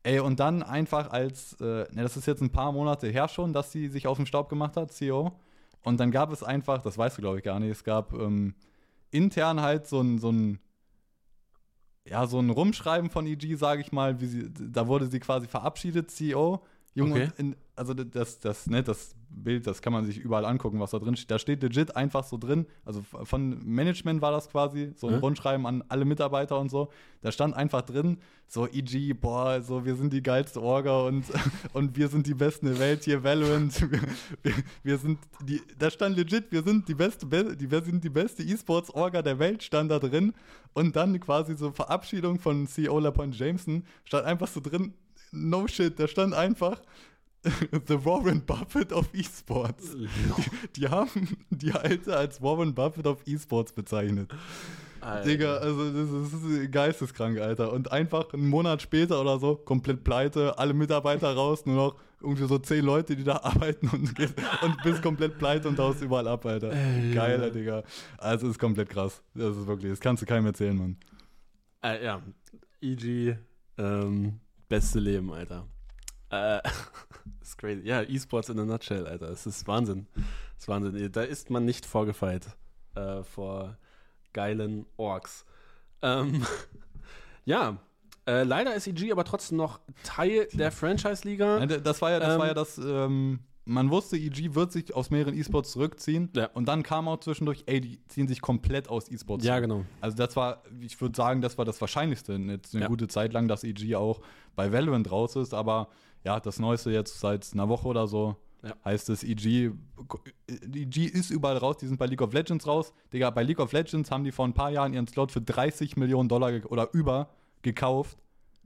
Ey, und dann einfach als, äh, ne, das ist jetzt ein paar Monate her schon, dass sie sich aus dem Staub gemacht hat, CEO. Und dann gab es einfach, das weißt du glaube ich gar nicht, es gab ähm, intern halt so ein, so ein, ja, so ein Rumschreiben von EG, sage ich mal, wie sie, da wurde sie quasi verabschiedet, CEO. Junge, Okay. in, also das, das, ne, das Bild, das kann man sich überall angucken, was da drin steht. Da steht legit einfach so drin, also von Management war das quasi, so ein Ja. Rundschreiben an alle Mitarbeiter und so. Da stand einfach drin, so EG, boah, so wir sind die geilste Orga und, [laughs] und wir sind die Besten der Welt hier, Valorant. Wir, [laughs] wir, wir sind die, da stand legit, wir sind die beste, Be- die, wir sind die beste E-Sports-Orga der Welt, stand da drin. Und dann quasi so Verabschiedung von CEO LaPointe Jameson, stand einfach so drin, no shit, da stand einfach [laughs] The Warren Buffett of E-Sports. Die, die haben die Alte als Warren Buffett of E-Sports bezeichnet. Alter. Digga, also das ist, geisteskrank, Alter. Und einfach einen Monat später oder so, komplett pleite, alle Mitarbeiter raus, nur noch irgendwie so zehn Leute, die da [laughs] arbeiten und, und bist komplett pleite und haust überall ab, Alter. Ey. Geiler, Digga. Also ist komplett krass. Das ist wirklich, das kannst du keinem erzählen, Mann. Äh, ja, EG, ähm, beste Leben, Alter. Äh, [laughs] ist crazy. Ja, E-Sports in a nutshell, Alter. Es ist Wahnsinn. Das ist Wahnsinn. Da ist man nicht vorgefeit äh, vor geilen Orks. Ähm, [laughs] ja, äh, leider ist EG aber trotzdem noch Teil der Franchise-Liga. Das war ja das, Ähm, war ja das ähm, man wusste, EG wird sich aus mehreren E-Sports zurückziehen. Ja. Und dann kam auch zwischendurch, ey, die ziehen sich komplett aus E-Sports Ja, genau. Also das war, ich würde sagen, das war das Wahrscheinlichste. Jetzt eine Ja. gute Zeit lang, dass EG auch bei Valorant raus ist, aber ja, das Neueste jetzt seit einer Woche oder so Ja. heißt es, EG, EG ist überall raus, die sind bei League of Legends raus. Digga, bei League of Legends haben die vor ein paar Jahren ihren Slot für 30 Millionen Dollar oder über gekauft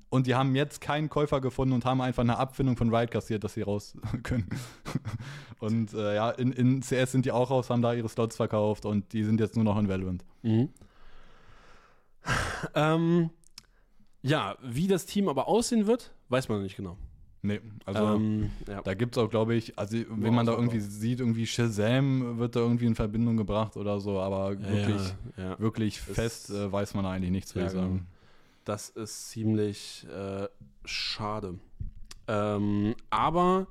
und die haben jetzt keinen Käufer gefunden und haben einfach eine Abfindung von Riot kassiert, dass sie raus [laughs] können. und äh, ja, in, in CS sind die auch raus, haben da ihre Slots verkauft und die sind jetzt nur noch in Valorant. Mhm. ähm, ja, wie das Team aber aussehen wird, weiß man noch nicht genau. Nee, also ähm, ja. da gibt es auch, glaube ich, also wenn Nur man da irgendwie sieht, irgendwie Shazam wird da irgendwie in Verbindung gebracht oder so, aber wirklich, ja, ja. wirklich Es- fest äh, weiß man da eigentlich nichts, würde Ja, ich sagen. genau. Das ist ziemlich äh, schade. Ähm, aber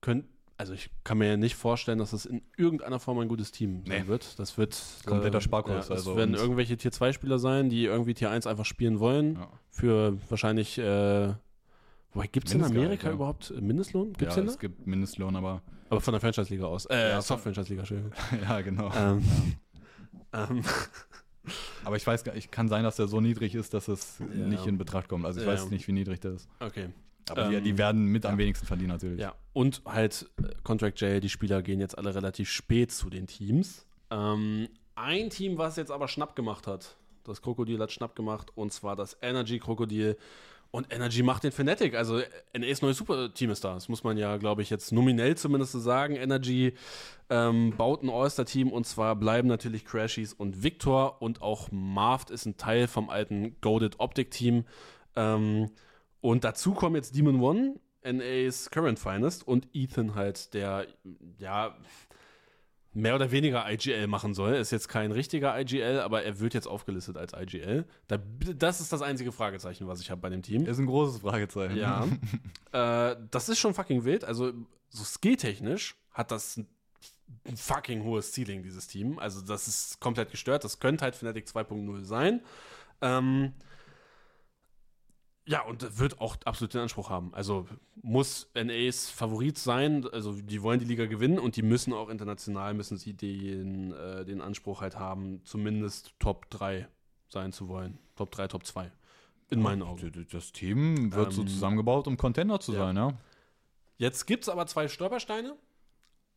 könnt, also ich kann mir ja nicht vorstellen, dass das in irgendeiner Form ein gutes Team sein Nee. wird. Das wird Kompletter Sparkurs, Ja, das also werden irgendwelche Tier 2 Spieler sein, die irgendwie Tier 1 einfach spielen wollen. Ja. Für wahrscheinlich äh, Wobei, gibt es in Amerika ja. überhaupt äh, Mindestlohn? Gibt's ja, da? es gibt Mindestlohn, aber Aber von der Franchise-Liga aus. Äh, Ja, Soft-Franchise-Liga, Entschuldigung. [laughs] ja, genau. ähm, [laughs] ähm, Aber ich weiß gar nicht, kann sein, dass der so niedrig ist, dass es Ja. nicht in Betracht kommt. Also ich Ja. weiß nicht, wie niedrig der ist. okay. Aber die, Ähm, die werden mit am ja. wenigsten verdienen natürlich. Ja, und halt äh, Contract J, die Spieler gehen jetzt alle relativ spät zu den Teams. Ähm, ein Team, was jetzt aber Schnapp gemacht hat, das Krokodil hat Schnapp gemacht, und zwar das Energy Krokodil. Und Energy macht den Fnatic, also NAs neues Superteam ist da. Das muss man ja, glaube ich, jetzt nominell zumindest so sagen. Energy ähm, baut ein All-Star-Team und zwar bleiben natürlich Crashies und Victor und auch Marft ist ein Teil vom alten Goaded Optic-Team. Ähm, und dazu kommen jetzt Demon One, NAs Current Finest und Ethan halt, der ja mehr oder weniger IGL machen soll. Ist jetzt kein richtiger IGL, aber er wird jetzt aufgelistet als IGL. Da, das ist das einzige Fragezeichen, was ich habe bei dem Team. Ist ein großes Fragezeichen. Ja. [laughs] äh, das ist schon fucking wild. Also, so skilltechnisch hat das ein ein fucking hohes Ceiling, dieses Team. Also, das ist komplett gestört. Das könnte halt Fnatic 2.0 sein. Ähm, ja, und wird auch absolut den Anspruch haben. Also muss NAs Favorit sein. Also die wollen die Liga gewinnen und die müssen auch international, müssen sie den, äh, den Anspruch halt haben, zumindest Top 3 sein zu wollen. Top 3, Top 2. In meinen Augen. Das Team wird so Ähm, zusammengebaut, um Contender zu ja. sein, ja. Jetzt gibt es aber zwei Stolpersteine.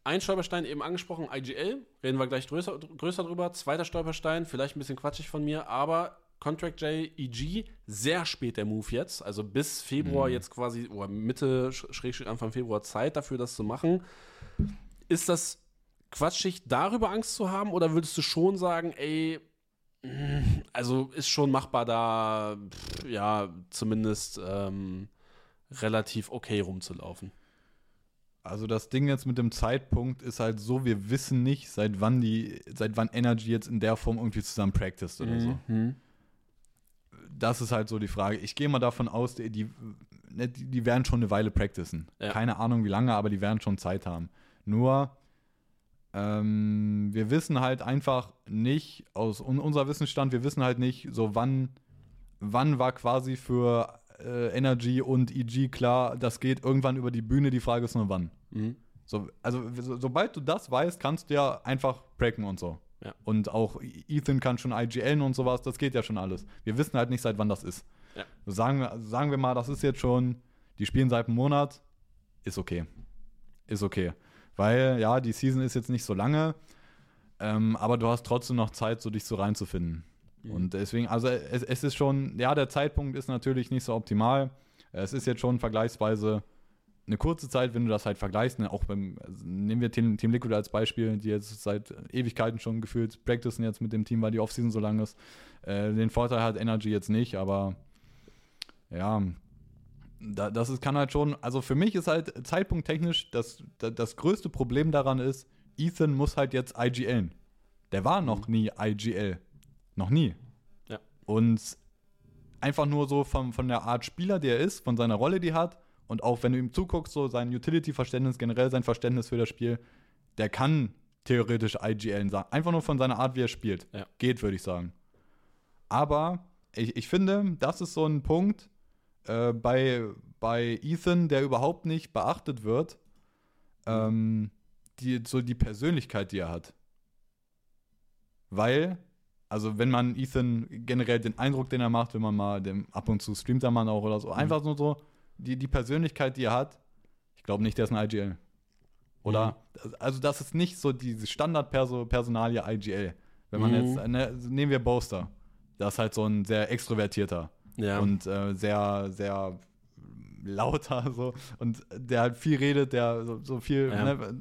Ein Stolperstein eben angesprochen, IGL. Reden wir gleich größer, größer drüber. Zweiter Stolperstein, vielleicht ein bisschen quatschig von mir, aber Contract J, EG, sehr spät der Move jetzt. Also bis Februar jetzt quasi, oder Mitte, Sch- Schrägstrich Anfang Februar Zeit dafür, das zu machen. Ist das quatschig, darüber Angst zu haben? Oder würdest du schon sagen, ey, mh, also ist schon machbar da, ja, zumindest ähm, relativ okay rumzulaufen? Also das Ding jetzt mit dem Zeitpunkt ist halt so, wir wissen nicht, seit wann die, seit wann Energy jetzt in der Form irgendwie zusammen practiced oder so. Das ist halt so die Frage. Ich gehe mal davon aus, die, die, ne, die die werden schon eine Weile practicen. Ja. Keine Ahnung wie lange, aber die werden schon Zeit haben. Nur, ähm, wir wissen halt einfach nicht, aus un unser Wissensstand, wir wissen halt nicht, so wann, wann war quasi für äh, Energy und EG klar, das geht irgendwann über die Bühne, die Frage ist nur wann. Mhm. So, also so, sobald du das weißt, kannst du ja einfach pracken und so. Ja. Und auch Ethan kann schon IGLen und sowas, das geht ja schon alles. Wir wissen halt nicht, seit wann das ist. Ja. Sagen, wir, sagen wir mal, das ist jetzt schon, die spielen seit einem Monat, ist okay. Ist okay. Weil, ja, die Season ist jetzt nicht so lange, ähm, aber du hast trotzdem noch Zeit, so dich so reinzufinden. Mhm. Und deswegen, also es, es ist schon, ja, der Zeitpunkt ist natürlich nicht so optimal. Es ist jetzt schon vergleichsweise eine kurze Zeit, wenn du das halt vergleichst, ne, auch beim, also nehmen wir Team, Team Liquid als Beispiel, die jetzt seit Ewigkeiten schon gefühlt practicen jetzt mit dem Team, weil die Offseason so lang ist. Äh, den Vorteil hat Energy jetzt nicht, aber ja, da, das ist, kann halt schon, also für mich ist halt zeitpunkttechnisch das, das, das größte Problem daran ist, Ethan muss halt jetzt IGLen. Der war noch nie IGL. Noch nie. Ja. Und einfach nur so von, von der Art Spieler, der er ist, von seiner Rolle, die er hat und auch wenn du ihm zuguckst, so sein Utility-Verständnis, generell sein Verständnis für das Spiel, der kann theoretisch IGLen sagen. Einfach nur von seiner Art, wie er spielt. Ja. Geht, würde ich sagen. Aber ich, ich finde, das ist so ein Punkt äh, bei, bei Ethan, der überhaupt nicht beachtet wird. Ähm, die, so die Persönlichkeit, die er hat. Weil, also wenn man Ethan generell den Eindruck, den er macht, wenn man mal, dem, ab und zu streamt er man auch oder so, einfach nur so, die, die Persönlichkeit, die er hat, ich glaube nicht, der ist ein IGL. Oder, also das ist nicht so diese Standardpersonalie IGL. Wenn man Mhm. jetzt, ne, nehmen wir Boaster, das ist halt so ein sehr extrovertierter Ja. und äh, sehr, sehr lauter [laughs] so und der halt viel redet, der so, so viel Ja. ne,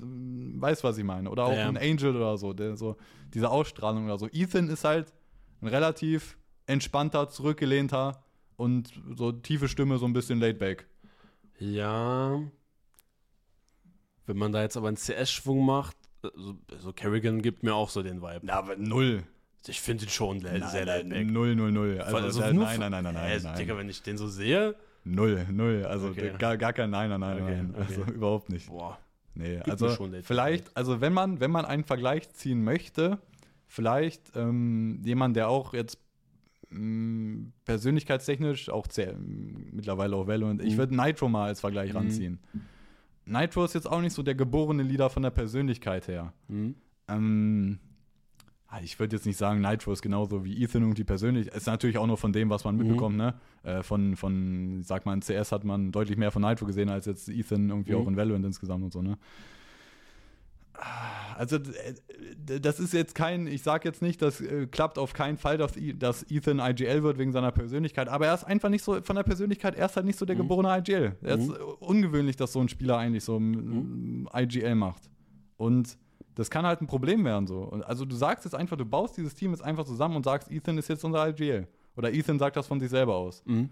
weiß, was ich meine. Oder auch Ja. ein Angel oder so, der so diese Ausstrahlung oder so. Ethan ist halt ein relativ entspannter, zurückgelehnter und so tiefe Stimme, so ein bisschen laid back. Ja. Wenn man da jetzt aber einen CS-Schwung macht, so, so Kerrigan gibt mir auch so den Vibe. Na, aber null. Ich finde ihn schon sehr laid back. Null, null, null. Also, Also der, nein, nein, nein, nein, Hä, nein, Digga, nein. wenn ich den so sehe, Null, null. Also Okay. gar, gar kein Nein, nein, nein, Okay, nein. Also okay. überhaupt nicht. boah. Nee, mir also vielleicht, also wenn man, wenn man einen Vergleich ziehen möchte, vielleicht ähm, jemand, der auch jetzt mh, persönlichkeitstechnisch auch sehr, mittlerweile auch Valorant, ich Mhm. würde Nitro mal als Vergleich Mhm. ranziehen. Nitro ist jetzt auch nicht so der geborene Leader von der Persönlichkeit her. Hm? Ähm, ah, ich würde jetzt nicht sagen, Nitro ist genauso wie Ethan irgendwie persönlich. Ist natürlich auch nur von dem, was man Mhm. mitbekommt, ne? Äh, von, von, sag mal, in CS hat man deutlich mehr von Nitro gesehen als jetzt Ethan irgendwie Mhm. auch in Valorant insgesamt und so, ne? Also, äh, das ist jetzt kein, ich sag jetzt nicht, das äh, klappt auf keinen Fall, dass, dass Ethan IGL wird wegen seiner Persönlichkeit, aber er ist einfach nicht so, von der Persönlichkeit, er ist halt nicht so der Mhm. geborene IGL. Er ist Mhm. äh, ungewöhnlich, dass so ein Spieler eigentlich so Mhm. ein IGL macht. Und das kann halt ein Problem werden so. Und also du sagst jetzt einfach, du baust dieses Team jetzt einfach zusammen und sagst, Ethan ist jetzt unser IGL. Oder Ethan sagt das von sich selber aus. Mhm.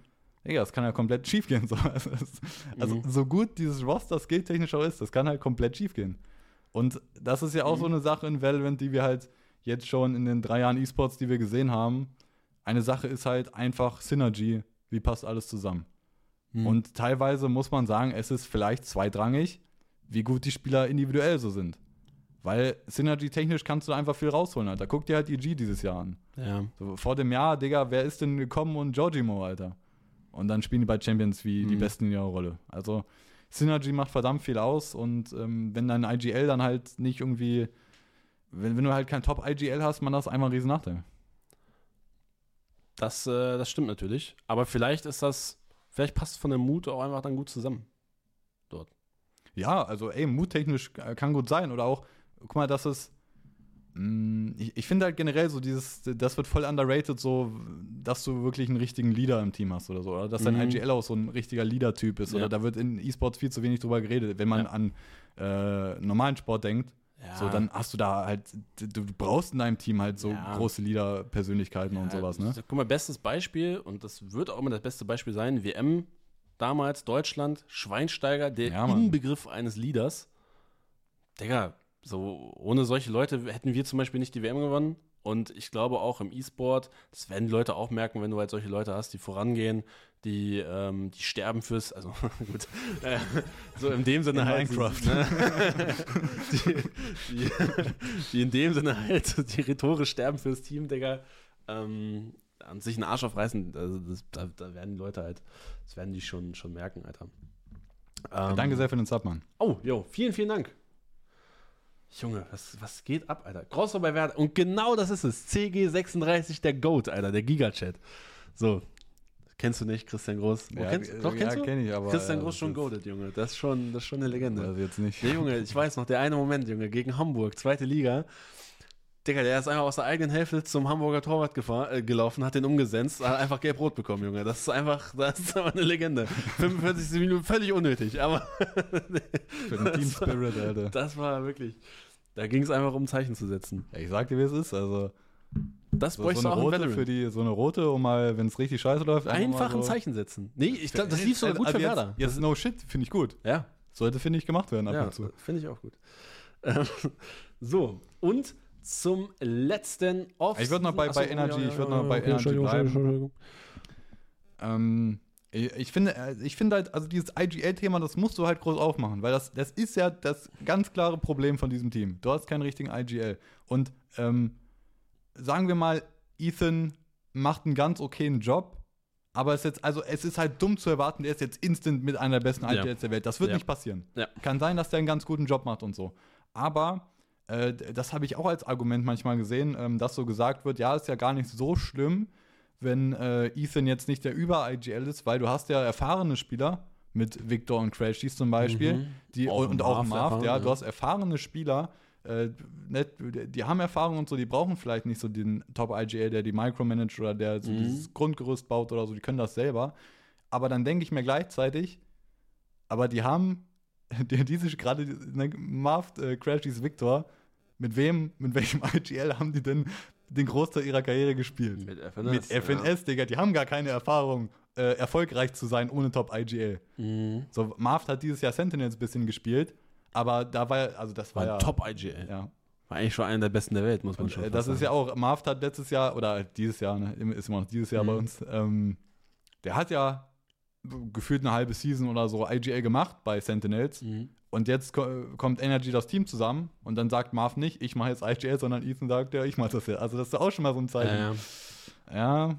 Digga, das kann ja komplett schief gehen. So. Also, [laughs] also Mhm. so gut dieses Roster skilltechnisch auch ist, das kann halt komplett schief gehen. Und das ist ja auch so Mhm. eine Sache in Valorant, die wir halt jetzt schon in den drei Jahren E-Sports, die wir gesehen haben. Eine Sache ist halt einfach Synergy. Wie passt alles zusammen? Mhm. Und teilweise muss man sagen, es ist vielleicht zweitrangig, wie gut die Spieler individuell so sind. Weil Synergy-technisch kannst du da einfach viel rausholen, Alter. Guck dir halt die G dieses Jahr an. Ja. So, vor dem Jahr, Digga, wer ist denn gekommen und Giorgimo, Alter? Und dann spielen die bei Champions wie die Mhm. Besten in ihrer Rolle. Also Synergy macht verdammt viel aus und ähm, wenn dein IGL dann halt nicht irgendwie, wenn, wenn du halt kein Top-IGL hast, man das einmal ein riesen Nachteil. Das, äh, das stimmt natürlich. Aber vielleicht ist das, vielleicht passt von der Mut auch einfach dann gut zusammen. Ja, also ey, muttechnisch äh, kann gut sein. Oder auch, guck mal, dass es. Mh, Ich, ich finde halt generell so dieses, das wird voll underrated, so, dass du wirklich einen richtigen Leader im Team hast oder so. Oder dass dein Mhm. IGL auch so ein richtiger Leader-Typ ist. Ja. Oder da wird in E-Sports viel zu wenig drüber geredet. Wenn man Ja. an äh, normalen Sport denkt, Ja. so, dann hast du da halt, du, brauchst in deinem Team halt so große Leader-Persönlichkeiten und sowas, ne? Guck mal, bestes Beispiel, und das wird auch immer das beste Beispiel sein, WM damals, Deutschland, Schweinsteiger, der. Inbegriff eines Leaders. Digga, so ohne solche Leute hätten wir zum Beispiel nicht die WM gewonnen. Und ich glaube auch im E-Sport, das werden die Leute auch merken, wenn du halt solche Leute hast, die vorangehen, die, ähm, die sterben fürs, also [laughs] gut, äh, so in dem Sinne In halt. Minecraft. Ne, [laughs] die, die, die in dem Sinne halt, die rhetorisch sterben fürs Team, Digga. Ähm, an sich einen Arsch aufreißen, also das, da, da werden die Leute halt, das werden die schon, schon merken, Alter. Ähm, Danke sehr für den Sub, Mann. Oh, jo, vielen, vielen Dank. Junge, was, was geht ab, Alter? Crossover bei Werder. Und genau das ist es. CG36, der Goat, Alter, der Gigachat. So. Kennst du nicht, Christian Groß? Oh, kennst, doch, kennst ja, du? kenn ich, aber. Christian ja, Groß schon goated, Junge. Das ist schon, das ist schon eine Legende. Also jetzt nicht. Nee, Junge, ich weiß noch, der eine Moment, Junge, gegen Hamburg, zweite Liga. Digga, der ist einfach aus der eigenen Hälfte zum Hamburger Torwart gefahr, äh, gelaufen, hat den umgesetzt, hat einfach gelb-rot bekommen, Junge. Das ist einfach, [laughs] das ist einfach eine Legende. 45 Minuten völlig unnötig, aber [laughs] Für den Team Spirit, Alter. das war wirklich, da ging es einfach um Zeichen zu setzen. Ja, ich sag dir, wie es ist. Also, Das so, bräuchte so eine auch rote für die, so eine rote, um mal, wenn es richtig scheiße läuft, Einfach mal ein so Zeichen setzen. Nee, ich glaube, das lief sogar gut Also für jetzt, Werder. Jetzt no shit, finde ich gut. Ja, Sollte, finde ich, gemacht werden ab ja und zu. finde ich auch gut. [laughs] Ähm, so, und zum letzten Off. Ich würd noch bei- bei Energy- ich würd noch bei Energy Entschuldigung, bleiben. Entschuldigung, Ähm, ich, ich finde, äh, ich finde halt, also dieses IGL-Thema, das musst du halt groß aufmachen, weil das, das ist ja das ganz klare Problem von diesem Team. Du hast keinen richtigen IGL. Und ähm, sagen wir mal, Ethan macht einen ganz okayen Job, aber es ist jetzt, also es ist halt dumm zu erwarten, der ist jetzt instant mit einer der besten Ja. IGLs der Welt. Das wird Ja. nicht passieren. Ja. Kann sein, dass der einen ganz guten Job macht und so. Aber äh, das habe ich auch als Argument manchmal gesehen, ähm, dass so gesagt wird, ja, ist ja gar nicht so schlimm, wenn äh, Ethan jetzt nicht der Über-IGL ist, weil du hast ja erfahrene Spieler mit Victor und Crashies zum Beispiel, Mhm. die, Auch und auch Marv ja, ja. du hast erfahrene Spieler, äh, nicht, die haben Erfahrung und so, die brauchen vielleicht nicht so den Top-IGL, der die micromanagt oder der so Mhm. dieses Grundgerüst baut oder so, die können das selber. Aber dann denke ich mir gleichzeitig, aber die haben, [laughs] die, diese gerade ne, Marv, äh, Crashies, Victor, mit wem, mit welchem [laughs] IGL haben die denn den Großteil ihrer Karriere gespielt? Mit FNS. Mit FNS, Digga, die haben gar keine Erfahrung, äh, erfolgreich zu sein ohne Top-IGL. Ja. Mhm. So, Marv hat dieses Jahr Sentinels ein bisschen gespielt, aber da war ja, also das war, War ja. ein Top-IGL. Ja. War eigentlich schon einer der besten der Welt, muss man Und, schon äh, fast das ist sagen. ja auch, Marv hat letztes Jahr, oder dieses Jahr, ne, ist immer noch dieses Jahr Mhm. bei uns, ähm, der hat ja gefühlt eine halbe Season oder so IGL gemacht bei Sentinels. Mhm. Und jetzt ko kommt Energy das Team zusammen und dann sagt Marv nicht, ich mache jetzt IGL, sondern Ethan sagt, ja, ich mache das jetzt. Also das ist auch schon mal so ein Zeichen. Ja, ja.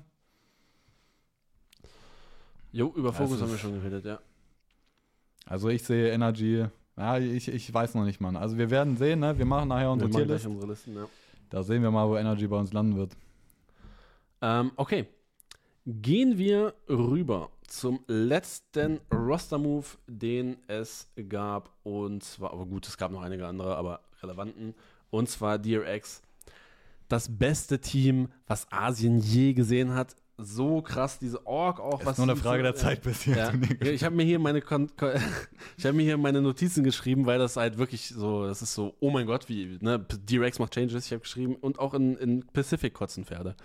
Jo, über Fokus ist- haben wir schon geredet, ja. also ich sehe Energy, ja, ich, ich weiß noch nicht, Mann. Also wir werden sehen, ne? wir machen nachher unsere Listen, ja. Da sehen wir mal, wo Energy bei uns landen wird. Ähm, okay. Gehen wir rüber zum letzten Roster-Move, den es gab. Und zwar, aber gut, es gab noch einige andere, aber relevanten. Und zwar DRX. Das beste Team, was Asien je gesehen hat. So krass, diese Org auch. Ist was nur eine Frage für- der Zeit, bis hier Ja. Ja, ich habe mir hier meine Kon Kon [laughs] ich habe mir hier meine Notizen geschrieben, weil das halt wirklich so, das ist so, oh mein Gott, wie ne, D-Rex macht Changes. Ich habe geschrieben und auch in, in Pacific kotzen Pferde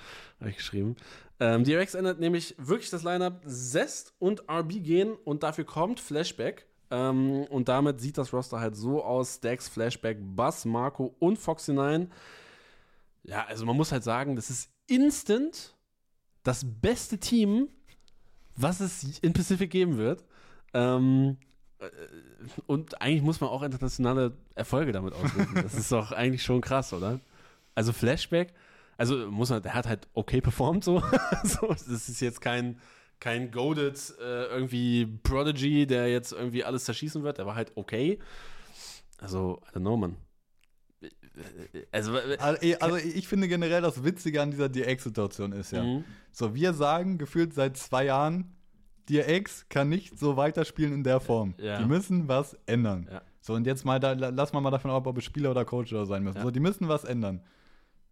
habe ich geschrieben. Ähm, D-Rex ändert nämlich wirklich das Lineup Zest und RB gehen und dafür kommt Flashback. Ähm, und damit sieht das Roster halt so aus: Stax, Flashback, Buzz, Marco und Foxy9. Ja, also man muss halt sagen, das ist instant das beste Team, was es in Pacific geben wird. Ähm, Äh, und eigentlich muss man auch internationale Erfolge damit ausrufen. das ist doch eigentlich schon krass, oder? Also Flashback, also muss man, der hat halt okay performt so. [laughs] so das ist jetzt kein, kein goaded äh, irgendwie Prodigy, der jetzt irgendwie alles zerschießen wird. Der war halt okay. Also, I don't know, man. Also, also, also, ich finde generell das Witzige an dieser DX-Situation ist ja, mhm. So wir sagen gefühlt seit zwei Jahren, DX kann nicht so weiterspielen in der Form. Ja. Die müssen was ändern. Ja. So, und jetzt mal, da, lass mal, mal davon ab, ob es Spieler oder Coach oder sein müssen. Ja. So, die müssen was ändern.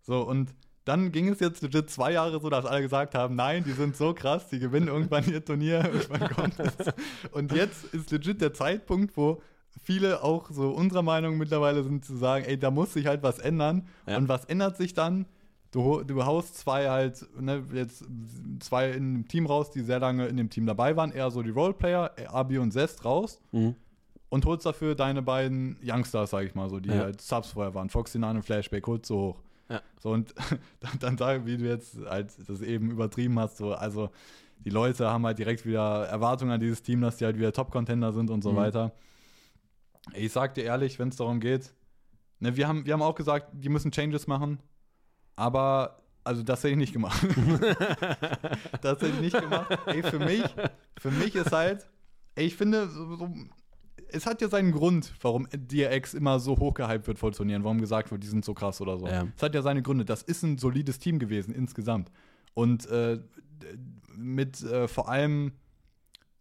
So, und dann ging es jetzt legit zwei Jahre so, dass alle gesagt haben, nein, die sind so krass, die gewinnen irgendwann ihr Turnier, [laughs] irgendwann kommt es. Und jetzt ist legit der Zeitpunkt, wo viele auch so unserer Meinung mittlerweile sind zu sagen, ey, da muss sich halt was ändern. Und was ändert sich dann? Du, du haust zwei halt, ne, jetzt zwei in einem Team raus, die sehr lange in dem Team dabei waren, eher so die Roleplayer, Abi und Zest raus. Mhm. Und holst dafür deine beiden Youngsters, sag ich mal so, die ja. halt Subs vorher waren, Foxy Nine und Flashback, holst so hoch. Ja. So, und [laughs] dann, dann sagen, wie du jetzt halt das eben übertrieben hast, so, also die Leute haben halt direkt wieder Erwartungen an dieses Team, dass die halt wieder Top-Contender sind und so mhm. weiter. Ich sag dir ehrlich, wenn es darum geht, ne, wir, haben, wir haben auch gesagt, die müssen Changes machen. Aber, also das hätte ich nicht gemacht. [laughs] das hätte ich nicht gemacht. Ey, für mich, für mich ist halt, ey, ich finde, so, so, es hat ja seinen Grund, warum DRX immer so hochgehypt wird vor Turnieren, warum gesagt wird, die sind so krass oder so. Ja. Es hat ja seine Gründe. Das ist ein solides Team gewesen insgesamt. Und äh, mit äh, vor allem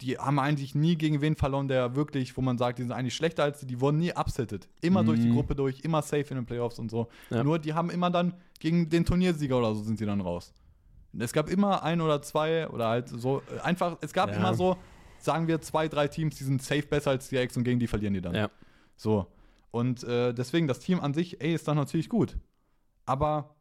die haben eigentlich nie gegen wen verloren, der wirklich, wo man sagt, die sind eigentlich schlechter als die, die wurden nie upsetted. Immer mhm. durch die mhm. Gruppe durch, immer safe in den Playoffs und so. Ja. Nur die haben immer dann gegen den Turniersieger oder so sind sie dann raus. Es gab immer ein oder zwei oder halt so, einfach, es gab ja. immer so, sagen wir, zwei, drei Teams, die sind safe besser als die Ex und gegen die verlieren die dann. Ja. So. Und äh, deswegen, das Team an sich, ey, ist dann natürlich gut. Aber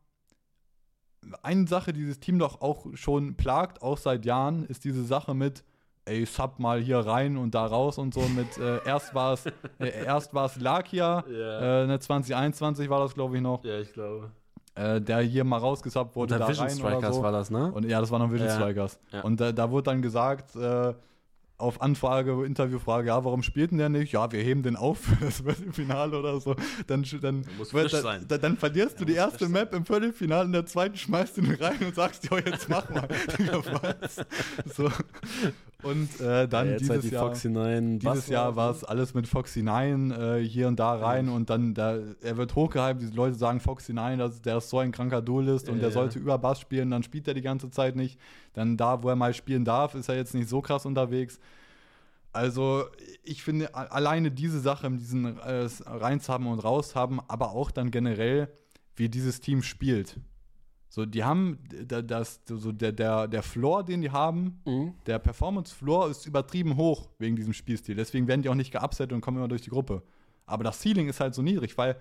eine Sache, die dieses Team doch auch schon plagt, auch seit Jahren, ist diese Sache mit, ey, sub mal hier rein und da raus und so mit, äh, erst war es äh, erst war es Lakia, yeah. äh, ne, 2021 war das, glaube ich, noch. Ja, ich glaube. Äh, der hier mal rausgesubbt wurde, da Vision rein Strikers oder so. war das, ne? Und ja, das war noch Vision ja. Strikers. Ja. Und da wurde dann gesagt, äh, auf Anfrage, Interviewfrage, ja, warum spielt denn der nicht? Ja, wir heben den auf für das Viertelfinale oder so. Dann, dann, dann, dann, dann verlierst du die erste Map im Viertelfinale, in der zweiten schmeißt du ihn rein und sagst, ja, jetzt mach mal. [laughs] so. Und äh, dann ja, dieses, halt Jahr, dieses Jahr war es alles mit Foxy 9 äh, hier und da rein und dann da, er wird hochgehypt, die Leute sagen Foxy 9, dass der ist so ein kranker Duelist und der sollte über Bass spielen, dann spielt er die ganze Zeit nicht. Dann da, wo er mal spielen darf, ist er jetzt nicht so krass unterwegs. Also ich finde alleine diese Sache, diesen äh, Reins haben und raus haben, aber auch dann generell, wie dieses Team spielt. So, die haben das, so der, der, der Floor, den die haben, mhm. der Performance-Floor ist übertrieben hoch wegen diesem Spielstil. Deswegen werden die auch nicht geupset und kommen immer durch die Gruppe. Aber das Ceiling ist halt so niedrig, weil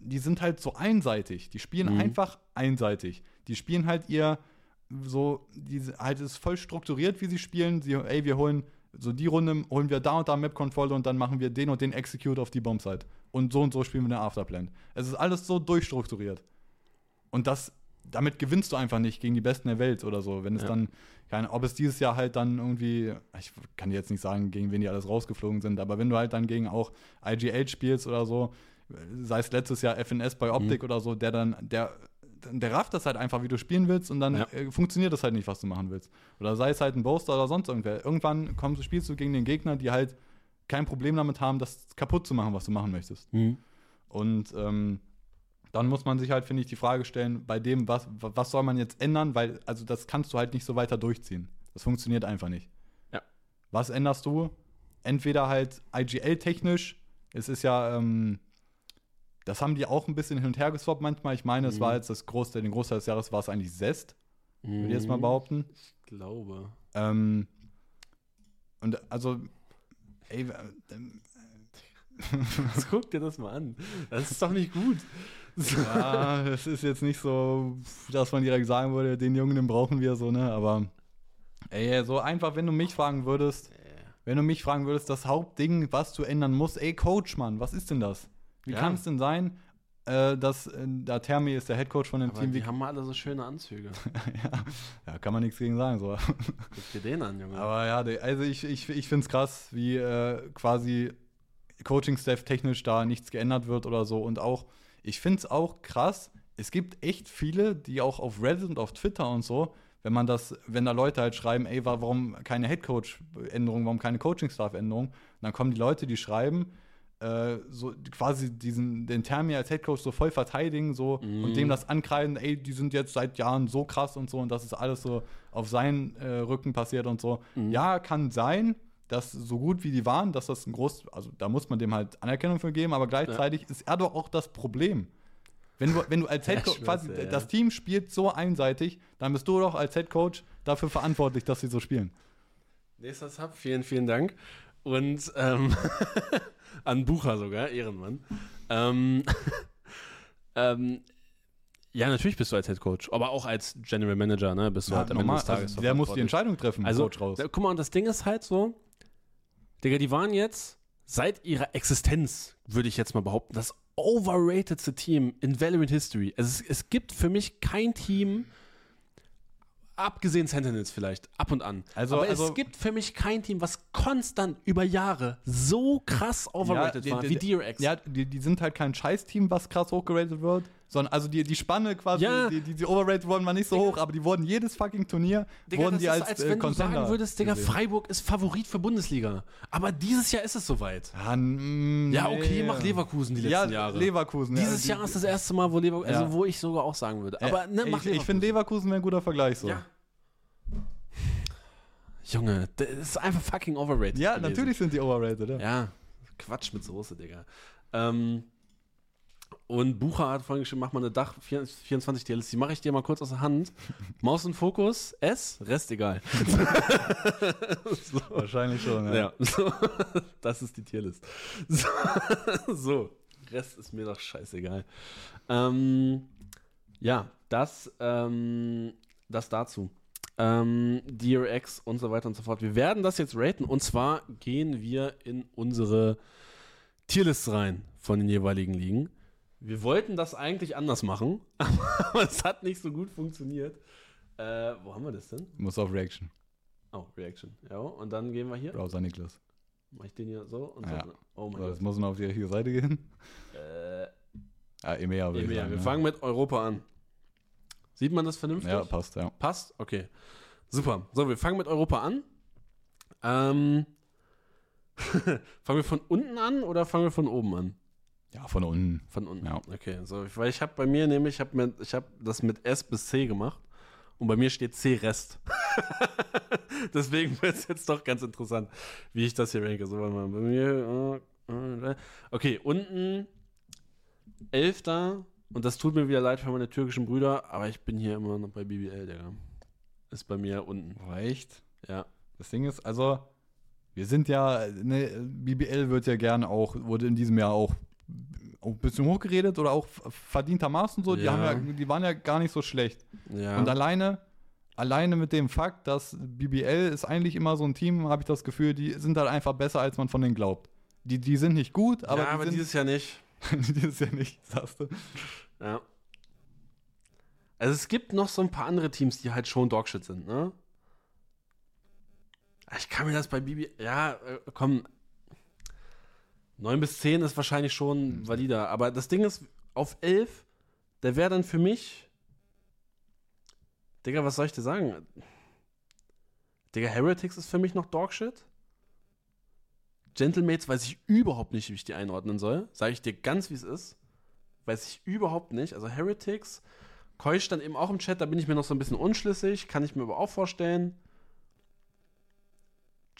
die sind halt so einseitig. Die spielen mhm. einfach einseitig. Die spielen halt ihr so, die halt ist voll strukturiert, wie sie spielen. Sie, ey, wir holen so die Runde holen wir da und da Map-Controller und dann machen wir den und den Execute auf die Bombsite. Und so und so spielen wir eine Afterplan. Es ist alles so durchstrukturiert. Und das damit gewinnst du einfach nicht gegen die Besten der Welt oder so. Wenn es ja. dann, keine, ob es dieses Jahr halt dann irgendwie, ich kann dir jetzt nicht sagen, gegen wen die alles rausgeflogen sind, aber wenn du halt dann gegen auch IGH spielst oder so, sei es letztes Jahr FNS bei Optik mhm. oder so, der dann, der, der rafft das halt einfach, wie du spielen willst und dann ja. Äh, funktioniert das halt nicht, was du machen willst. Oder sei es halt ein Boaster oder sonst irgendwer. Irgendwann kommst, spielst du gegen den Gegner, die halt kein Problem damit haben, das kaputt zu machen, was du machen möchtest. Mhm. Und ähm, dann muss man sich halt, finde ich, die Frage stellen, bei dem, was, was soll man jetzt ändern, weil, also das kannst du halt nicht so weiter durchziehen. Das funktioniert einfach nicht. Ja. Was änderst du? Entweder halt IGL-technisch, es ist ja, ähm, das haben die auch ein bisschen hin und her geswappt manchmal. Ich meine, mhm. es war jetzt das Großteil, den Großteil des Jahres war es eigentlich Zest, mhm. würde ich jetzt mal mhm. behaupten. Ich glaube. Ähm, und also, ey, äh, [laughs] guck dir das mal an. Das ist doch nicht gut. Ja, es ist jetzt nicht so, dass man direkt sagen würde, den Jungen, den brauchen wir so, ne? Aber ey, so einfach, wenn du mich fragen würdest, wenn du mich fragen würdest, das Hauptding, was du ändern musst, ey, Coach, Mann, was ist denn das? Wie ja. kann es denn sein? äh, dass äh, da Termi ist der Headcoach von dem Aber Team. die haben alle so schöne Anzüge. [laughs] ja, ja, kann man nichts gegen sagen. So. Guck dir den an, Junge. Aber ja, also ich, ich, ich finde es krass, wie äh, quasi Coaching-Staff technisch da nichts geändert wird oder so. Und auch, ich finde es auch krass, es gibt echt viele, die auch auf Reddit und auf Twitter und so, wenn man das, wenn da Leute halt schreiben, ey, wa- warum keine Headcoach-Änderung, warum keine Coaching-Staff-Änderung, dann kommen die Leute, die schreiben, äh, so quasi diesen, den Termi als Headcoach so voll verteidigen so und dem das ankreiden, ey, die sind jetzt seit Jahren so krass und so und das ist alles so auf seinen äh, Rücken passiert und so. Ja, kann sein, dass so gut wie die waren, dass das ein groß, also da muss man dem halt Anerkennung für geben, aber gleichzeitig ist er doch auch das Problem. Wenn du, wenn du als Ja, Headcoach ich quasi, ja, ja. das Team spielt so einseitig, dann bist du doch als Headcoach dafür verantwortlich, dass sie so spielen. Nächster Sub, vielen, vielen Dank. Und ähm, [laughs] an Bucher sogar, Ehrenmann. Ähm, [laughs] ähm, ja, natürlich bist du als Head Coach, aber auch als General Manager, ne? Bist du halt am Ende des Tages also der muss die. Entscheidung treffen, Also, Coach raus. da, guck mal, und das Ding ist halt so, Digga, die waren jetzt seit ihrer Existenz, würde ich jetzt mal behaupten, das overratedste Team in Valorant History. Es, es gibt für mich kein Team, abgesehen Sentinels vielleicht, ab und an. Also- Aber also- es gibt für mich kein Team, was konstant über Jahre so krass overrated die- war die- wie DRX. Ja, die, die sind halt kein Scheiß-Team, was krass hochgeratet wird, sondern also die, die Spanne quasi, Ja. die, die, die overrated wurden, war nicht so hoch, aber die wurden jedes fucking Turnier, Digga, wurden die als, als äh, wenn du Contender sagen würdest, Digga, gesehen. Freiburg ist Favorit für Bundesliga. Aber dieses Jahr ist es soweit. Ja, mm, Ja, okay, mach Leverkusen die ja, letzten Jahre. Leverkusen. ja, Dieses die- Jahr ist das erste Mal, wo Leverkusen, Ja. also wo ich sogar auch sagen würde. Aber ne, mach ich, ich finde Leverkusen wäre ein guter Vergleich so. Ja. Junge, das ist einfach fucking overrated. Ja, gewesen. natürlich sind die overrated, ja. Ja, Quatsch mit Soße, Digga. Ähm, und Bucher hat vorhin geschrieben, mach mal eine Dach 24 TLS. Die mache ich dir mal kurz aus der Hand. [laughs] Maus und Fokus, S, Rest egal. [laughs] so. Wahrscheinlich schon, ja. Ja, so, [laughs] das ist die Tierlist. So, so, Rest ist mir doch scheißegal. Ähm, ja, das, ähm, das dazu. Ähm, DRX und so weiter und so fort. Wir werden das jetzt raten und zwar gehen wir in unsere Tierlist rein von den jeweiligen Ligen. Wir wollten das eigentlich anders machen, [laughs] aber es hat nicht so gut funktioniert. Äh, wo haben wir das denn? Muss auf Reaction. Oh, Reaction. Ja, und dann gehen wir hier. Browser Niklas. Mach ich den hier so und Ja. so. Oh mein So, jetzt Gott. muss man auf die richtige Seite gehen. Äh, Ah, EMEA ich EMEA. sagen. Wir ja. fangen mit Europa an. Sieht man das vernünftig? Ja, passt, ja. Passt? Okay. Super. So, wir fangen mit Europa an. Ähm, [laughs] fangen wir von unten an oder fangen wir von oben an? Ja, von unten. Von unten. Ja. Okay, so, weil ich habe bei mir nämlich, ich habe hab das mit S bis C gemacht und bei mir steht C Rest. [laughs] Deswegen wird es jetzt doch ganz interessant, wie ich das hier ranke. So, warte mal, bei mir, äh, okay, unten Elfter und das tut mir wieder leid für meine türkischen Brüder, aber ich bin hier immer noch bei BBL, Digga. Ist bei mir unten, echt? ja. Das Ding ist, also, wir sind ja, ne, BBL wird ja gerne auch, wurde in diesem Jahr auch ein bisschen hochgeredet oder auch verdientermaßen so. Die, Ja. haben ja, die waren ja gar nicht so schlecht. ja. Und alleine, alleine mit dem Fakt, dass BBL ist eigentlich immer so ein Team, habe ich das Gefühl, die sind halt einfach besser, als man von denen glaubt. Die, die sind nicht gut, aber, ja, die aber sind dieses Jahr nicht. [laughs] dieses Jahr nicht, sagst du. Ja. Also es gibt noch so ein paar andere Teams, die halt schon Dogshit sind, ne? Ich kann mir das bei Bibi. Ja, äh, komm. 9 bis 10 ist wahrscheinlich schon valider. Aber das Ding ist, auf 11, der wäre dann für mich. Digga, was soll ich dir sagen? Digga, Heretics ist für mich noch Dogshit. Gentlemates weiß ich überhaupt nicht, wie ich die einordnen soll. Sage ich dir ganz, wie es ist. Weiß ich überhaupt nicht. Also Heretics, Koi stand eben auch im Chat, da bin ich mir noch so ein bisschen unschlüssig. Kann ich mir aber auch vorstellen.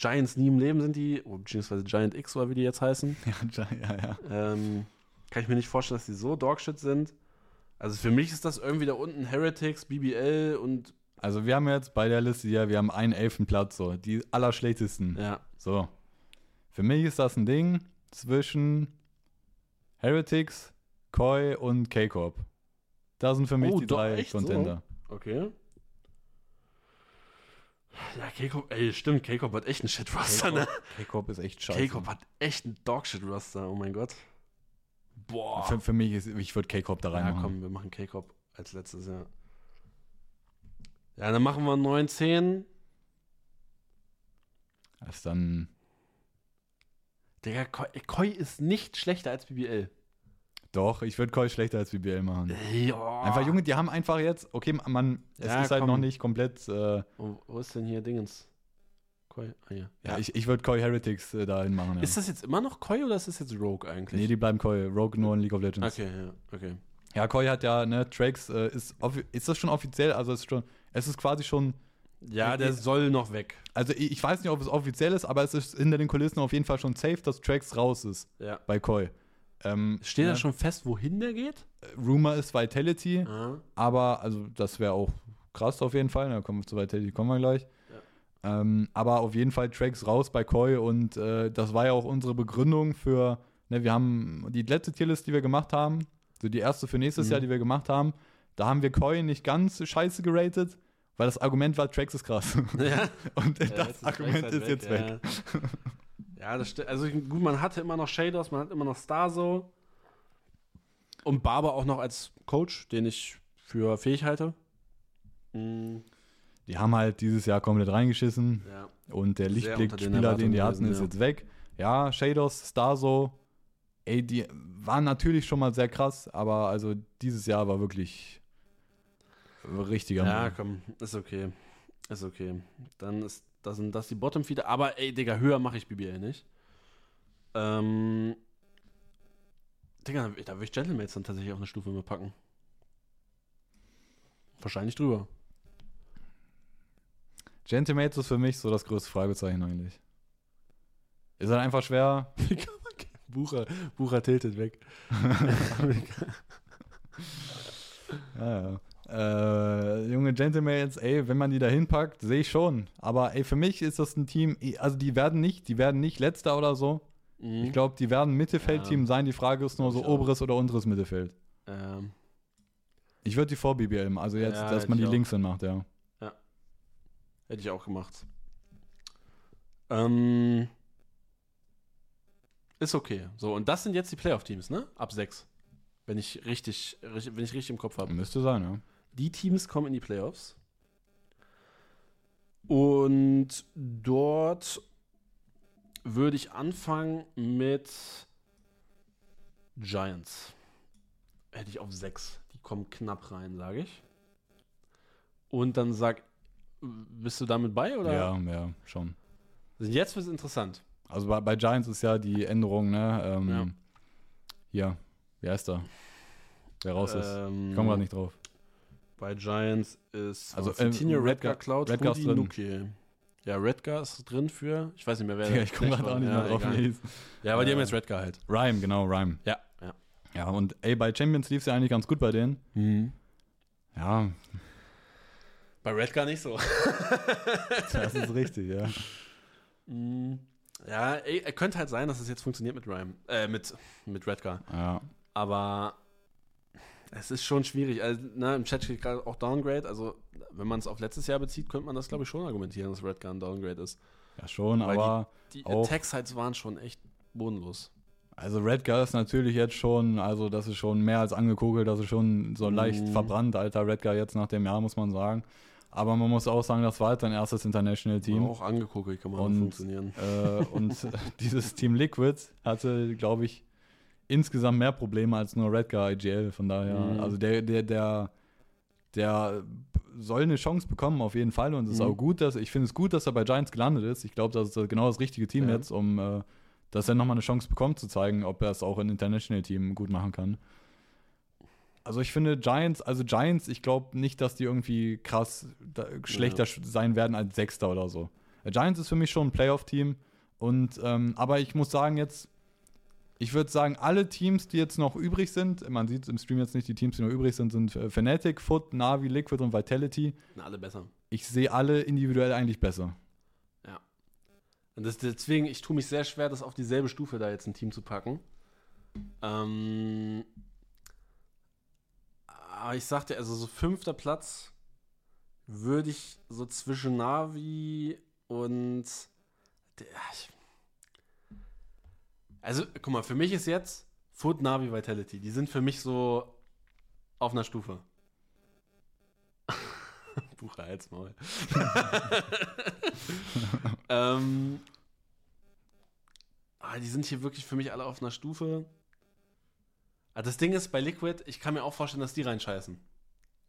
Giants nie im Leben sind die, oh, beziehungsweise Giant X oder wie die jetzt heißen. [laughs] Ja, ja, ja. Ähm, kann ich mir nicht vorstellen, dass die so Dogshit sind. Also für mich ist das irgendwie da unten Heretics, BBL und Also wir haben jetzt bei der Liste hier, wir haben einen elften Platz, so, die allerschlechtesten. ja. So. Für mich ist das ein Ding zwischen Heretics, Koi und K-Corp. Da sind für mich Oh, die doch, drei echt so? Contender. Okay. Ja, K-Corp, ey, stimmt, K-Corp hat echt einen Shit-Roster, ne? K-Corp ist echt scheiße. K-Corp hat echt einen Dogshit-Roster, oh mein Gott. Boah. Für, für mich ist, ich würde K-Cop da ja, reinmachen. komm, wir machen K-Cop als letztes, ja. Ja, dann machen wir 9, 10. Das ist dann, Digga, Koi, Koi ist nicht schlechter als BBL. Doch, ich würde Koi schlechter als BBL machen. Ja. Einfach, Junge, die haben einfach jetzt, okay, man, es Ja, ist halt komm. noch nicht komplett, äh, Wo, wo ist denn hier Dingens? Koi, ah, hier. ja, ich, ich würde Koi Heretics äh, dahin machen. Ja. Ist das jetzt immer noch Koi oder ist das jetzt Rogue eigentlich? nee, die bleiben Koi. Rogue nur in League of Legends. Okay, ja, okay. Ja, Koi hat ja, ne, Trax, äh, ist, ist das schon offiziell? Also, es ist schon, es ist quasi schon, Ja, der Äh, soll noch weg. also ich, ich weiß nicht, ob es offiziell ist, aber es ist hinter den Kulissen auf jeden Fall schon safe, dass Trax raus ist Ja. bei Koi. Ähm, Steht ne, da schon fest, wohin der geht? Rumor ist Vitality, Ah. aber, also das wäre auch krass auf jeden Fall, da kommen wir zu Vitality, kommen wir gleich. Ähm, aber auf jeden Fall Trax raus bei Koi und äh, das war ja auch unsere Begründung für, ne, wir haben die letzte Tierlist, die wir gemacht haben, so die erste für nächstes Mhm. Jahr, die wir gemacht haben, da haben wir Koi nicht ganz scheiße geratet, weil das Argument war, Trax ist krass. Ja. [laughs] und Ja, das Argument ist halt jetzt weg. Ja, [laughs] ja das stimmt. Also gut, man hatte immer noch Shaders, man hat immer noch Starzo. Und Barber auch noch als Coach, den ich für fähig halte. Mhm. Die haben halt dieses Jahr komplett reingeschissen Ja. und der unter den Lichtblick-Spieler, den die hatten, ist gewesen, jetzt weg. Ja, Shados, Starzo, ey, die waren natürlich schon mal sehr krass, aber also dieses Jahr war wirklich richtiger Ja, Müll. komm, ist okay. Ist okay. Dann ist das sind das die Bottom Feeder. Aber ey, Digga, höher mache ich BBL nicht. Ähm. Digga, da würde ich Gentlemates dann tatsächlich auf eine Stufe mehr packen. Wahrscheinlich drüber. Gentlemates ist für mich so das größte Fragezeichen eigentlich. Ist halt einfach schwer. [laughs] Wie kann man Bucher, Bucher tiltet weg. [laughs] [laughs] Ja, ja. Äh, junge Gentlemates, ey, wenn man die da hinpackt, sehe ich schon. Aber ey, für mich ist das ein Team, also die werden nicht, die werden nicht letzter oder so. Mhm. Ich glaube, die werden Mittelfeldteam Ja. sein. Die Frage ist nur so oberes oder unteres Mittelfeld. Ähm, Ich würde die vor machen, also jetzt, Ja, dass man die auch. links hin macht, ja. hätte ich auch gemacht. Ähm, ist okay. So, und das sind jetzt die Playoff-Teams, ne? Ab sechs. Wenn ich richtig, wenn ich richtig im Kopf habe. Müsste sein, ja. Die Teams kommen in die Playoffs. Und dort würde ich anfangen mit Giants. Hätte ich auf sechs. Die kommen knapp rein, sage ich. Und dann sag, bist du damit bei oder? Ja, ja, schon. Jetzt wird es interessant. Also bei, bei Giants ist ja die Änderung, ne? Ähm, Ja. Hier, wie heißt er? Wer raus ist. Ähm, Ich komme gerade nicht drauf. Bei Giants ist Also, also, ähm, Redgar, Cloud, Redgar drin. Nuki. Ja, Redgar ist drin für, ich weiß nicht mehr, wer Digga, ich komme gerade auch nicht ja, mehr drauf, egal. er hieß. Ja, aber die haben Äh, jetzt Redgar halt. Rhyme, genau, Rhyme. Ja, ja. Ja, und ey, bei Champions lief es ja eigentlich ganz gut bei denen. Mhm. Ja, Bei Redgar nicht so. [laughs] das ist richtig, ja. Mhm. Ja, ey, könnte halt sein, dass es jetzt funktioniert mit Rhyme, äh, mit, mit Redgar. Ja, Aber es ist schon schwierig. Also, ne, Im Chat steht gerade auch Downgrade. Also, wenn man es auf letztes Jahr bezieht, könnte man das, glaube ich, schon argumentieren, dass Redgar ein Downgrade ist. ja schon, Weil aber Die Auch- Attack-Sites waren schon echt bodenlos. also Redgar ist natürlich jetzt schon, also das ist schon mehr als angekugelt, das ist schon so leicht Mhm. verbrannt, alter Redgar jetzt nach dem Jahr, muss man sagen. Aber man muss auch sagen, das war halt sein erstes International-Team. Auch angeguckt, kann man Und- funktionieren. Äh, und [laughs] dieses Team Liquid hatte, glaube ich, insgesamt mehr Probleme als nur Redgar IGL. Von daher, Mhm. also der, der, der, der soll eine Chance bekommen, auf jeden Fall. Und es ist Mhm. auch gut, dass ich finde es gut, dass er bei Giants gelandet ist. Ich glaube, das ist genau das richtige Team Ja. jetzt, um äh, dass er nochmal eine Chance bekommt, zu zeigen, ob er es auch in International-Team gut machen kann. Also ich finde Giants, also Giants, ich glaube nicht, dass die irgendwie krass da, schlechter sch- sein werden als Sechster oder so. Giants ist für mich schon ein Playoff-Team. Und ähm, aber ich muss sagen jetzt, ich würde sagen, alle Teams, die jetzt noch übrig sind, man sieht im Stream jetzt nicht die Teams, die noch übrig sind, sind äh, Fnatic, Foot, Navi, Liquid und Vitality. Na, alle besser. Ich sehe alle individuell eigentlich besser. Und das, deswegen, ich tue mich sehr schwer, das auf dieselbe Stufe da jetzt ein Team zu packen. Ähm, aber ich sagte, also so fünfter Platz würde ich so zwischen Navi und der, ich, also guck mal, für mich ist jetzt Foot, Navi, Vitality. Die sind für mich so auf einer Stufe. [laughs] Bucher als Maul. [laughs] ähm, ah, die sind hier wirklich für mich alle auf einer Stufe. Ah, das Ding ist bei Liquid, ich kann mir auch vorstellen, dass die reinscheißen.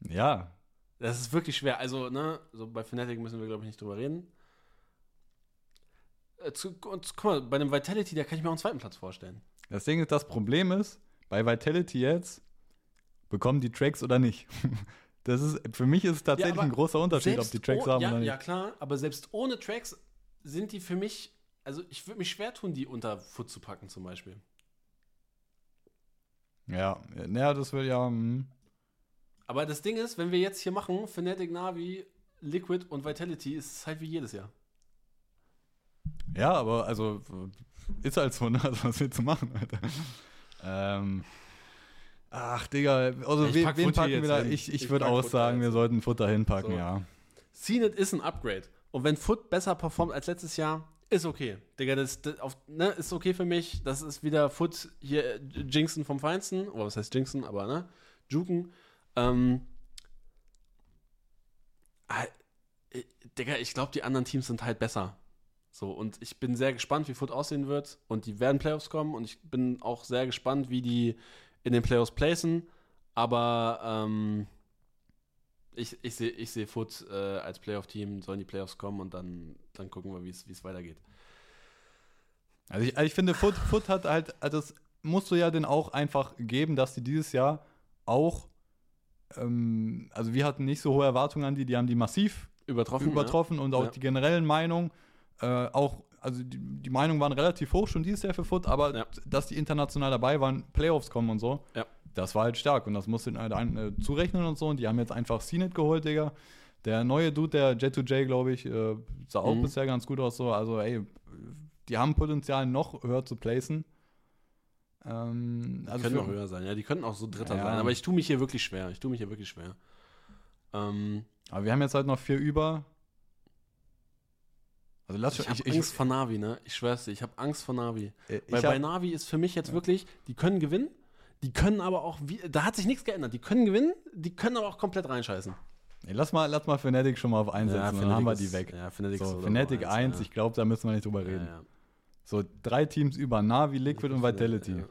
Ja. Das ist wirklich schwer. Also, ne, so bei Fnatic müssen wir, glaube ich, nicht drüber reden. Äh, zu, und, guck mal, bei einem Vitality, da kann ich mir auch einen zweiten Platz vorstellen. Das Ding ist, das Problem ist, bei Vitality jetzt, bekommen die Tracks oder nicht. [laughs] Das ist, für mich ist es tatsächlich Ja, ein großer Unterschied, ob die Tracks haben ja, oder nicht. Ja, klar, aber selbst ohne Tracks sind die für mich, also ich würde mich schwer tun, die unter Foot zu packen zum Beispiel. Ja, naja, das will ja. hm. Aber das Ding ist, wenn wir jetzt hier machen, Fnatic, Navi, Liquid und Vitality, ist es halt wie jedes Jahr. Ja, aber also ist halt so, ne? Also, was willst du machen, Alter? Ähm. Ach, Digga, also Ich wen, pack wen packen wir da? hin. Ich, ich, Ich würde auch Futter sagen, wir sollten Futter hinpacken, So. ja. CNET ist ein Upgrade. Und wenn Foot besser performt als letztes Jahr, ist okay. Digga, das, das auf, ne, ist okay für mich. Das ist wieder Foot hier Jinxen vom Feinsten. Oder was heißt Jinxen, aber ne? Juken. Ähm, ah, äh, Digga, ich glaube, die anderen Teams sind halt besser. So, und ich bin sehr gespannt, wie Foot aussehen wird. Und die werden Playoffs kommen. Und ich bin auch sehr gespannt, wie die in den Playoffs placen. Aber ähm, ich, ich sehe ich seh Foot äh, als Playoff-Team, sollen die Playoffs kommen und dann, dann gucken wir, wie es weitergeht. Also ich, also ich finde, Foot, Foot hat halt, also das musst du ja denn auch einfach geben, dass die dieses Jahr auch, ähm, also wir hatten nicht so hohe Erwartungen an die, die haben die massiv Übertroffen. übertroffen und auch Ja. die generellen Meinungen, äh, auch, also die, die Meinungen waren relativ hoch schon dieses Jahr für Foot, aber Ja. dass die international dabei waren, Playoffs kommen und so, Ja. das war halt stark und das musst du halt ein, äh, zurechnen und so und die haben jetzt einfach CNET geholt, Digga. Der neue Dude, der Jet2J, glaube ich, äh, sah auch Mhm. bisher ganz gut aus so, also ey, die haben Potenzial noch höher zu placen. Ähm, Die also können für- noch höher sein, ja. Die können auch so Dritter Ja. sein. Aber ich tue mich hier wirklich schwer. Ich tue mich hier wirklich schwer. Ähm, aber wir haben jetzt halt noch vier über. Also lass ich habe Angst vor Navi, ne? Ich schwör's dir, ich habe Angst vor Navi. ich, Weil bei Navi ist für mich jetzt wirklich, die können gewinnen, die können aber auch, wie, da hat sich nichts geändert. Die können gewinnen, die können aber auch komplett reinscheißen. ey, lass mal, lass mal Fnatic schon mal auf einsetzen, dann haben wir die weg. Ja, Fnatic So, Fnatic Nummer 1, ja. ich glaube, da müssen wir nicht drüber Ja, reden. ja. So, drei Teams über Navi, Liquid und Vitality. Ja.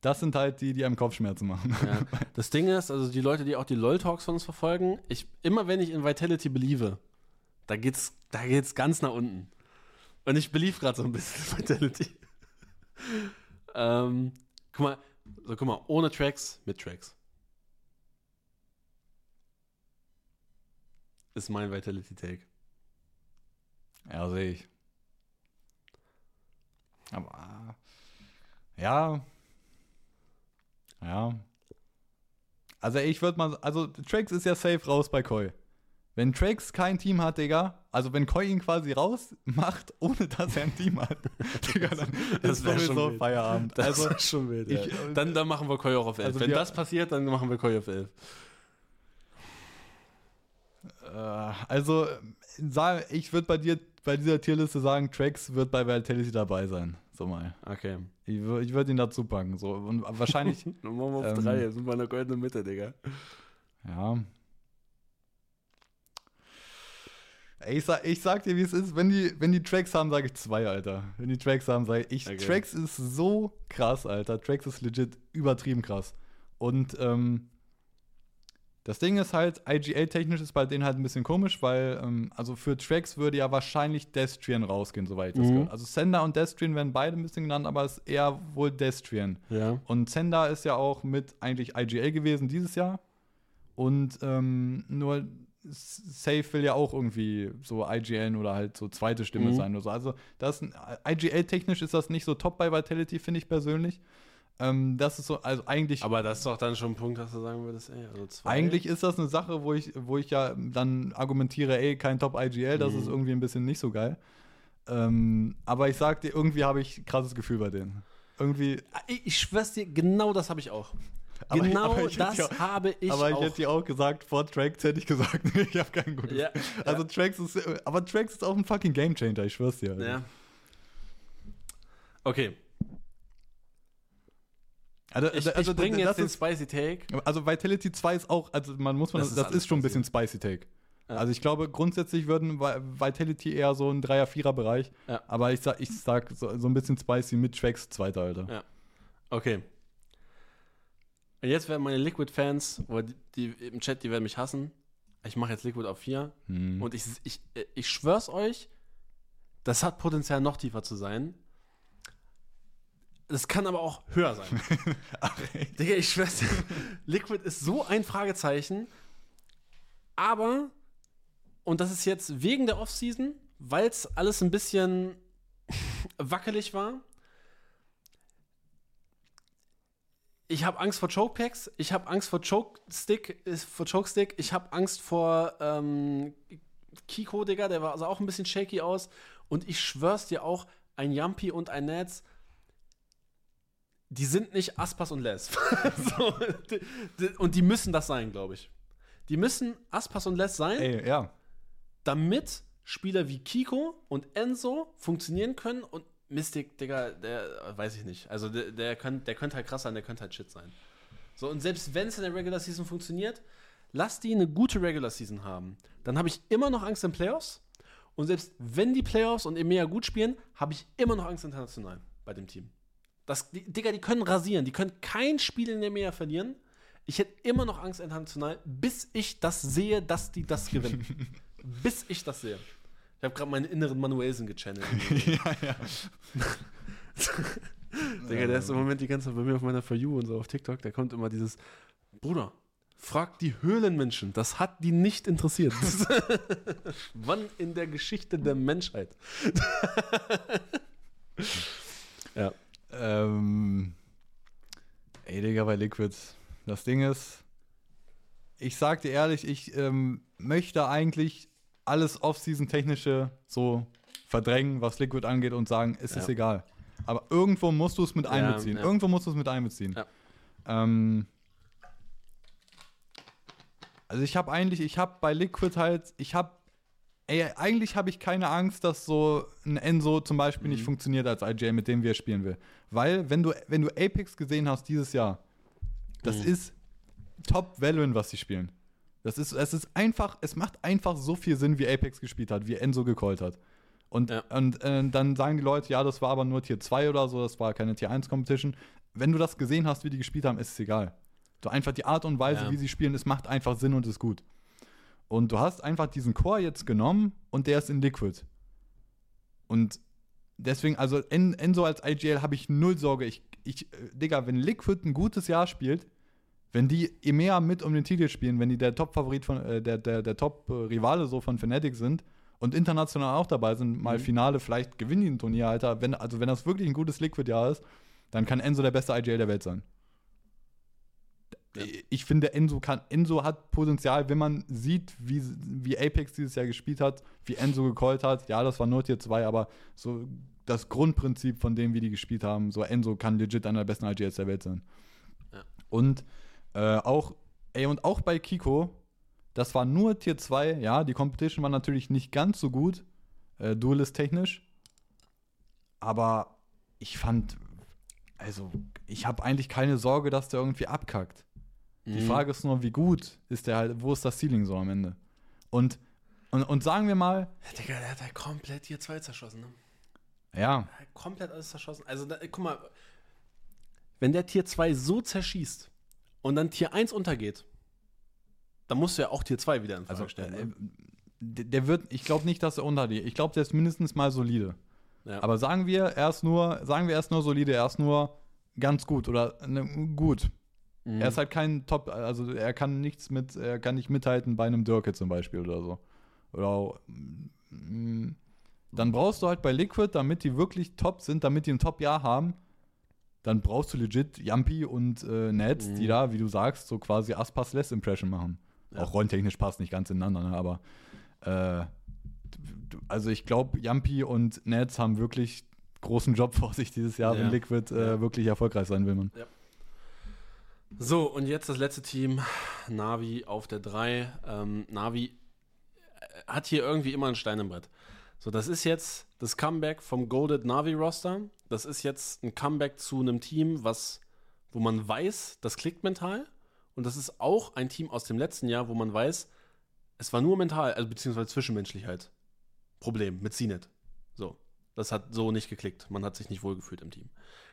Das sind halt die, die einem Kopfschmerzen machen. Ja. [laughs] Das Ding ist, also die Leute, die auch die LOL-Talks von uns verfolgen, ich, immer wenn ich in Vitality believe, da geht's, da geht's ganz nach unten. Und ich believe gerade so ein bisschen [laughs] in Vitality. ähm, guck mal, so guck mal, ohne Tracks, mit Tracks. Ist mein Vitality-Take. Ja, sehe ich. Aber ja. Ja. Also ich würde mal, also Trax ist ja safe raus bei Koi. Wenn Trax kein Team hat, Digga, also wenn Koi ihn quasi rausmacht, [laughs] ohne dass er ein Team hat, [laughs] Digga, dann Das ist sowieso wild. Feierabend. Das also, ist schon wild. ich- dann, dann machen wir Koi auch auf 11. Also Wenn wir- das passiert, dann machen wir Koi auf 11. äh, also ich würde bei dir bei dieser Tierliste sagen, Trax wird bei Vitality dabei sein. So mal. Okay. Ich, ich würde ihn dazu packen. So. Und wahrscheinlich, [laughs] Dann machen wir auf Ähm, 3. Jetzt sind wir in der goldenen Mitte, Digga. Ja. Ey, ich, sag, ich sag dir, wie es ist. Wenn die, wenn die Tracks haben, sage ich zwei, Alter. Wenn die Tracks haben, sage ich. Okay. Tracks ist so krass, Alter. Tracks ist legit übertrieben krass. Und ähm, das Ding ist halt, IGL-technisch ist bei denen halt ein bisschen komisch, weil, ähm, also für Tracks würde ja wahrscheinlich Destrian rausgehen, soweit ich das Mhm. gehört. Also Sender und Destrian werden beide ein bisschen genannt, aber es ist eher wohl Destrian. Ja. Und Zender ist ja auch mit eigentlich IGL gewesen dieses Jahr. Und ähm, nur Safe will ja auch irgendwie so IGL oder halt so zweite Stimme Mhm. sein oder so. Also das IGL-technisch ist das nicht so top bei Vitality, finde ich persönlich. Ähm, das ist so, also eigentlich, Aber das ist doch dann schon ein Punkt, dass du sagen würdest, ey, also zwei. eigentlich ist das eine Sache, wo ich, wo ich ja dann argumentiere, ey, kein Top IGL, das Mhm. ist irgendwie ein bisschen nicht so geil. Ähm, aber ich sag dir, irgendwie habe ich ein krasses Gefühl bei denen. Irgendwie, Ich, ich schwör's dir, genau das habe ich auch. Aber- genau aber das ja- habe ich aber ich auch. hätte dir auch gesagt, vor Tracks hätte ich gesagt, [laughs] nee, ich habe kein gutes. ja, Also Tracks ist, aber Tracks ist auch ein fucking Gamechanger, ich schwör's dir. Alter. ja. Okay. Also, Ich, also ich bringe das jetzt den ist, Spicy Take. also Vitality 2 ist auch, also man muss man, Das das, ist ist schon ein bisschen Spicy Take. Ja. Also ich glaube, grundsätzlich würden Vi- Vitality eher so ein Dreier-Vierer-Bereich. Ja. Aber ich sag, ich sag so, so ein bisschen Spicy mit Tracks zweiter, Alter. Ja. Okay. Und jetzt werden meine Liquid-Fans, oder die, die im Chat, die werden mich hassen. Ich mache jetzt Liquid auf 4. Hm. Und ich, ich, ich schwör's euch, das hat Potenzial, noch tiefer zu sein. Das kann aber auch höher sein. [laughs] Ach. Digga, ich schwör's dir, [laughs] Liquid ist so ein Fragezeichen. Aber, und das ist jetzt wegen der Offseason, weil es alles ein bisschen [laughs] wackelig war. Ich habe Angst vor Chokepacks, ich habe Angst vor Chokestick, äh, vor Chokestick, ich habe Angst vor ähm, Kiko, Digga, der war also auch ein bisschen shaky aus. Und ich schwör's dir auch, ein Yampi und ein Netz, die sind nicht Aspas und Les. [laughs] so, und die müssen das sein, glaube ich. Die müssen Aspas und Les sein, Ey, ja. damit Spieler wie Kiko und Enzo funktionieren können und Mystic, Digga, der weiß ich nicht. Also der, der, könnt, der könnte halt krass sein, der könnte halt shit sein. So, und selbst wenn es in der Regular Season funktioniert, lass die eine gute Regular Season haben. Dann habe ich immer noch Angst in Playoffs. Und selbst wenn die Playoffs und EMEA gut spielen, habe ich immer noch Angst international bei dem Team. Das, die, Digga, die können rasieren. Die können kein Spiel in der EMEA verlieren. Ich hätte immer noch Angst international, bis ich das sehe, dass die das gewinnen. [laughs] bis ich das sehe. Ich habe gerade meinen inneren Manuelsen gechannelt. [laughs] ja, ja. [laughs] Digga, der ist im Moment die ganze Zeit bei mir auf meiner For You und so auf TikTok. Da kommt immer dieses: Bruder, frag die Höhlenmenschen. Das hat die nicht interessiert. [laughs] Wann in der Geschichte der Menschheit? ja. Ähm, ey, Digga, bei Liquid. Das Ding ist, ich sag dir ehrlich, ich ähm, möchte eigentlich alles Off-Season-Technische so verdrängen, was Liquid angeht und sagen, es ist Ja. egal. Aber irgendwo musst du es mit Ja, einbeziehen. ja. Irgendwo musst du es mit einbeziehen. Ja. Ähm, also ich habe eigentlich, ich habe bei Liquid halt, ich habe, ey, eigentlich habe ich keine Angst, dass so ein Enzo zum Beispiel Mhm. nicht funktioniert als IJ, mit dem wir spielen will. Weil, wenn du, wenn du Apex gesehen hast dieses Jahr, das Mhm. ist Top Valorant, was sie spielen. Das ist, es ist einfach, es macht einfach so viel Sinn, wie Apex gespielt hat, wie Enzo gecallt hat. Und, Ja. und äh, dann sagen die Leute, ja, das war aber nur Tier 2 oder so, das war keine Tier 1 Competition. Wenn du das gesehen hast, wie die gespielt haben, ist es egal. So einfach die Art und Weise, Ja. wie sie spielen, es macht einfach Sinn und ist gut. Und du hast einfach diesen Core jetzt genommen und der ist in Liquid. Und deswegen, also En Enzo als IGL habe ich null Sorge. Ich, ich, äh, Digga, wenn Liquid ein gutes Jahr spielt, wenn die EMEA mit um den Titel spielen, wenn die der Top-Favorit von, äh, der, der, der Top-Rivale so von Fnatic sind und international auch dabei sind, mal Mhm. Finale, vielleicht gewinnen die ein Turnier, Alter. Wenn, also wenn das wirklich ein gutes Liquid-Jahr ist, dann kann Enzo der beste IGL der Welt sein. Ja. Ich finde, Enzo kann, Enzo hat Potenzial, wenn man sieht, wie, wie Apex dieses Jahr gespielt hat, wie Enzo gecallt hat. Ja, das war nur Tier 2, aber so das Grundprinzip von dem, wie die gespielt haben, so Enzo kann legit einer der besten IGLs der Welt sein. Ja. Und äh, auch, ey, und auch bei Kiko, das war nur Tier 2, ja, die Competition war natürlich nicht ganz so gut, äh, Duelist technisch, aber ich fand, also, ich habe eigentlich keine Sorge, dass der irgendwie abkackt. Die Mhm. Frage ist nur, wie gut ist der halt, wo ist das Ceiling so am Ende? Und, und, und sagen wir mal, Ja, Digga, der hat halt komplett hier zwei zerschossen. Ne? ja, Er komplett alles zerschossen. Also, da, guck mal, wenn der Tier 2 so zerschießt und dann Tier 1 untergeht, dann musst du ja auch Tier 2 wieder in Frage also stellen. äh, ne? der wird, ich glaube nicht, dass er untergeht. Ich glaube, der ist mindestens mal solide. ja. Aber sagen wir, er ist nur, sagen wir, er ist nur solide, er ist nur ganz gut oder ne, gut. Mhm. Er ist halt kein Top, also er kann nichts mit, er kann nicht mithalten bei einem Dirke zum Beispiel oder so. Oder mm, dann brauchst du halt bei Liquid, damit die wirklich top sind, damit die ein Top-Jahr haben, dann brauchst du legit Yampi und äh, Nets, Mhm. die da, wie du sagst, so quasi Aspas Less Impression machen. Ja. Auch rollentechnisch passt nicht ganz ineinander, ne, aber äh, also ich glaube, Yampi und Nets haben wirklich großen Job [laughs] vor sich dieses Jahr, Ja. wenn Liquid äh, Ja. wirklich erfolgreich sein will, man. So, und jetzt das letzte Team, Navi auf der 3. Ähm, Navi äh, hat hier irgendwie immer ein Stein im Brett. So, das ist jetzt das Comeback vom Golded Navi Roster. Das ist jetzt ein Comeback zu einem Team, was wo man weiß, das klickt mental. Und das ist auch ein Team aus dem letzten Jahr, wo man weiß, es war nur mental, also beziehungsweise zwischenmenschlich halt. Problem mit CNET. So. Das hat so nicht geklickt. Man hat sich nicht wohlgefühlt im Team.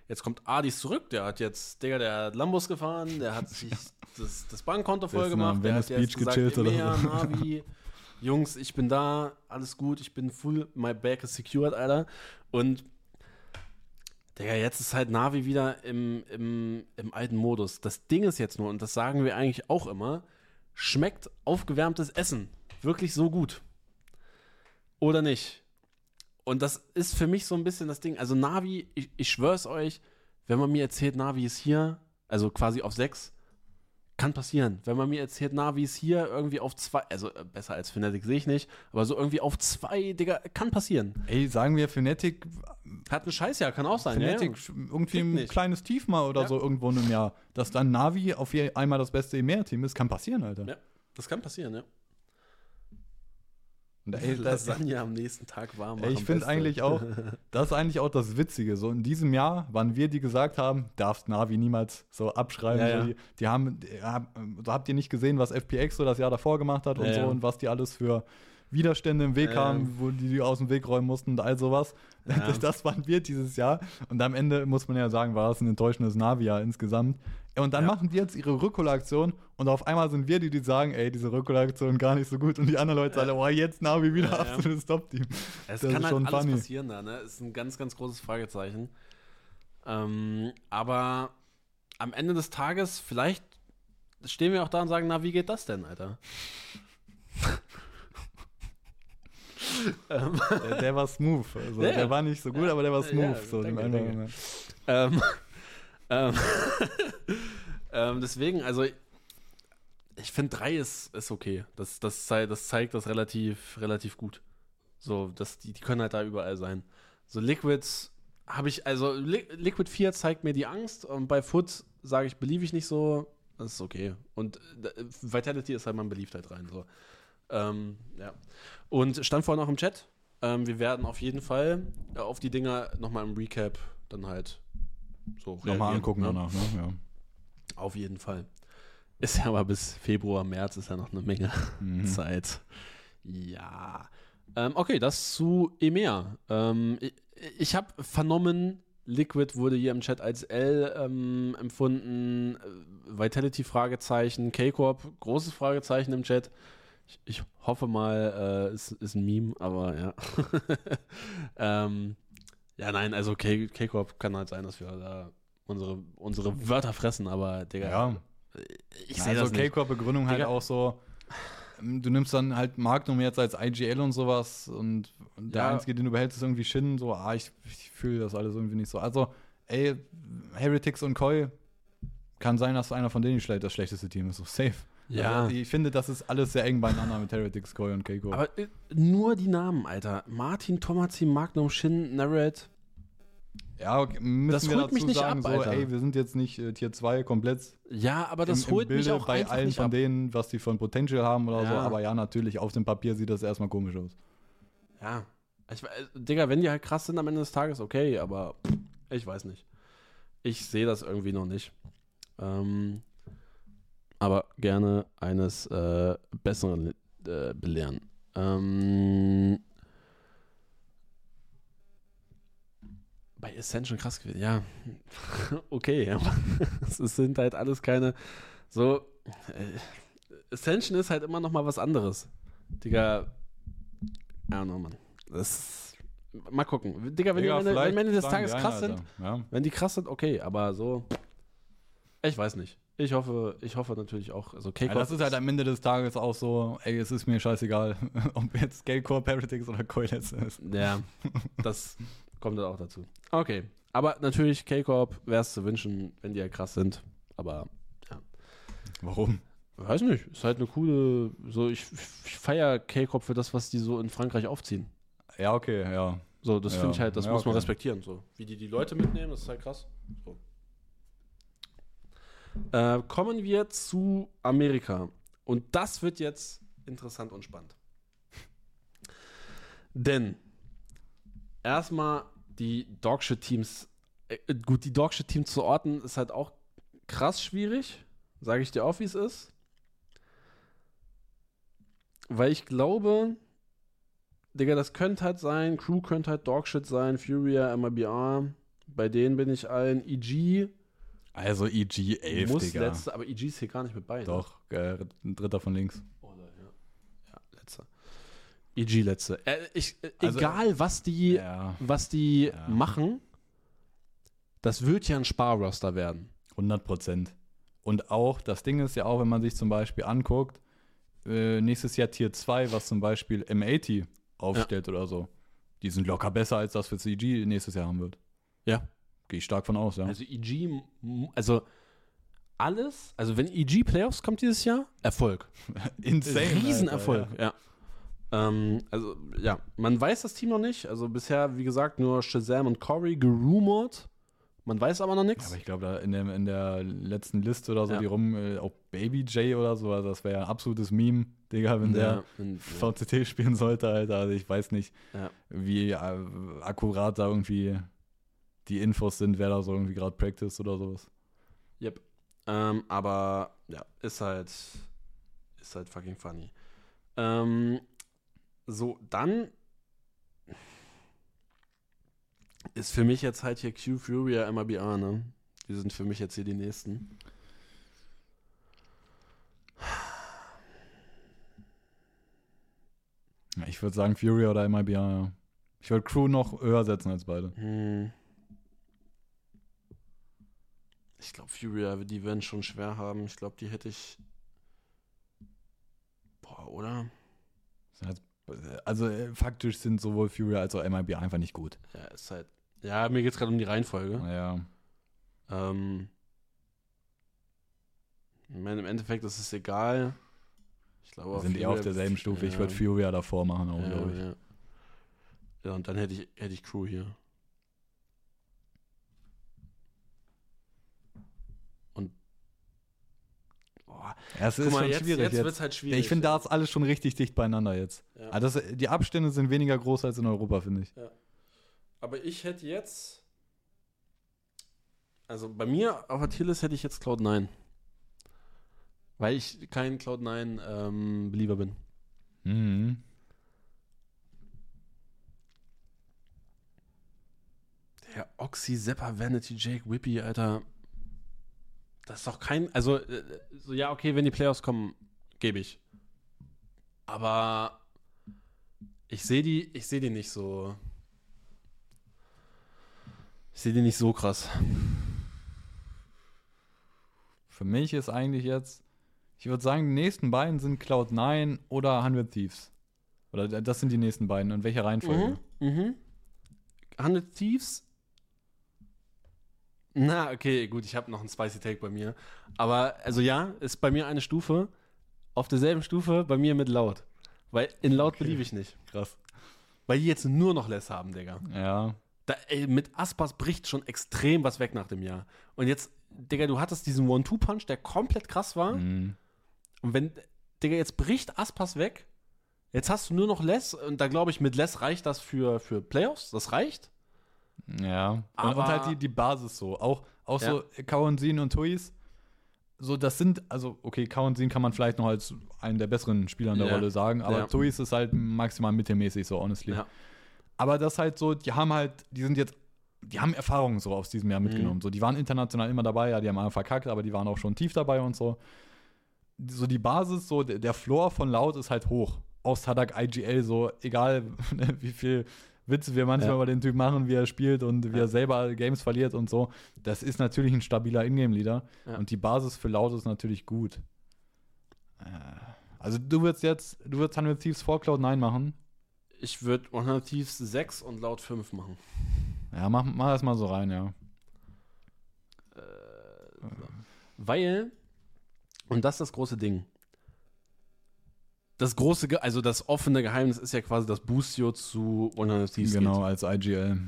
Jetzt kommt Adis zurück, der hat jetzt, Digga, der hat Lambos gefahren, der hat sich [laughs] das, das Bankkonto voll gemacht, der hat jetzt Beach gesagt, gechillt oder so. Navi, Jungs, ich bin da, alles gut, ich bin full, my back is secured, Alter. Und Digga, jetzt ist halt Navi wieder im, im, im alten Modus. Das Ding ist jetzt nur, und das sagen wir eigentlich auch immer, schmeckt aufgewärmtes Essen wirklich so gut? Oder nicht? Und das ist für mich so ein bisschen das Ding. Also Navi, ich, ich schwör's euch, wenn man mir erzählt, Navi ist hier, also quasi auf 6, kann passieren. Wenn man mir erzählt, Navi ist hier irgendwie auf 2, also äh, besser als Fnatic sehe ich nicht, aber so irgendwie auf 2, Digga, kann passieren. Ey, sagen wir Fnatic, Hat ein Scheißjahr, kann auch sein. Ja, ja. Fnatic irgendwie ein nicht. kleines Tief mal oder Ja. so irgendwo in einem Jahr. Dass dann Navi auf einmal das beste EMEA-Team ist, kann passieren, Alter. Ja, das kann passieren, ja. Und ey, [laughs] das, Lasagne am nächsten Tag warm ey, machen. ich finde eigentlich auch, [laughs] das ist eigentlich auch das Witzige. So in diesem Jahr waren wir, die gesagt haben, darfst Navi niemals so abschreiben. Ja, so, ja. Die, die haben, die so habt ihr nicht gesehen, was FPX so das Jahr davor gemacht hat und Ja, so ja. und was die alles für Widerstände im Weg haben, wo die, die aus dem Weg räumen mussten und all sowas. Das, [laughs] das waren wir dieses Jahr. Und am Ende muss man ja sagen, war es ein enttäuschendes Navi-Jahr insgesamt. Und dann Ja. machen die jetzt ihre Rückholaktion und auf einmal sind wir die, die sagen, ey, diese Rückholaktion gar nicht so gut. Und die anderen Leute sagen, oh, jetzt Navi wieder Ja, ja. absolutes Top-Team. Es Das kann ist halt schon alles funny. passieren da, ne? Ist ein ganz, ganz großes Fragezeichen. Ähm, aber am Ende des Tages, vielleicht stehen wir auch da und sagen, na, wie geht das denn, Alter? [laughs] Der, der war smooth. Also, Ja. Der war nicht so gut, aber der war Ja, smooth. so, danke, dem danke. einen- ähm, ähm, [laughs] ähm, deswegen, also ich finde drei ist, ist okay. Das, das, das zeigt das relativ, relativ gut. So, das, die, die können halt da überall sein. So Liquids habe ich, also Li Liquid 4 zeigt mir die Angst und bei Foot sage ich, believe ich nicht so. Das ist okay. Und äh, Vitality ist halt mein Beliebtheit rein. So. Ähm, ja. Und stand vorhin auch im Chat. Ähm, wir werden auf jeden Fall äh, auf die Dinger nochmal im Recap dann halt so Nochmal angucken ne? danach, ne? Ja. Auf jeden Fall. Ist ja aber bis Februar, März ist ja noch eine Menge Mhm. [laughs] Zeit. Ja. Ähm, okay, das zu EMEA. Ähm, ich ich habe vernommen, Liquid wurde hier im Chat als L ähm, empfunden. Äh, Vitality Fragezeichen, K-Corp großes Fragezeichen im Chat. Ich, ich hoffe mal, äh, es ist ein Meme, aber ja. [laughs] ähm, ja, nein, also K-Corp kann halt sein, dass wir da unsere, unsere Wörter fressen, aber Digga, ja. ich sehe also das nicht. K-Corp-Begründung halt auch so, du nimmst dann halt Magnum jetzt als IGL und sowas und, der Ja. Einzige, den du behältst, ist irgendwie Shin, so, ah, ich, ich fühle das alles irgendwie nicht so. Also, ey, Heretics und Koi, kann sein, dass einer von denen das schlechteste Team ist, so safe. Ja. Also, ich finde, das ist alles sehr eng beieinander mit Heretics, Koi und K-Corp. Aber äh, nur die Namen, Alter. Martin, Tomazi, Magnum, Shin, Narrate. Ja, okay, müssen Das wir holt mich nicht sagen, ab, so, Alter. ey, wir sind jetzt nicht äh, Tier 2 komplett Ja, aber das im, im holt mich Bilde auch bei einfach allen nicht von ab. denen, was die von Potential haben oder so. Ja. Aber ja, natürlich, auf dem Papier sieht das erstmal komisch aus. Ja. Ich, äh, Digga, wenn die halt krass sind am Ende des Tages, okay, aber pff, ich weiß nicht. Ich sehe das irgendwie noch nicht. Ähm, aber gerne eines äh, Besseren äh, belehren. Ähm, bei Ascension krass gewesen, ja. [laughs] okay, aber [laughs] es sind halt alles keine so. Äh, Ascension ist halt immer noch mal was anderes. Digga, I don't know, Mann. Das mal gucken. Digga, wenn, Digga, die, die des Tages krass sind. Ja. wenn die krass sind, okay, aber so. Ich weiß nicht. Ich hoffe, ich hoffe natürlich auch. Also Ja, das ist halt am Ende des Tages auch so, ey, es ist mir scheißegal, [laughs] ob jetzt Galecore, Heretics oder Koi letzte ist. Ja, das kommt dann auch dazu. Okay. Aber natürlich, K-Corp wäre es zu wünschen, wenn die ja krass sind. Aber Warum? weiß nicht, ist halt eine coole. So, ich, ich feiere K-Corp für das, was die so in Frankreich aufziehen. Ja, okay, ja. So, das Ja, finde ich halt, das ja, muss man okay. respektieren. So. Wie die die Leute mitnehmen, das ist halt krass. So. Äh, kommen wir zu Amerika. Und das wird jetzt interessant und spannend. Denn erstmal die Dogshit-Teams, äh, gut, die Dogshit-Teams zu orten, ist halt auch krass schwierig, sage ich dir auch, wie es ist. Weil ich glaube, Digga, das könnte halt sein, Crew könnte halt Dogshit sein, Furia, MIBR, bei denen bin ich allen, EG Also EG 11, muss Digga. letzte, aber EG ist hier gar nicht mit bei. ne? Doch, äh, ein dritter von links. Oder, ja. ja, letzter. EG letzte. Äh, ich, äh, Also, egal, was die, Ja, was die Ja. machen, das wird ja ein Sparroster werden. 100 Prozent. Und auch, das Ding ist ja auch, wenn man sich zum Beispiel anguckt, äh, nächstes Jahr Tier 2, was zum Beispiel M80 aufstellt oder so. Die sind locker besser als das, was EG nächstes Jahr haben wird. Ja. Gehe ich stark von aus, ja. Also EG, also alles, also wenn EG Playoffs kommt dieses Jahr, Erfolg. [laughs] Insane. Riesenerfolg, Alter, ja. Ähm, also, ja, man weiß das Team noch nicht. Also bisher, wie gesagt, nur Shazam und Corey gerumort. Man weiß aber noch Ja, nichts. aber ich glaube, da in der, in der letzten Liste oder so, Ja. die rum, äh, auch Baby J oder so, also das wäre ja ein absolutes Meme, Digga, wenn der wenn- VCT spielen sollte, Alter. Also ich weiß nicht, Ja. wie äh, akkurat da irgendwie die Infos sind, wer da so irgendwie gerade practice oder sowas. Yep. Ähm, aber ja, ist halt, ist halt fucking funny. Ähm, so, dann ist für mich jetzt halt hier Q Furia MABA, ne? Die sind für mich jetzt hier die nächsten. Ich würde sagen Fury oder MIBA, ja. Ich würde Crew noch höher setzen als beide. Hm. Ich glaube, Furia, die werden schon schwer haben. Ich glaube, die hätte ich. Boah, oder? Also äh, faktisch sind sowohl Fury als auch MIB einfach nicht gut. Ja, ist halt. Ja, mir geht es gerade um die Reihenfolge. Naja. Ähm, ich meine, im Endeffekt ist es egal. Ich glaube, Wir sind eher auf Furia- derselben Stufe. Ich Ja, würde Fury davor machen, auch, ja, glaube ich. ja. ja, und dann hätte ich, hätte ich Crew hier. Und. Boah, Ja, es guck ist mal, schon jetzt, schwierig jetzt jetzt. wird es halt schwierig. ich finde, da ist alles schon richtig dicht beieinander jetzt. Ja. Ah, das, die Abstände sind weniger groß als in Europa, finde ich. Aber ich hätte jetzt. Also bei mir auf Tierlist hätte ich jetzt Cloud9. Weil ich kein Cloud9-Believer bin. Mhm. Der Oxy, Zepper, Vanity, Jake, Whippy, Alter. Das ist doch kein. Also, äh, so ja, okay, wenn die Playoffs kommen, gebe ich. Aber ich sehe die, ich sehe die nicht so. Ich sehe die nicht so krass. Für mich ist eigentlich jetzt, ich würde sagen, die nächsten beiden sind Cloud9 oder 100 Thieves. Oder d- das sind die nächsten beiden. Und welche Reihenfolge? Mhm. Mhm. 100 Thieves. Na, okay, gut, ich habe noch einen Spicy Take bei mir. Aber, also ja, ist bei mir eine Stufe. Auf derselben Stufe bei mir mit Laut. Weil in Laut Okay. beliebe ich nicht. Krass. Weil die jetzt nur noch Less haben, Digga. Ja. Da, ey, mit Aspas bricht schon extrem was weg nach dem Jahr. Und jetzt, Digga, du hattest diesen One-Two-Punch, der komplett krass war. Mhm. Und wenn, Digga, jetzt bricht Aspas weg. Jetzt hast du nur noch Less. Und da glaube ich, mit Less reicht das für, für Playoffs. Das reicht. Ja. Und, Aber- und halt die, die Basis so. Auch, auch Ja. so Kaonsin und Tuis. So, das sind, also, okay, Kaonsin kann man vielleicht noch als einen der besseren Spieler in der Ja. Rolle sagen, aber Ja. Tuis ist halt maximal mittelmäßig, so honestly. Ja. Aber das halt so, die haben halt, die sind jetzt, die haben Erfahrungen so aus diesem Jahr mitgenommen. Mhm. So, die waren international immer dabei, ja, die haben einmal verkackt, aber die waren auch schon tief dabei und so. So die Basis, so der, der Floor von Laut ist halt hoch. Aus Sadak IGL, so egal [laughs] wie viel Witze wir manchmal Ja. über den Typ machen, wie er spielt und wie er selber Games verliert und so. Das ist natürlich ein stabiler Ingame-Leader. Und die Basis für Laut ist natürlich gut. Äh, Also du würdest jetzt, du würdest 100 Thieves vor Cloud9 machen. Ich würde 100 Thieves 6 und laut 5 machen. Ja, mach, mach das mal so rein, ja. Weil, und das ist das große Ding. Das große, Ge also das offene Geheimnis ist ja quasi, dass Boostio zu 100 Thieves Genau, geht. als IGL.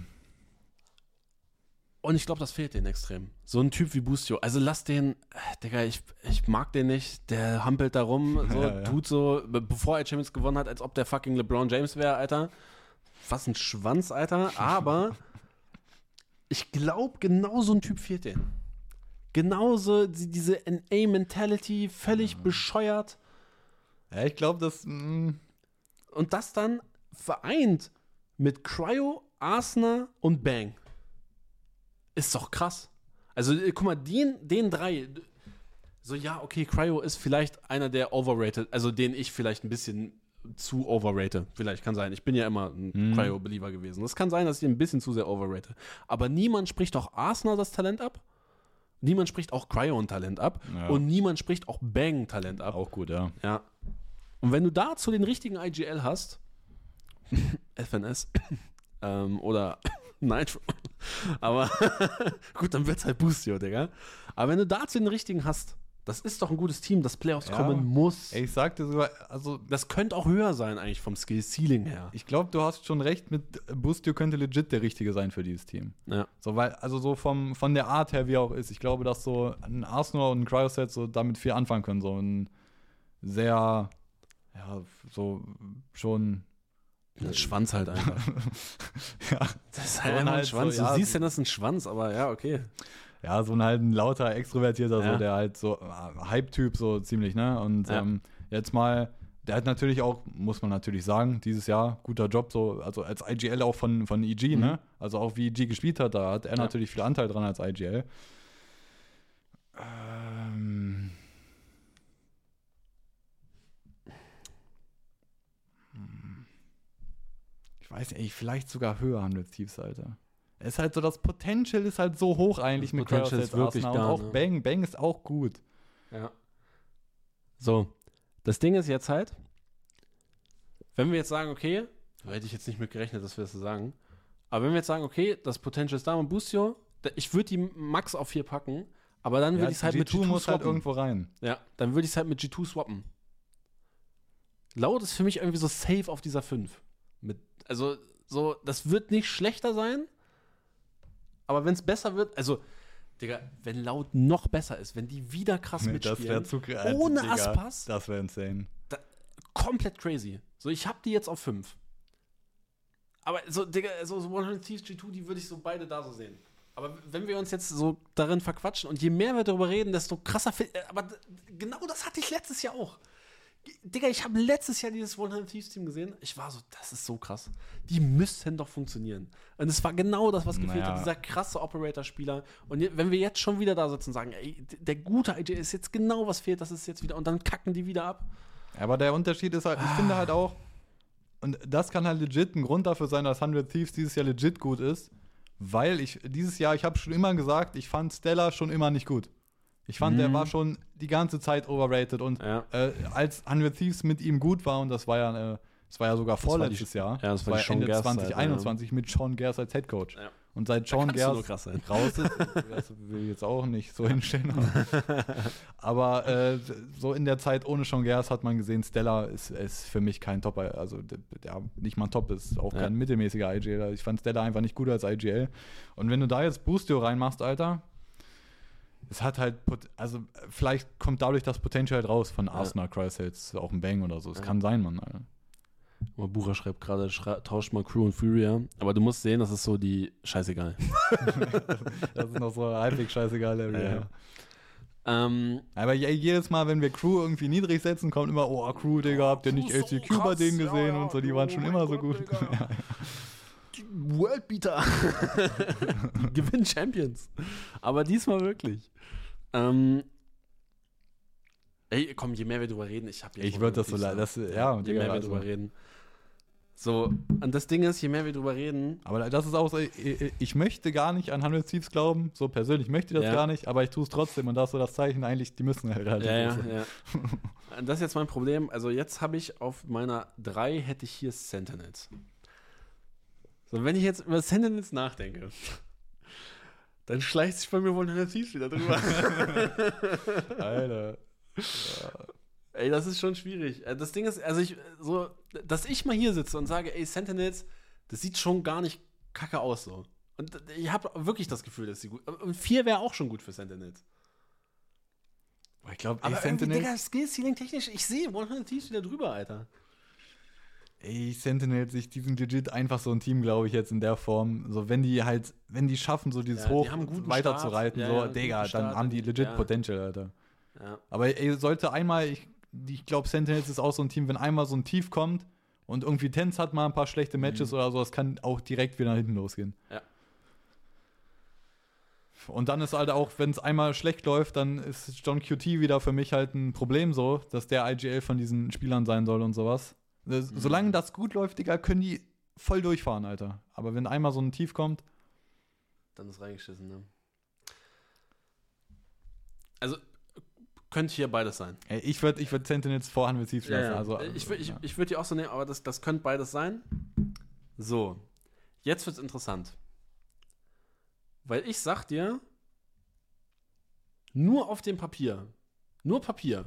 Und ich glaube, das fehlt denen extrem. So ein Typ wie Boostio. Also lass den, Digga, ich, ich mag den nicht. Der hampelt da rum, [laughs] so, Ja, ja. tut so, be- bevor er Champions gewonnen hat, als ob der fucking LeBron James wäre, Alter. Was ein Schwanz, Alter. Aber [laughs] ich glaube, genau so ein Typ fehlt denen. Genauso die, diese NA-Mentality, völlig bescheuert. Ja, ich glaube, das. mm, Mh, Und das dann vereint mit Cryo, Arsenal und Bang. Ist doch krass. Also, äh, guck mal, den, den drei. So, ja, okay, Cryo ist vielleicht einer der overrated, also den ich vielleicht ein bisschen zu overrate. Vielleicht kann sein. Ich bin ja immer ein Mhm. Cryo-Believer gewesen. Es kann sein, dass ich ihn ein bisschen zu sehr overrate. Aber niemand spricht doch Arsenal das Talent ab. Niemand spricht auch Cryo ein Talent ab. Ja. Und niemand spricht auch Bang Talent ab. auch gut, ja. Ja. Und wenn du dazu den richtigen IGL hast, [laughs] FNS [laughs] ähm, oder [laughs] Nitro, aber gut, dann wird's halt Boostio, Digga. Aber wenn du dazu den richtigen hast, das ist doch ein gutes Team, das Playoffs Ja. kommen muss. Ey, ich sagte sogar, also Das könnte auch höher sein eigentlich vom Skill-Ceiling her. ich glaube, du hast schon recht mit Bustio könnte legit der richtige sein für dieses Team. Ja. So, weil, also so vom, von der Art her, wie er auch ist, ich glaube, dass so ein Arsenal und ein Cryoset so damit viel anfangen können. So ein sehr, ja, so schon. Ein Schwanz halt einfach. [laughs] ja, Das ist halt Und einfach ein halt so, Schwanz. ja, du siehst so- ja, das ist ein Schwanz, aber ja, okay. Ja, so ein halt ein lauter, extrovertierter, Ja. so, der halt so äh, Hype-Typ, so ziemlich, ne? Und Ja. ähm, jetzt mal, der hat natürlich auch, muss man natürlich sagen, dieses Jahr guter Job, so, also als IGL auch von, von EG, Mhm. ne? Also auch wie EG gespielt hat, da hat er Ja. natürlich viel Anteil dran als IGL. Ähm. Hm. Ich weiß nicht, vielleicht sogar höher 100 Thieves, Alter. Es ist halt so, das Potential ist halt so hoch eigentlich Das mit Potential ist wirklich Arsenal. da, Und auch ne? Bang, Bang ist auch gut. Ja. So, das Ding ist jetzt halt, wenn wir jetzt sagen, okay, da hätte ich jetzt nicht mit gerechnet, dass wir das so sagen, aber wenn wir jetzt sagen, okay, das Potential ist da und Boostio, da- ich würde die Max auf 4 packen, aber dann würde ich es halt mit G2 G2 muss halt swappen. irgendwo rein. ja, dann würde ich es halt mit G2 swappen. Laut ist für mich irgendwie so safe auf dieser 5. Mit, also, so, das wird nicht schlechter sein, aber wenn es besser wird, also, Digga, wenn Laut noch besser ist, wenn die wieder krass Nee, das mitspielen, wäre zu also, ohne Digga, Aspas, Das wäre insane. komplett crazy. So, ich habe die jetzt auf 5. Aber so, Digga, so, so 100 Thieves G2, die würde ich so beide da so sehen. Aber wenn wir uns jetzt so darin verquatschen und je mehr wir darüber reden, desto krasser. äh, Aber genau das hatte ich letztes Jahr auch. Digga, ich habe letztes Jahr dieses 100 Thieves Team gesehen. Ich war so, das ist so krass. Die müssten doch funktionieren. Und es war genau das, was gefehlt Naja. hat, dieser krasse Operator-Spieler. Und wenn wir jetzt schon wieder da sitzen und sagen, ey, der gute IJ ist jetzt genau was fehlt, das ist jetzt wieder. Und dann kacken die wieder ab. Aber der Unterschied ist halt, ich finde halt auch, und das kann halt legit ein Grund dafür sein, dass 100 Thieves dieses Jahr legit gut ist, weil ich dieses Jahr, ich habe schon immer gesagt, ich fand Stella schon immer nicht gut. Ich fand, der Mhm. war schon die ganze Zeit overrated und Ja. äh, als 100 Thieves mit ihm gut war, und das war ja, äh, das war ja sogar war die- vorletztes Jahr, ja, das war Sean Ende Gers Zeit, 2021 mit Sean Gers als Headcoach. Ja. Und seit Sean Gers raus ist, das will ich jetzt auch nicht so hinstellen. [laughs] Aber äh, so in der Zeit ohne Sean Gers hat man gesehen, Stella ist, ist für mich kein Top, also ja, nicht mal Top, ist auch Ja. kein mittelmäßiger IGL. Ich fand Stella einfach nicht gut als IGL. Und wenn du da jetzt Boostio reinmachst, Alter, es hat halt, Pot- also vielleicht kommt dadurch das Potential halt raus von Arsenal, Cryosales, auch ein Bang oder so. Es Ja. kann sein, Mann. Alter. Aber Bucher schreibt gerade, schrei tauscht mal Crew und Furia. Aber du musst sehen, das ist so die scheißegal. [laughs] [laughs] Das ist noch so halbwegs scheißegal. Area. Ja, ja. ähm, Aber je- jedes Mal, wenn wir Crew irgendwie niedrig setzen, kommt immer, oh, Crew, Digga, habt ihr nicht ist so bei denen ja, gesehen ja, und so, die waren schon immer so Gott, gut. [laughs] Ja. Worldbeater. [laughs] die gewinnen Champions. Aber diesmal wirklich. Ähm, ey, komm, je mehr wir drüber reden, ich habe Ich würd das so le- das- ja, je mehr wir also- drüber reden. So, und das Ding ist, je mehr wir drüber reden, Aber das ist auch so, ich, ich möchte gar nicht an 100 Thieves glauben, so persönlich möchte ich das Ja. gar nicht, aber ich tue es trotzdem und das ist so das Zeichen eigentlich, die müssen halt relativ Ja, ja, ja. [laughs] Das ist jetzt mein Problem. Also jetzt habe ich auf meiner 3 hätte ich hier Sentinels. So, wenn ich jetzt über Sentinels nachdenke, dann schleicht sich bei mir wohl eine Thieves wieder drüber. [laughs] Alter. ey, das ist schon schwierig. Äh, Das Ding ist, also ich, so, dass ich mal hier sitze und sage, ey, Sentinels, das sieht schon gar nicht kacke aus so. Und ich habe wirklich das Gefühl, dass sie gut. Und 4 wäre auch schon gut für Sentinels. Ich glaube, Aber ey, irgendwie, Sentinel, Digga, Skill-Ceiling technisch, ich sehe 100 Thieves wieder drüber, Alter. Ey, Sentinels, ich, die sind legit einfach so ein Team, glaube ich, jetzt in der Form. So, wenn die halt, wenn die schaffen, so dieses Ja, die Hoch guten weiterzureiten, Start. so, Ja, ja, Digga, dann haben die legit Ja. Potential, Alter. Ja. Aber ey, sollte einmal, ich, ich glaube, Sentinels ist auch so ein Team, wenn einmal so ein Tief kommt und irgendwie Tens hat mal ein paar schlechte Matches oder so, das kann auch direkt wieder nach hinten losgehen. Mhm. Ja. Und dann ist halt auch, wenn es einmal schlecht läuft, dann ist John QT wieder für mich halt ein Problem so, dass der IGL von diesen Spielern sein soll und sowas. Das- Mhm. Solange das gut läuft, Digga, können die voll durchfahren, Alter. Aber wenn einmal so ein Tief kommt, Dann ist reingeschissen, ne? Also, könnte hier beides sein. ey, ich würde ich würd Sentinels vor Thieves lassen. Also, ich würde ich, ja. ich würd die auch so nehmen, aber das, das könnte beides sein. So, jetzt wird's interessant. Weil ich sag dir, nur auf dem Papier, nur Papier,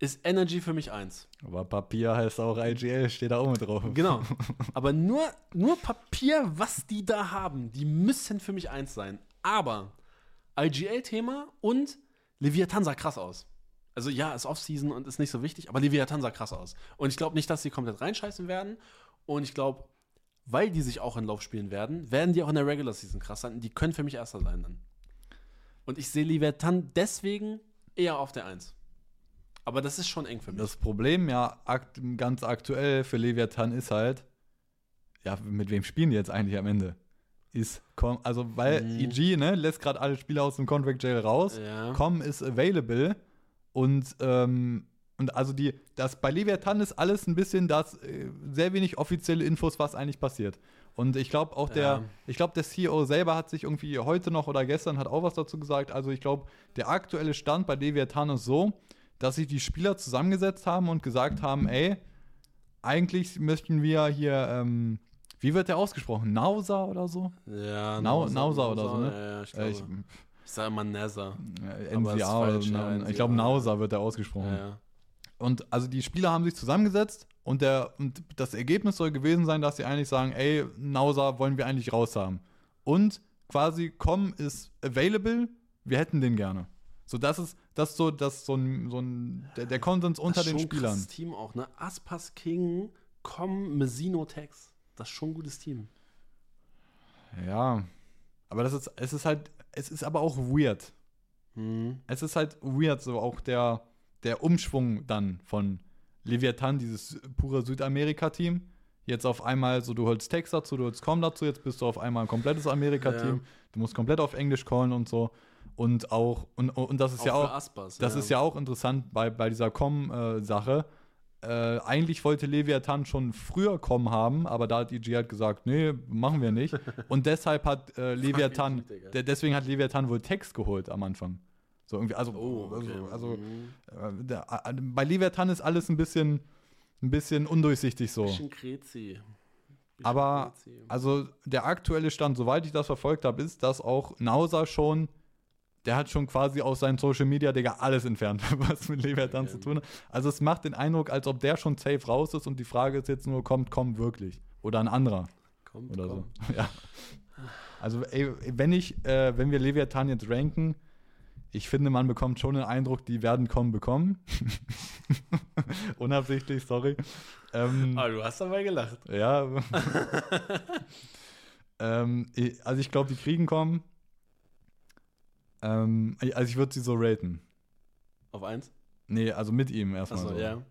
ist Energy für mich eins. Aber Papier heißt auch IGL, steht da auch mit drauf. Genau. [laughs] Aber nur, nur Papier, was die da haben, die müssen für mich eins sein. Aber IGL-Thema und Leviathan sah krass aus. Also ja, ist Off-Season und ist nicht so wichtig, aber Leviathan sah krass aus. Und ich glaube nicht, dass sie komplett reinscheißen werden. Und ich glaube, weil die sich auch in Lauf spielen werden, werden die auch in der Regular Season krass sein. Und die können für mich Erster sein dann. Und ich sehe Leviathan deswegen eher auf der Eins. Aber das ist schon eng für mich. Das Problem ja akt ganz aktuell für Leviathan ist halt, ja, mit wem spielen die jetzt eigentlich am Ende? Ist, Com also weil Mhm. EG, ne, lässt gerade alle Spieler aus dem Contract Jail raus. ja. Com ist available und ähm, und also die das bei Leviathan ist alles ein bisschen das äh, sehr wenig offizielle Infos, was eigentlich passiert. Und ich glaube auch der Ja. ich glaube der CEO selber hat sich irgendwie heute noch oder gestern hat auch was dazu gesagt. Also ich glaube, der aktuelle Stand bei Leviathan ist so, dass sich die Spieler zusammengesetzt haben und gesagt haben, ey, eigentlich möchten wir hier ähm, wie wird der ausgesprochen? Nausa oder so? Ja, Nau- Nausa oder so, ne? Ja, ja, ich, Äh, glaube, ich, ich, sage immer äh, ist NCA oder so, ja, ich glaube. Nausa wird der ausgesprochen. Ja. Und also die Spieler haben sich zusammengesetzt und, der, und das Ergebnis soll gewesen sein, dass sie eigentlich sagen, ey, Nausa wollen wir eigentlich raus haben. Und quasi Com ist available, wir hätten den gerne. So, das ist, das ist so, das so ein, so ein der, der Konsens unter das ist den schon ein Spielern. krasses Team auch, ne? Aspas King, Com, Mesino Tex. Das ist schon ein gutes Team. Ja. Aber das ist, es ist halt, es ist aber auch weird. Mhm. Es ist halt weird, so auch der, der Umschwung dann von Leviathan, dieses pure Südamerika-Team. Jetzt auf einmal so, du holst Text dazu, du holst Com dazu, jetzt bist du auf einmal ein komplettes Amerika-Team. Ja. Du musst komplett auf Englisch callen und so. Und auch, und, und das ist ja für auch, Aspas. das ist ja auch interessant bei, bei dieser Com-Sache. Äh, eigentlich wollte Leviathan schon früher Com haben, aber da hat EG halt gesagt, nee, machen wir nicht. Und deshalb hat äh, Leviathan, deswegen hat Leviathan wohl Text geholt am Anfang. So irgendwie, also, Oh, okay. also, also äh, der, bei Leviathan ist alles ein bisschen, ein bisschen undurchsichtig so. Bisschen Krezi. Aber, also der aktuelle Stand, soweit ich das verfolgt habe, ist, dass auch Nausa schon, der hat schon quasi aus seinen Social Media, Digga, alles entfernt, [laughs] was mit Leviathan Okay. zu tun hat. Also es macht den Eindruck, als ob der schon safe raus ist und die Frage ist jetzt nur, kommt, kommt wirklich. Oder ein anderer kommt, oder kommt. so. [laughs] Ja. Also, ey, wenn ich, äh, wenn wir Leviathan jetzt ranken, ich finde, man bekommt schon den Eindruck, die werden kommen bekommen. [laughs] Unabsichtlich, sorry. Ähm, Aber du hast dabei gelacht. ja. ähm, also ich glaube, die kriegen kommen. Ähm, also ich würde sie so raten. Auf eins? Nee, also mit ihm erstmal. Achso, so. ja.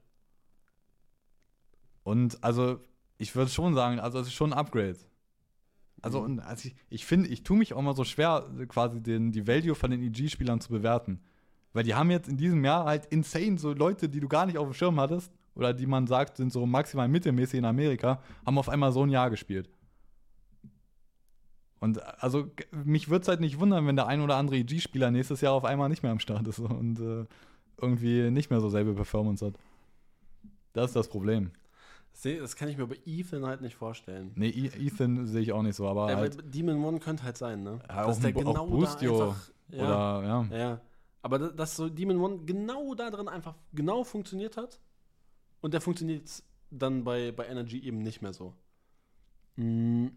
Und also ich würde schon sagen, also es ist schon ein Upgrade. Also, Mhm. und also ich, ich finde, ich tue mich auch mal so schwer, quasi den, die Value von den EG-Spielern zu bewerten. Weil die haben jetzt in diesem Jahr halt insane so Leute, die du gar nicht auf dem Schirm hattest, oder die man sagt, sind so maximal mittelmäßig in Amerika, haben auf einmal so ein Jahr gespielt. Und also mich würde es halt nicht wundern, wenn der ein oder andere EG-Spieler nächstes Jahr auf einmal nicht mehr am Start ist und äh, irgendwie nicht mehr so selbe Performance hat. Das ist das Problem. Seh, das kann ich mir bei Ethan halt nicht vorstellen. Nee, E- Ethan sehe ich auch nicht so, aber Ja, halt, weil Demon One könnte halt sein, ne? Ja, Dass auch der ein- auch genau Boostio da einfach, ja, oder ja. ja. Aber da- dass so Demon One genau da drin einfach genau funktioniert hat und der funktioniert dann bei, bei Energy eben nicht mehr so. Mm.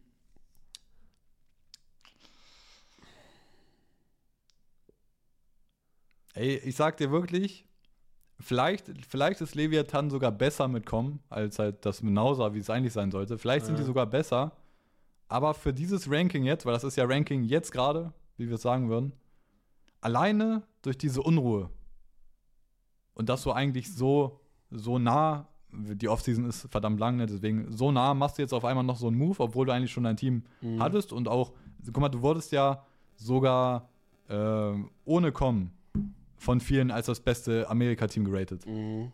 Ey, ich sag dir wirklich, vielleicht, vielleicht ist Leviathan sogar besser mit Com, als halt das mit Nausa, wie es eigentlich sein sollte. Vielleicht sind Ja. die sogar besser. Aber für dieses Ranking jetzt, weil das ist ja Ranking jetzt gerade, wie wir es sagen würden, alleine durch diese Unruhe und dass du eigentlich so, so nah, die Offseason ist verdammt lang, ne? deswegen so nah machst du jetzt auf einmal noch so einen Move, obwohl du eigentlich schon dein Team Mhm. hattest und auch, guck mal, du wurdest ja sogar ähm, ohne Com von vielen als das beste Amerika-Team geratet. Mhm.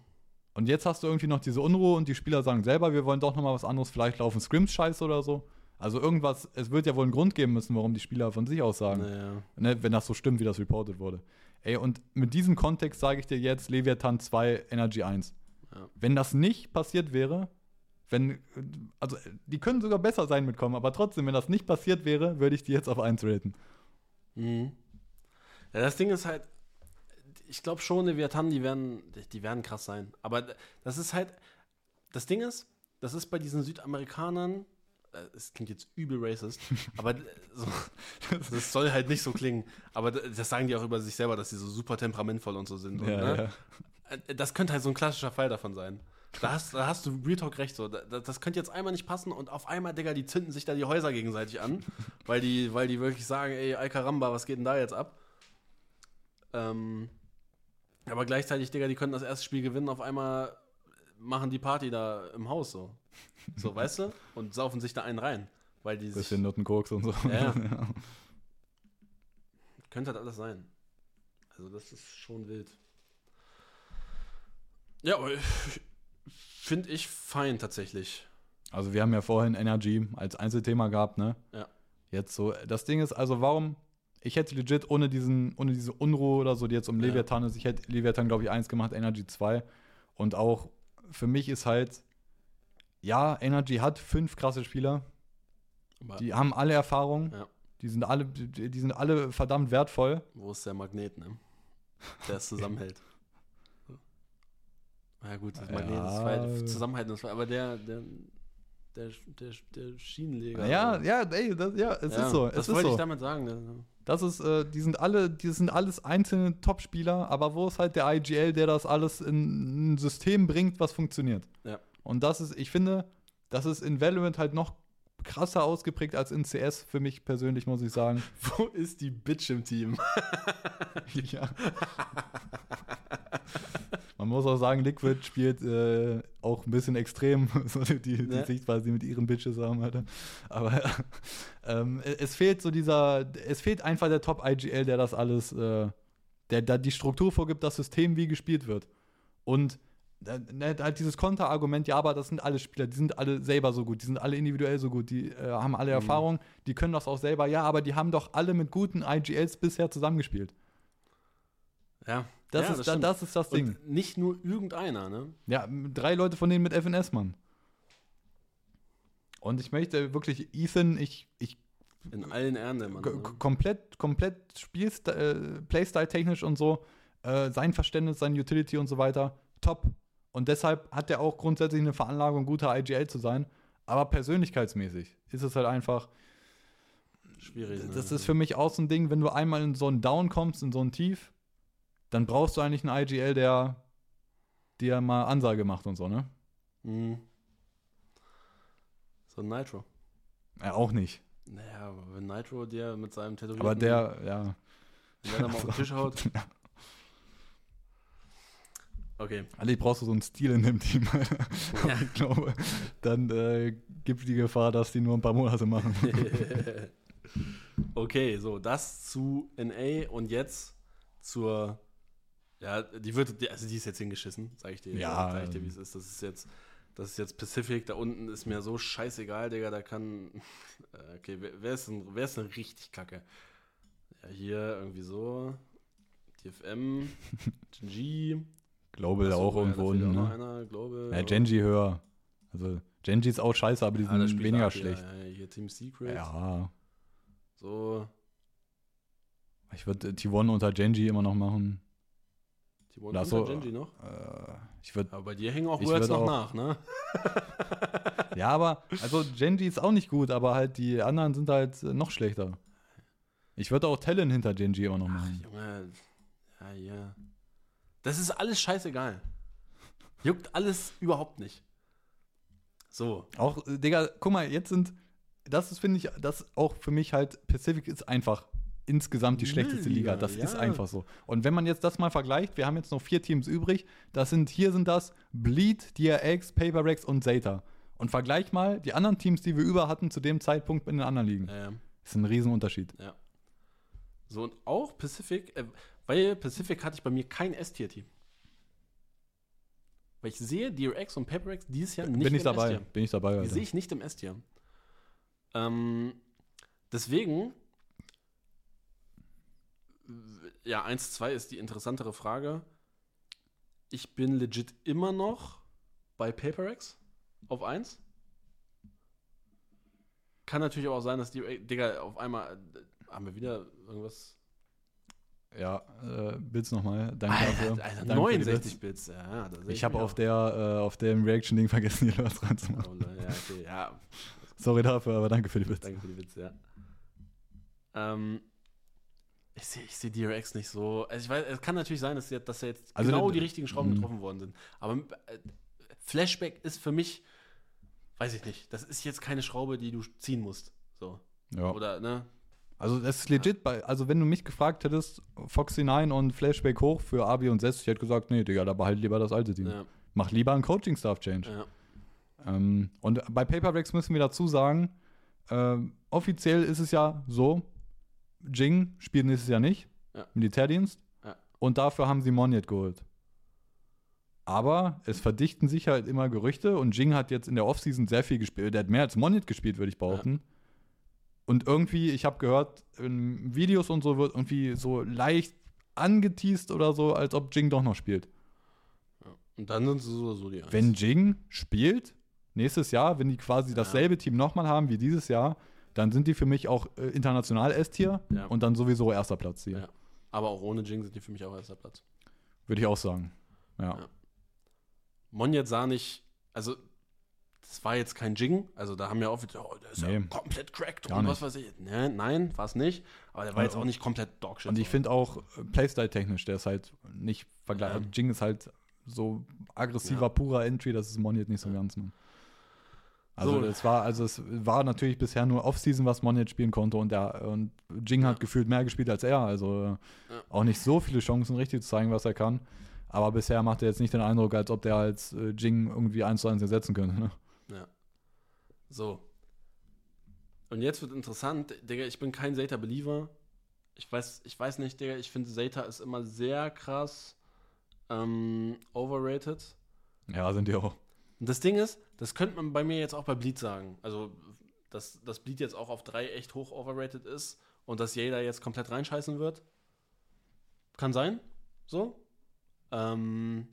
Und jetzt hast du irgendwie noch diese Unruhe und die Spieler sagen selber, wir wollen doch noch mal was anderes, vielleicht laufen Scrims scheiße oder so. Also irgendwas, es wird ja wohl einen Grund geben müssen, warum die Spieler von sich aus sagen, Naja. ne, wenn das so stimmt, wie das reported wurde. Ey, und mit diesem Kontext sage ich dir jetzt Leviathan 2, Energy 1. Ja. Wenn das nicht passiert wäre, wenn, also die können sogar besser sein mitkommen, aber trotzdem, wenn das nicht passiert wäre, würde ich die jetzt auf 1 raten. Mhm. Ja, das Ding ist halt, ich glaube schon, Leviathan, die werden, die werden krass sein. Aber das ist halt, das Ding ist, das ist bei diesen Südamerikanern, äh, es klingt jetzt übel racist, [laughs] aber so, [laughs] das soll halt nicht so klingen. Aber das sagen die auch über sich selber, dass sie so super temperamentvoll und so sind. Und, ne? Äh, Das könnte halt so ein klassischer Fall davon sein. Da hast, da hast du Real Talk recht. So. Da- Das könnte jetzt einmal nicht passen und auf einmal, Digga, die zünden sich da die Häuser gegenseitig an, [laughs] weil die, weil die wirklich sagen, ey, Alcaramba, was geht denn da jetzt ab? Ähm, aber gleichzeitig, Digga, die könnten das erste Spiel gewinnen, auf einmal machen die Party da im Haus so. So, weißt du? Und saufen sich da einen rein. Weil die Bisschen Nuttenkoks und so. [laughs] Ja. Könnte halt alles sein. Also das ist schon wild. Ja, finde ich fein tatsächlich. Also wir haben ja vorhin Energy als Einzelthema gehabt, ne? Ja. Jetzt so, das Ding ist, also warum, ich hätte legit ohne diesen, ohne diese Unruhe oder so, die jetzt um Ja. Leviathan ist, ich hätte Leviathan, glaube ich, eins gemacht, Energy 2. Und auch für mich ist halt, ja, Energy hat fünf krasse Spieler, die haben alle Erfahrung, Ja. die sind alle, die, sind alle verdammt wertvoll. wo ist der Magnet, ne? Der es [laughs] zusammenhält. Ja gut, das Magnet Ja. ist zwei zusammenhalten, war, aber der, der, der, der, der Schienenleger. Ja, ja, ey, das, ja, es ja, ist so. Das es ist wollte so. ich damit sagen. ne? Das ist, äh, die sind alle, die sind alles einzelne Top-Spieler, aber wo ist halt der IGL, der das alles in ein System bringt, was funktioniert? Ja. Und das ist, ich finde, das ist in Valorant halt noch krasser ausgeprägt als in CS für mich persönlich, muss ich sagen. [laughs] Wo ist die Bitch im Team? [laughs] ja. [laughs] Man muss auch sagen, Liquid spielt äh, auch ein bisschen extrem, [laughs] so die, die Ne? Sichtweise, die mit ihren Bitches haben, Alter. Aber [laughs] ähm, es fehlt so dieser, es fehlt einfach der Top-IGL, der das alles, äh, der, der die Struktur vorgibt, das System, wie gespielt wird. Und äh, ne, halt dieses Konterargument, ja, aber das sind alle Spieler, die sind alle selber so gut, die sind alle individuell so gut, die äh, haben alle Mhm. Erfahrung, die können das auch selber, ja, aber die haben doch alle mit guten IGLs bisher zusammengespielt. Ja, Das, ja, ist, das, stimmt. das ist das Ding. Und nicht nur irgendeiner, ne? Ja, drei Leute von denen mit FNS, Mann. Und ich möchte wirklich Ethan, ich, ich In allen Ehren der Mann. Ne? komplett, komplett Spielst äh, Playstyle-technisch und so, äh, sein Verständnis, sein Utility und so weiter, top. Und deshalb hat er auch grundsätzlich eine Veranlagung, guter IGL zu sein. Aber persönlichkeitsmäßig ist es halt einfach, Schwierig. Ne? das ist für mich auch so ein Ding, wenn du einmal in so ein Down kommst, in so ein Tief, dann brauchst du eigentlich einen IGL, der dir mal Ansage macht und so, ne? Mhm. So ein Nitro. Ja, auch nicht. Naja, aber wenn Nitro dir mit seinem Tätowierten Aber der, [laughs] ja. wenn der da mal auf den Tisch [laughs] haut. Okay. Eigentlich brauchst du so einen Stil in dem Team. [laughs] Ja. ich glaube, dann äh, gibt die Gefahr, dass die nur ein paar Monate machen. okay, so, das zu NA und jetzt zur. Ja, die wird, die- also die ist jetzt hingeschissen, sag ich dir. Ja, sag ich dir, wie es ist. Das ist jetzt, das ist jetzt Pacific, da unten ist mir so scheißegal, Digga, da kann. [laughs] äh, Okay, wer, wer, ist denn, wer ist denn richtig kacke? Ja, hier irgendwie so. TFM, [laughs] Genji. Global auch ja, irgendwo unten. Ne? einer, Global. Ja, Genji höher. Also, Genji ist auch scheiße, aber die da sind weniger Arc, schlecht. Ja, ja, hier Team Secret. Ja. So, Ich würde T1 unter Genji immer noch machen. Timon Ach unter so, Genji noch. Äh, ich würde. Aber bei dir hängen auch würd noch auch- nach, ne? [laughs] Ja, aber, also Genji ist auch nicht gut, aber halt die anderen sind halt noch schlechter. Ich würde auch Talon hinter Genji immer noch Ach, machen. Junge. Ja, ja. Das ist alles scheißegal. Juckt alles überhaupt nicht. So. Auch, Digga, guck mal, jetzt sind, das ist, finde ich, das auch für mich halt, Pacific ist einfach insgesamt die schlechteste Liga. Das ist ja. einfach so. Und wenn man jetzt das mal vergleicht, wir haben jetzt noch vier Teams übrig. Das sind, hier sind das Bleed, DRX, Paper Rex und Zeta. Und vergleich mal die anderen Teams, die wir über hatten zu dem Zeitpunkt in den anderen Ligen. Ähm, Das ist ein Riesenunterschied. ja. So, und auch Pacific, äh, weil Pacific hatte ich bei mir kein S-Tier-Team. Weil ich sehe DRX und PaperX dieses Jahr nicht Bin ich im dabei, S-Tier. bin ich dabei. Die Alter. sehe ich nicht im S-Tier. Ähm, deswegen, ja, 1-2 ist die interessantere Frage. Ich bin legit immer noch bei PaperX auf 1. Kann natürlich aber auch sein, dass die, Digga, auf einmal, äh, haben wir wieder irgendwas? Ja, äh, Bits nochmal. Danke dafür. Alter, Alter Danke für die 69 Bits, ja. da seh Ich habe auf der äh, auf dem Reaction-Ding vergessen, hier was reinzumachen. Oh, ja, okay, ja, Sorry dafür, aber danke für die Bits. Danke für die Witze, ja. Ähm, ich sehe ich seh DRX nicht so. Also ich weiß, es kann natürlich sein, dass, jetzt- dass da jetzt Also genau die richtigen Schrauben Mhm. getroffen worden sind. Aber äh, Flashback ist für mich, weiß ich nicht, das ist jetzt keine Schraube, die du ziehen musst. So. Ja. Oder, ne? Also das ist legit, bei, also wenn du mich gefragt hättest, Foxy 9 und Flashback hoch für Abi und Sess, ich hätte gesagt, nee, Digga, da behalt lieber das alte Team. Ja, Mach lieber einen Coaching-Staff-Change. ja. Ähm, und bei Paperbacks müssen wir dazu sagen, ähm, offiziell ist es ja so, Jing spielt nächstes Jahr nicht, Ja. Militärdienst, Ja. und dafür haben sie Moniet geholt. Aber es verdichten sich halt immer Gerüchte und Jing hat jetzt in der Offseason sehr viel gespielt. Der hat mehr als Moniet gespielt, würde ich behaupten. Und irgendwie, ich habe gehört, in Videos und so wird irgendwie so leicht angeteased oder so, als ob Jing doch noch spielt. ja. Und dann sind sie so, so die Eins. Wenn Jing spielt, nächstes Jahr, wenn die quasi dasselbe Team nochmal haben wie dieses Jahr, dann sind die für mich auch äh, international S-Tier Ja. und dann sowieso erster Platz hier. Ja. Aber auch ohne Jing sind die für mich auch erster Platz. Würde ich auch sagen. Ja. Ja. Monjet sah nicht, also das war jetzt kein Jing, also da haben ja auch wieder, oh, der ist ja Nee. komplett cracked und was weiß ich. Nee, nein, war es nicht, aber der war jetzt Und- auch nicht komplett Dogshit. Und ich finde auch äh, Playstyle-technisch, der ist halt nicht vergleichbar. Ja. Jing ist halt so aggressiver, Ja. purer Entry, das ist Moniet nicht so Ja. ganz, man. Also So. es war, also es war natürlich bisher nur Offseason, was Moniet spielen konnte und der und Jing hat Ja. gefühlt mehr gespielt als er. Also äh, Ja. auch nicht so viele Chancen, richtig zu zeigen, was er kann. Aber bisher macht er jetzt nicht den Eindruck, als ob der als äh, Jing irgendwie eins zu eins ersetzen könnte. Ne? Ja. So. Und jetzt wird interessant, Digga, ich bin kein Zeta-Believer. Ich weiß, ich weiß nicht, Digga, ich finde Zeta ist immer sehr krass ähm, overrated. Ja, sind die auch. Und das Ding ist, das könnte man bei mir jetzt auch bei Bleed sagen. Also, dass das Bleed jetzt auch auf drei echt hoch overrated ist und dass jeder jetzt komplett reinscheißen wird. Kann sein. So. Ähm,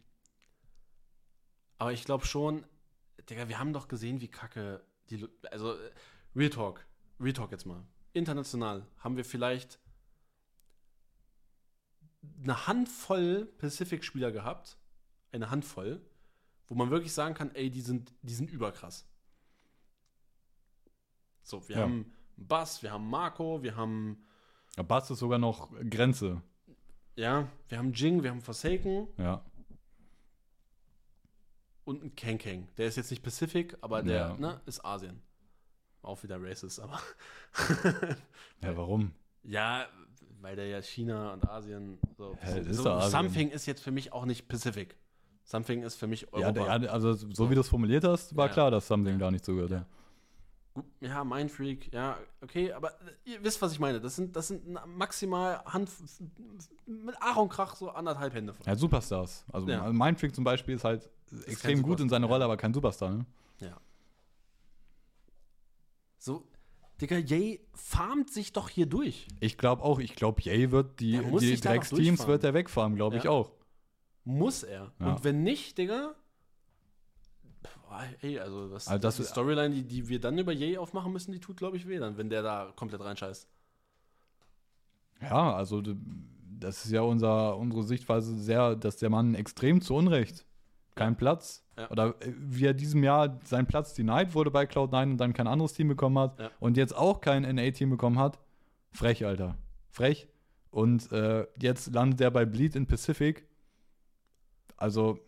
aber ich glaube schon, Digga, wir haben doch gesehen, wie kacke die. Also, äh, Real Talk. Real Talk jetzt mal. International haben wir vielleicht eine Handvoll Pacific-Spieler gehabt. Eine Handvoll wo man wirklich sagen kann, ey, die sind, die sind überkrass. So, wir Ja. haben Bass, wir haben Marco, wir haben, Ja, Bass ist sogar noch Grenze. ja, wir haben Jing, wir haben Forsaken Ja. und einen Kang Kang. Der ist jetzt nicht Pacific, aber der Ja. ne, ist Asien. Auch wieder racist, aber [laughs] Ja, warum? ja, weil der ja China und Asien so. Ja, ist so Asien. Something ist jetzt für mich auch nicht Pacific. Something ist für mich Ja, Europa. der, ja, also so wie du es formuliert hast, war Ja. klar, dass Something Ja. da nicht zugehört. Ja. Ja. Mindfreak, ja, okay, aber äh, ihr wisst, was ich meine. Das sind, das sind maximal Hand mit Ach und Krach so anderthalb Hände voll. Ja, Superstars. Also Ja. Mindfreak zum Beispiel ist halt extrem gut in seiner Rolle, aber kein Superstar. Ne? Ja. So, Digga, Jay farmt sich doch hier durch. Ich glaube auch, ich glaube, Jay wird die, Der die Drecksteams wird er wegfahren, glaube ich auch. Muss er. Ja. Und wenn nicht, Digga. Boah, ey, also, was, Also das- die Storyline, die, die wir dann über Jay aufmachen müssen, die tut, glaube ich, weh dann, wenn der da komplett reinscheißt. Ja, also das ist ja unser, unsere Sichtweise sehr, dass der Mann extrem zu Unrecht keinen Platz Ja. oder äh, wie er diesem Jahr seinen Platz denied wurde bei Cloud9 und dann kein anderes Team bekommen hat Ja. und jetzt auch kein NA-Team bekommen hat. Frech, Alter. Frech. Und äh, jetzt landet er bei Bleed in Pacific. Also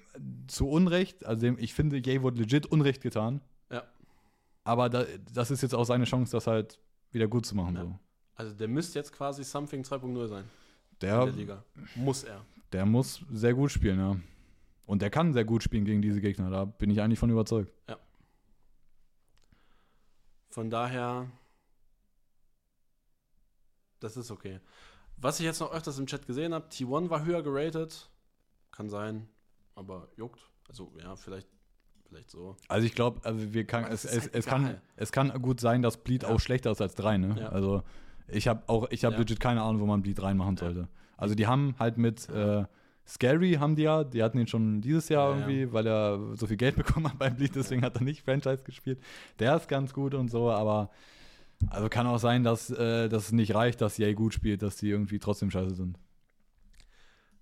zu Unrecht, also ich finde, Jay wurde legit Unrecht getan. Ja. Aber da, das ist jetzt auch seine Chance, das halt wieder gut zu machen. Ja. So. Also der müsste jetzt quasi Something 2.0 sein in Der, der Liga. Muss er. der muss sehr gut spielen, ja. Und der kann sehr gut spielen gegen diese Gegner, da bin ich eigentlich von überzeugt. Von daher, das ist okay. Was ich jetzt noch öfters im Chat gesehen habe, T1 war höher geratet. Kann sein, aber juckt. Also ja, vielleicht, vielleicht so. Also ich glaube, also wir kann, es, es, halt es, kann, es kann gut sein, dass Bleed Ja. auch schlechter ist als 3, ne? Ja. Also ich habe auch, ich habe Ja. legit keine Ahnung, wo man Bleed reinmachen sollte. Also die haben halt mit äh, Scary haben die ja, die hatten ihn schon dieses Jahr Ja, ja. irgendwie, weil er so viel Geld [laughs] bekommen hat beim Bleed, deswegen hat er nicht Franchise gespielt. Der ist ganz gut und so, aber also kann auch sein, dass, äh, dass es nicht reicht, dass Yay gut spielt, dass die irgendwie trotzdem scheiße sind.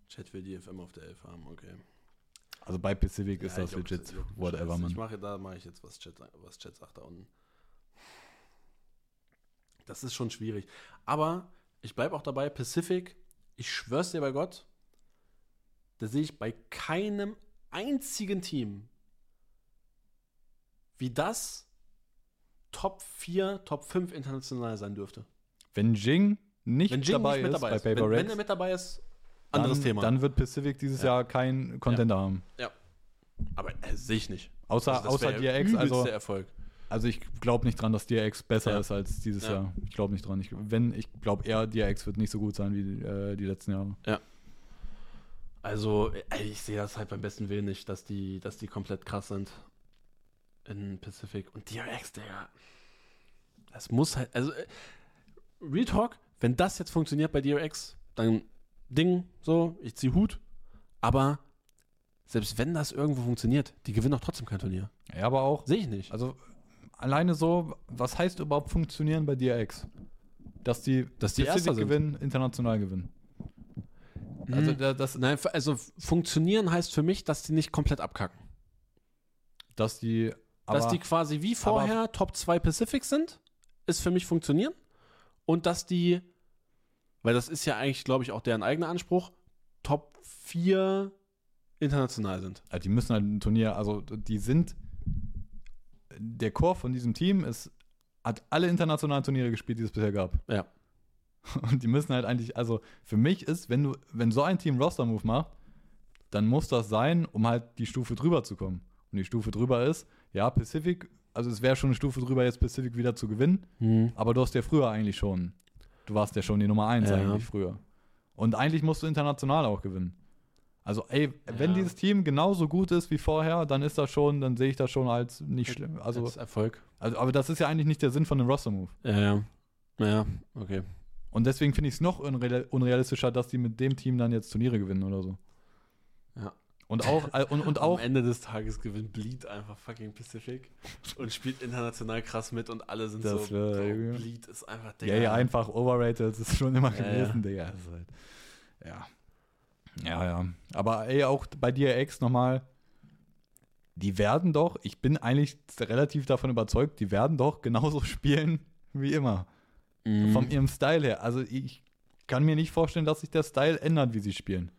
Chat will die FM auf der 11 haben, okay. Also bei Pacific ist Ja, das juckt- legit, juckt whatever, Scheiße. man. Ich mache, da mache ich jetzt, was Chat, was Chat sagt da unten. Das ist schon schwierig. Aber ich bleibe auch dabei, Pacific, ich schwör's dir bei Gott, da sehe ich bei keinem einzigen Team, wie das Top 4, Top 5 international sein dürfte. Wenn Jing nicht Wenn Jing dabei nicht mit ist dabei bei ist. Paper Wenn, wenn er mit dabei ist, anderes dann, Thema. Dann wird Pacific dieses Ja. Jahr keinen Contender haben. Aber äh, sehe ich nicht. Außer, Also das außer DRX, also, Erfolg. also ich glaube nicht dran, dass DRX besser Ja. ist als dieses Ja. Jahr. Ich glaube nicht dran. Ich, wenn, ich glaube eher, DRX wird nicht so gut sein wie äh, die letzten Jahre. Also, ey, ich sehe das halt beim besten Willen nicht, dass die, dass die komplett krass sind in Pacific. Und DRX, Digga. Das muss halt, also, äh, Real Talk, wenn das jetzt funktioniert bei DRX, dann Ding, so, ich zieh Hut. Aber selbst wenn das irgendwo funktioniert, die gewinnen doch trotzdem kein Turnier. Ja, aber auch, Sehe ich nicht. also alleine so, was heißt überhaupt funktionieren bei DRX? Dass die, Dass die Erster gewinnen, international gewinnen. Also Mhm. da- das, Nein, also funktionieren heißt für mich, dass die nicht komplett abkacken. dass die, aber, dass die quasi wie vorher Top 2 Pacific sind, ist für mich funktionieren. Und dass die, weil das ist ja eigentlich, glaube ich, auch deren eigener Anspruch, Top 4 international sind. Ja, die müssen halt ein Turnier, also die sind, der Core von diesem Team ist, hat alle internationalen Turniere gespielt, die es bisher gab. Ja. [laughs] Und die müssen halt eigentlich, also für mich ist, wenn du, wenn so ein Team Roster-Move macht, dann muss das sein, um halt die Stufe drüber zu kommen. Und die Stufe drüber ist, ja, Pacific, also es wäre schon eine Stufe drüber, jetzt Pacific wieder zu gewinnen, aber du hast ja früher eigentlich schon, du warst ja schon die Nummer 1 Ja. eigentlich früher. Und eigentlich musst du international auch gewinnen. Also, ey, wenn Ja. dieses Team genauso gut ist wie vorher, dann ist das schon, dann sehe ich das schon als nicht schlimm. Also, Als Erfolg. also, aber das ist ja eigentlich nicht der Sinn von einem Roster-Move. Ja, ja. Ja, okay. Und deswegen finde ich es noch unreal unrealistischer, dass die mit dem Team dann jetzt Turniere gewinnen oder so. Ja. Und auch, äh, und, und [laughs] auch Am Ende des Tages gewinnt Bleed einfach fucking Pacific und spielt international krass mit und alle sind Das so, wär- Junge. Bleed ist einfach ja, ja, einfach overrated, das ist schon immer Ja, gewesen, ja. Digga. Halt, ja. Ja, ja. Aber ey, auch bei DRX nochmal, die werden doch, ich bin eigentlich relativ davon überzeugt, die werden doch genauso [laughs] spielen wie immer. Mhm. Von ihrem Style her. Also ich kann mir nicht vorstellen, dass sich der Style ändert, wie sie spielen.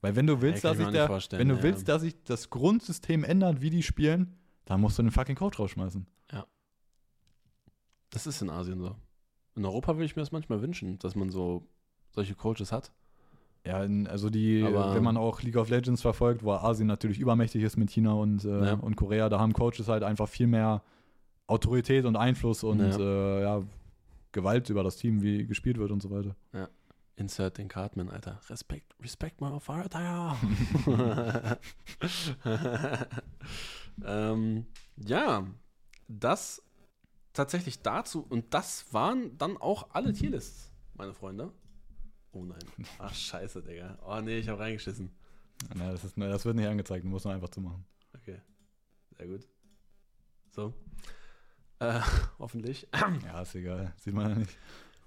Weil wenn du willst, kann dass ich nicht vorstellen, wenn du ja. willst, dass sich das Grundsystem ändert, wie die spielen, dann musst du einen fucking Coach rausschmeißen. Das ist in Asien so. In Europa würde ich mir das manchmal wünschen, dass man so solche Coaches hat. Ja, also die, Aber- wenn man auch League of Legends verfolgt, wo Asien natürlich übermächtig ist mit China und, äh, Ja. und Korea, da haben Coaches halt einfach viel mehr Autorität und Einfluss und Ja. Äh, ja, Gewalt über das Team, wie gespielt wird und so weiter. Insert den Cartman, Alter. Respekt, respekt my Vater. [laughs] ähm, ja, das tatsächlich dazu und das waren dann auch alle Tierlists, meine Freunde. Oh nein. Ach, scheiße, Digga. Oh nee, ich habe reingeschissen. Ja, das, ist, das wird nicht angezeigt, muss man einfach zumachen. Okay, sehr gut. So. Äh, [laughs] hoffentlich. Ja, ist egal. Sieht man ja nicht.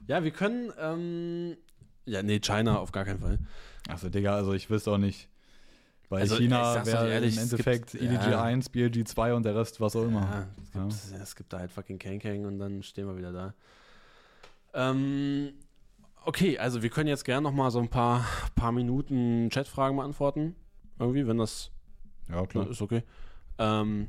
Ja, wir können, ähm, ja, nee, China auf gar keinen Fall. Achso, Digga, also ich wüsste auch nicht. Bei Also, China wäre ehrlich, im Endeffekt gibt- EDG ja. 1, BLG 2 und der Rest was auch immer. Ja, es, gibt, es gibt da halt fucking Kang Kang und dann stehen wir wieder da. Ähm, okay, also wir können jetzt gerne noch mal so ein paar, paar Minuten Chatfragen beantworten. irgendwie, wenn das Ja, klar. Ist okay. Ähm,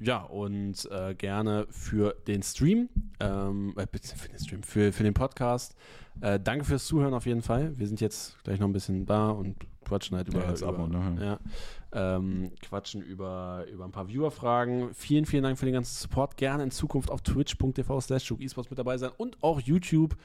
ja, und äh, gerne für den Stream, ähm, äh, für den Stream, für, für den Podcast. Äh, danke fürs Zuhören auf jeden Fall. Wir sind jetzt gleich noch ein bisschen da und quatschen halt über, Ja, jetzt ab über und, ne? ja, ähm, quatschen über, über ein paar Viewer-Fragen. Vielen, vielen Dank für den ganzen Support. Gerne in Zukunft auf twitch.tv slash esports mit dabei sein und auch YouTube,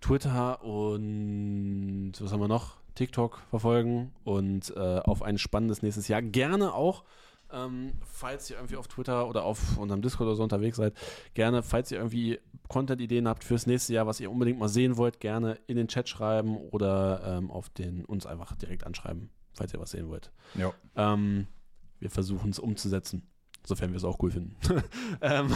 Twitter und was haben wir noch? TikTok verfolgen und äh, auf ein spannendes nächstes Jahr. Gerne auch, ähm, falls ihr irgendwie auf Twitter oder auf unserem Discord oder so unterwegs seid, gerne, falls ihr irgendwie Content-Ideen habt fürs nächste Jahr, was ihr unbedingt mal sehen wollt, gerne in den Chat schreiben oder ähm, auf den uns einfach direkt anschreiben, falls ihr was sehen wollt. Ja. Ähm, wir versuchen es umzusetzen, sofern wir es auch cool finden. [laughs] ähm,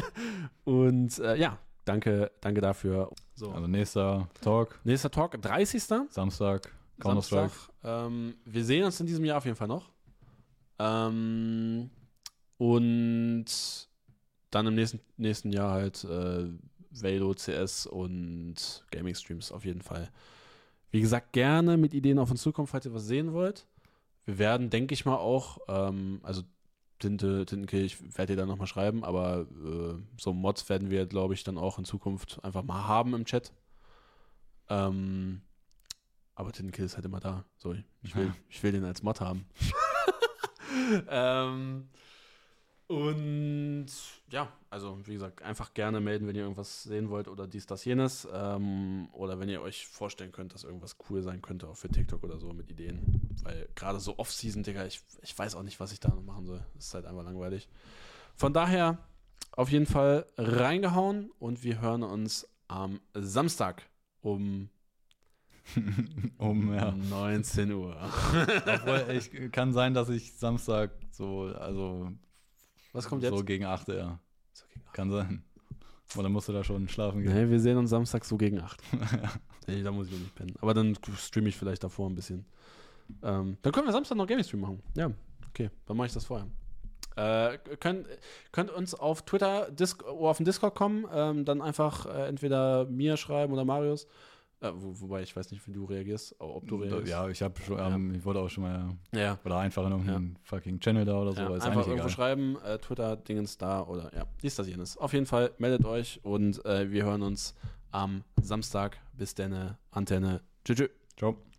[laughs] und äh, ja, danke, danke dafür. So. Also nächster Talk, Nächster Talk, 30. Samstag, Counter-Strike. Samstag. Ähm, wir sehen uns in diesem Jahr auf jeden Fall noch. Ähm, und dann im nächsten, nächsten Jahr halt äh, Velo, CS und Gaming-Streams auf jeden Fall. Wie gesagt, gerne mit Ideen auf uns zukommen, falls ihr was sehen wollt. Wir werden, denke ich mal, auch, ähm, also Tinte, Tintenkill, ich werde dir dann nochmal schreiben, aber äh, so Mods werden wir, glaube ich, dann auch in Zukunft einfach mal haben im Chat. Ähm, aber Tintenkill ist halt immer da. So, ich will, [laughs] ich will den als Mod haben. [laughs] [laughs] ähm, und ja, also wie gesagt, einfach gerne melden, wenn ihr irgendwas sehen wollt oder dies, das, jenes. Ähm, oder wenn ihr euch vorstellen könnt, dass irgendwas cool sein könnte, auch für TikTok oder so mit Ideen. Weil gerade so Off-Season, Digga, ich, ich weiß auch nicht, was ich da noch machen soll. Ist halt einfach langweilig. Von daher auf jeden Fall reingehauen und wir hören uns am Samstag um [laughs] um, ja. 19 Uhr. [laughs] Obwohl, ich, kann sein, dass ich Samstag so, also Was kommt so jetzt? gegen 8, ja. Kann sein. Oder musst du da schon schlafen gehen? Nee, wir sehen uns Samstag so gegen 8. [laughs] nee, da muss ich noch nicht pennen. Aber dann streame ich vielleicht davor ein bisschen. Ähm, dann können wir Samstag noch Gaming Stream machen. Ja, okay, dann mache ich das vorher. Äh, könnt, könnt uns auf Twitter Dis oder auf den Discord kommen, ähm, dann einfach äh, entweder mir schreiben oder Marius. Äh, wo, wobei ich weiß nicht, wie du reagierst, ob du reagierst. Ja, ich habe schon, ähm, ich wollte auch schon mal, ja. oder einfach in irgendeinem fucking Channel da oder so, Ja, einfach irgendwo egal. schreiben, äh, Twitter, Dingens da oder ja, dies, das, jenes. Auf jeden Fall meldet euch und äh, wir hören uns am Samstag. Bis dann, Antenne. Tschüss. Ciao.